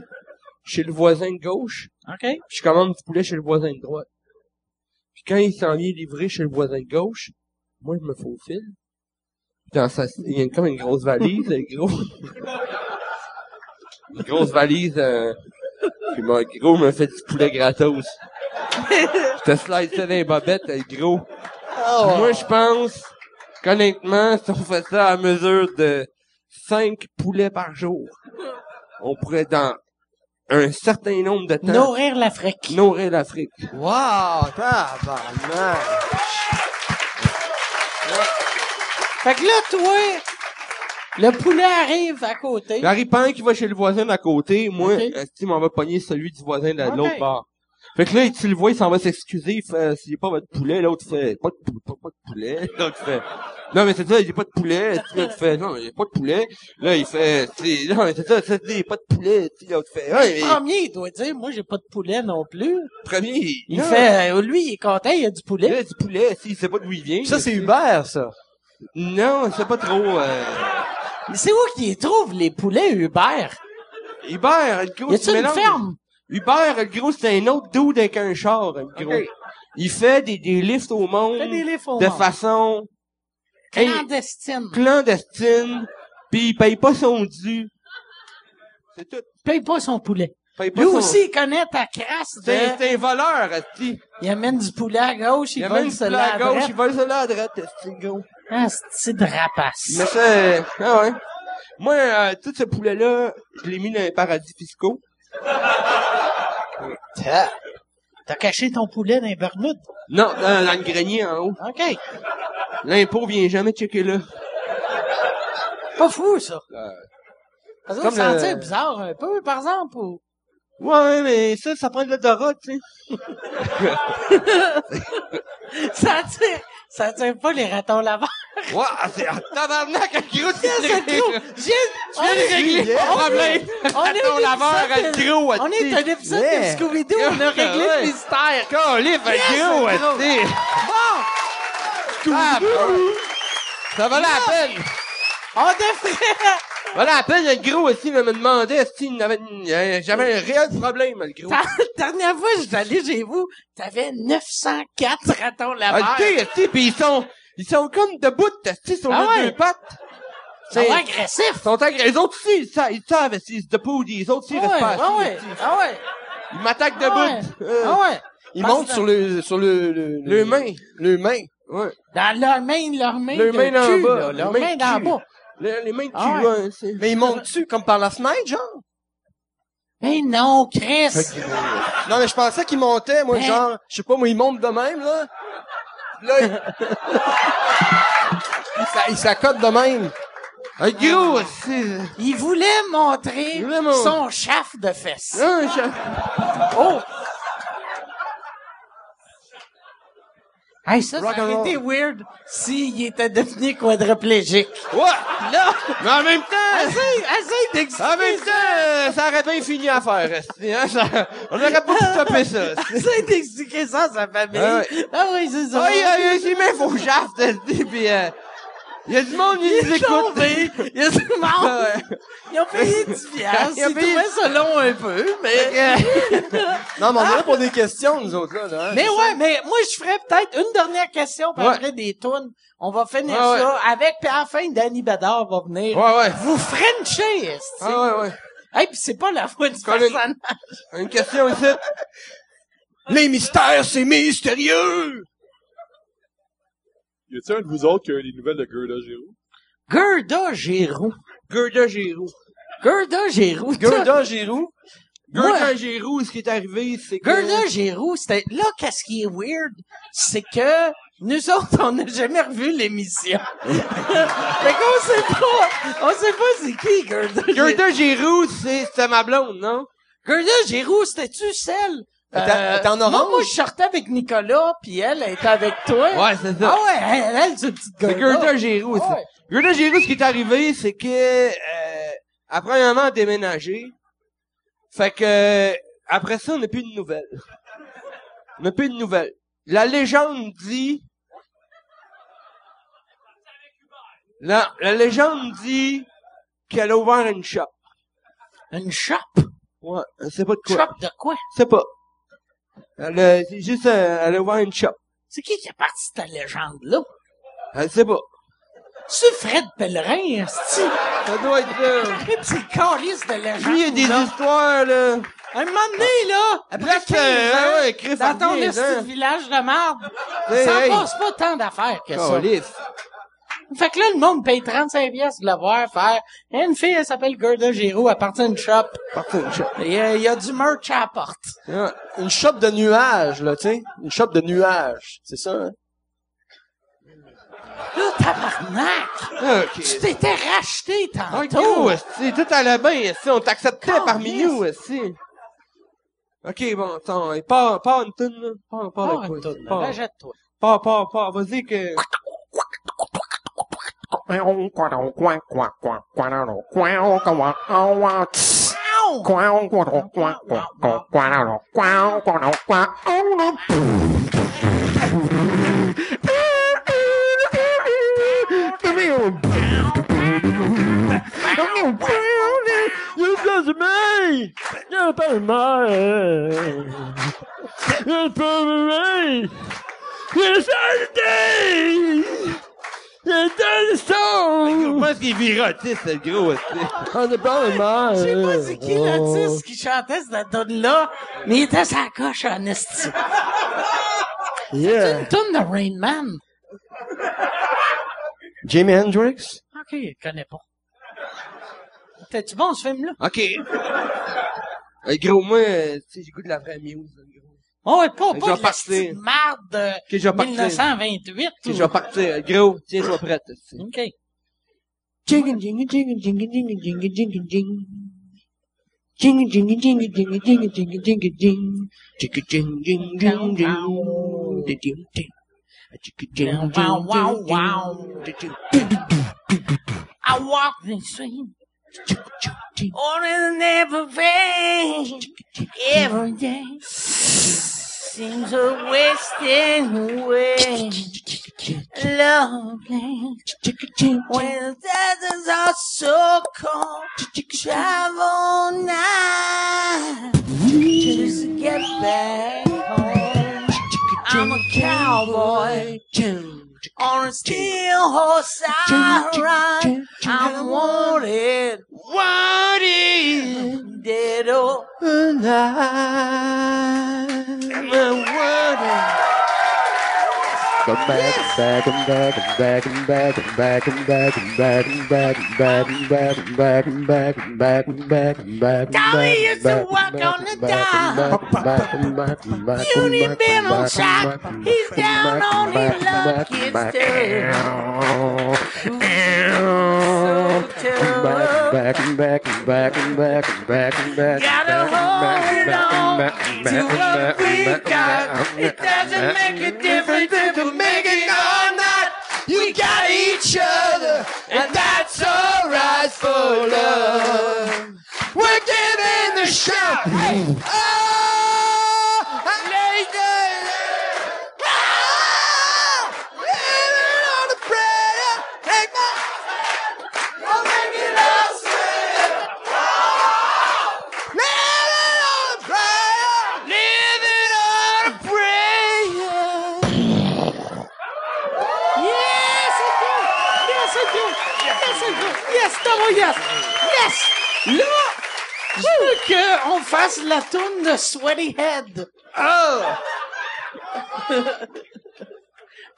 chez le voisin de gauche, OK. puis je commande du poulet chez le voisin de droite. Puis quand il s'en vient livrer chez le voisin de gauche, moi, je me faufile. Dans sa, il y a comme une grosse valise, gros. une grosse valise, euh, puis mon gros me fait du poulet gratos. je te slide ça dans les bobettes, le gros. Moi, je pense qu'honnêtement, si on fait ça à mesure de 5 poulets par jour, on pourrait, dans un certain nombre de temps, Nourrir l'Afrique. nourrir l'Afrique. Wow, tabarnak. Fait que là, toi, le poulet arrive à côté. Larry Pin qui va chez le voisin d'à côté, moi, Ok. esti, m'en va pogner celui du voisin de l'autre bord. Fait que là, tu le vois, il s'en va s'excuser, il fait, s'il n'y a pas votre poulet, l'autre fait, pas de, pou- pas, pas de poulet, l'autre fait, non, mais c'est ça, il n'y a pas de poulet, l'autre fait, non, il n'y a pas de poulet, là, il fait, non, mais c'est ça, c'est, il n'y a pas de poulet, l'autre fait, ouais, mais, Le premier, il doit dire, moi, j'ai pas de poulet non plus. premier, il, Il non, fait, euh, lui, il est content, il y a du il y poulet. a du poulet, esti, il sait pas d'où il vient. Ça, c'est. Hubert, ça. Non, c'est pas trop, euh, Mais c'est où qu'il trouve les poulets, Hubert? Hubert, le gros, Y a-tu tu une ferme? Hubert, gros, c'est un autre dude avec un char, gros. Il fait des, des lifts au monde Fait des livres au de monde. façon Clandestine. clandestine, puis il paye pas son dû. C'est tout. Paye pas son poulet. Paye pas Lui son- aussi, il connaît ta crasse de... C'est un voleur, esti. Il amène du poulet à gauche, il, Il vole amène du poulet cela à gauche, il vole cela à droite, gros. Ah, c'est de rapace. Mais c'est... Ah ouais. Moi, euh, tout ce poulet-là, je l'ai mis dans les paradis fiscaux. T'as t'as caché ton poulet dans les Bermudes? Non, dans, dans le grenier en haut. OK. L'impôt vient jamais checker là. Pas fou, ça. Ça doit Comme sentir le- bizarre un peu, par exemple, ou... Ouais, mais ça, ça prend de l'odorat, tu sais. Ça tire, ça tire pas les ratons laveurs. Ouais, ah, c'est, ah, tabarnak, un gros, c'est gros? J'ai, Tu viens de régler ton problème. On est Ton un laveur, épisode un de- gros, On est un épisode de Scooby-Doo, on a réglé le mystère. Calif, un gros, un gros. tu sais. Bon, Ah, bon. Ça valait la peine. on devrait... La peine, le gros aussi, me demandait si avait une- euh, j'avais un réel problème, le gros. La dernière fois que j'étais allé chez vous, t'avais 904 ratons laveurs. Ah, tu sais, pis ils sont, ils sont comme debout, tu sais, sur Ah les ouais? deux pattes. Ça C'est- va agressif. Ils sont agressifs. Les autres aussi, ils savent, ils savent s'ils se debout, les autres aussi, ils Ah restent ouais, pas ah ouais, ah ouais, Ils m'attaquent ah debout. Euh, ah ouais. Ils Parce montent sur le, sur le, le, Le main. Le main. Ouais. Dans leur main, leur main Leur main cul, bas, leur main cul. bas. Les, les mains de cul, Ah ouais. Mais ils montent dessus comme par la fenêtre, genre? Mais non, Chris! Non, mais je pensais qu'ils montaient, moi, Hein? genre, je sais pas, moi, ils montent de même, là. Là, ils... s'a- ils s'accotent de même. Un gros. Il voulait montrer Il voulait montrer. son chaf de fesses. Ah, je- Oh! Hey, ça, ça aurait été weird s'il était devenu quadriplégique. Ouais! Là, Mais en même temps... essaye, essaye d'expliquer En même temps, ça aurait bien fini à faire, hein, ça- on aurait pas pu stopper ça. Essaye d'expliquer ça à sa famille. Ah Ah, ouais. oui, c'est ça. Ah, il il a mis faux esti, pis euh, il y a du monde qui Il. Il y a du monde. Ah. Ils ont payé 10 piastres. Ils ont Ils payé- trouvaient ça long un peu, mais... Non, mais on est là pour des questions, nous autres, là. là, hein, Mais ouais, mais moi, je ferais peut-être une dernière question, puis Ouais. après des tunes. On va finir Ouais, ouais. ça avec, puis à la fin, Danny Bedard va venir. Ouais, ouais. Vous Frenchez. Ah ouais, ouais. Hey, puis c'est pas la voix du personnage. Une question ici. Les mystères, c'est mystérieux! Y a-t-il un de vous autres qui a les nouvelles de Gerda Giroux? Gerda Giroux. Gerda Giroux. Gerda Giroux. Gerda Giroux. Gerda Giroux, ce qui est arrivé, c'est que... Gerda Giroux, c'était, là, qu'est-ce qui est weird, c'est que nous autres, on n'a jamais revu l'émission. fait qu'on sait pas, on sait pas c'est qui Gerda Giroux. Gerda Giroux, c'est, c'était ma blonde, non? Gerda Giroux, c'était-tu celle? Elle était en moi, orange? Moi, je sortais avec Nicolas, puis elle, elle était avec toi. Ouais, c'est ça. Ah ouais, elle, elle, c'est une petite C'est Gerda. Giroux, ouais. Gerda Giroux, ce qui est arrivé, c'est que, euh, après un moment déménagé, fait que, après ça, on n'a plus de nouvelles. On n'a plus de nouvelles. La légende dit, la, la légende dit qu'elle a ouvert une shop. Une shop? Ouais, sait pas de quoi. Shop de quoi? C'est pas. Elle a, c'est juste, euh, elle a ouvert une shop. C'est qui qui est parti de ta légende-là? Elle sait pas. C'est Fred Pellerin, esti. Ça doit être, euh, Les petits calices de légende. lui, il y a des là. histoires, là. Un moment donné, là, après Là, 15 c'est- ans, ah ouais, Chris, dans ton esti hein. de village de marde, Hey, ça hey. passe pas tant d'affaires que ça. Fait que là, le monde paye 35 pièces de le voir faire. A une fille, elle s'appelle Gerda Giroux, elle partit d'une shop. Parti une shop. Il y, a, il y a du merch à la porte. Ouais. Une shop de nuages, là, tu sais. Une shop de nuages. C'est ça, hein? Là, tabarnak! Ok. Tu t'étais racheté Ah, tantôt. esti, tout allait bien, on t'acceptait parmi nous, esti. Ok, bon, attends, pars, pars une toune, là. Pars, pars, Pas avec une toune, pars. jette-toi. Pars, pars, pars, vas-y que... You touch me! You touch me! You touch me! You touch me! Je pense qu'il est virotiste, le gros, esti. Je sais pas c'est qui l'artiste qui chantait cette tune-là, mais il était sa coche en esti. C'est une tune de Rain Man. Jimi Hendrix? Ok, je connais pas. T'es-tu bon, ce film-là? Ok. Hey, gros, moi, euh, tu sais, j'écoute de la vraie muse. Oh, ouais, pas, pas de marde 1928. Que je vais partir, gros. Tiens-toi prête. OK. Jingle, jingle, jingle, jingle, jingle, jingle, jingle, jingle. Jingle, jingle, jingle, jingle, jingle, jingle, jingle, jingle. Jingle, jingle, jingle, jingle, jingle, jingle, jingle. Wow, wow, wow. I walk the street on an every day, every day. Seems a wasting away. Lovely. When the deserts are so cold, travel night just to get back home. I'm a cowboy on a steel horse I ride. I'm wanted, wanted, dead or alive. I'm wanted. Come back, and back, and back, and back, and back, and back, and back, and back, and back, and back, and back, and back, and back, and back, and back, and back, and Dolly back, used to work on the dock. Uni been on shock. He's down on his luck. It's Back and back and back and back and back and back. Gotta hold on to what we got. It doesn't make a difference if it or not. We got each other, and that's alright for love. We're giving the shot. Hey. Oh, Yes, Taro, yes. Yes. Là, je veux qu'on fasse la tourne de Sweaty Head. Oh.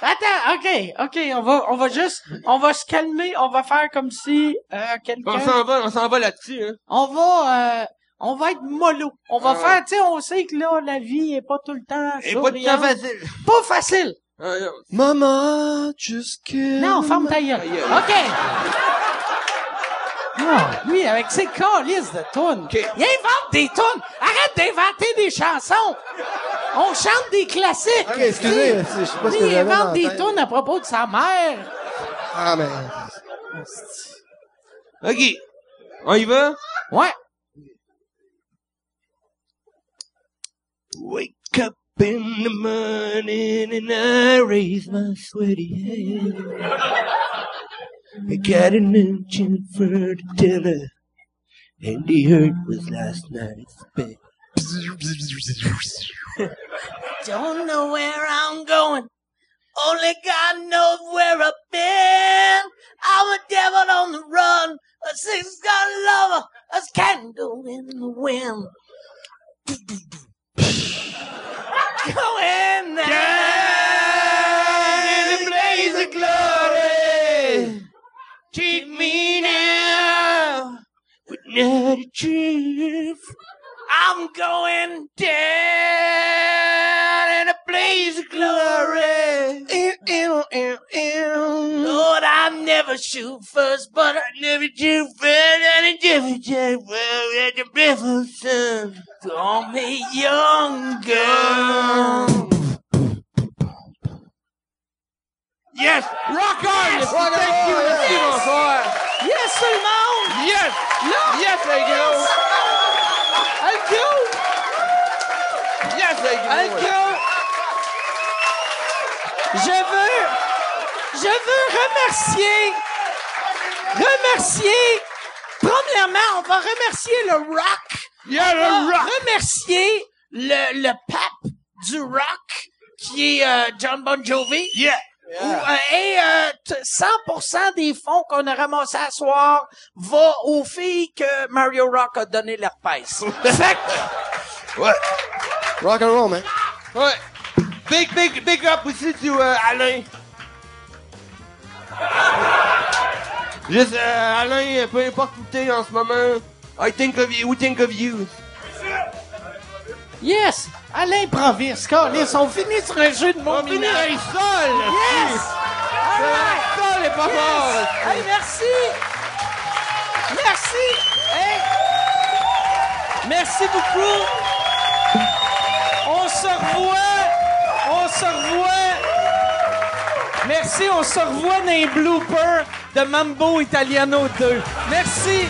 Attends, ok, ok, on va, on va juste, on va se calmer, on va faire comme si euh, quelqu'un. On s'en va, on s'en va là-dessus, hein. On va, euh, on va être mollo. On va Ah. faire, tu sais, on sait que là, la vie est pas tout le temps Et pas tout le temps facile. Pas facile. Maman, just kill Non, ferme ta gueule. OK. Non, lui, avec ses calices de tunes. Il invente des tunes. Arrête d'inventer des chansons. On chante des classiques. Ok, excusez, je sais pas ce que Lui, il invente des tunes à propos de sa mère. Ah, mais... OK. On y va? Ouais. Wake up in the morning and I raise my sweaty head. I got an engine for the dinner, and the hurt was last night's bed. Don't know where I'm going. Only God knows where I've been. I'm a devil on the run. A six-gun lover. A candle in the wind. Going down in the blaze of glory. Treat me now with not a truth. I'm going down in a blaze of glory. Ew, ew, ew, ew. Lord, I never shoot first, but I never shoot first. And I never shoot first at the beautiful sun. Call me young girl. Yes! Rock on! Yes! Rock Thank on! you! Merci, Yes! bonsoir! Yes, tout le monde! Yes! Là! Yes, les gros! Un go! Yes, les gros! Un go! Je veux, je veux remercier, remercier, premièrement, on va remercier le rock. Yeah, on le va rock. remercier le, le pape du rock, qui est euh, John Bon Jovi. Yeah! Euh, et euh, t- 100% des fonds qu'on a ramassés à soir va aux filles que Mario Rock a donné l'herpès. fait que- Ouais! Rock and roll, man. Ouais! Big, big, big up aussi to euh, Alain. Juste, euh, Alain, peu importe où t'es en ce moment, I think of you, we think of you. Yes! À l'improviste, Carlis, on finit sur un jeu de mots On finit un sol! Yes! Le sol est pas yes. Hey, merci! Merci! Hey. Merci beaucoup! On se revoit! On se revoit! Merci, on se revoit dans les bloopers de Mambo Italiano 2. Merci!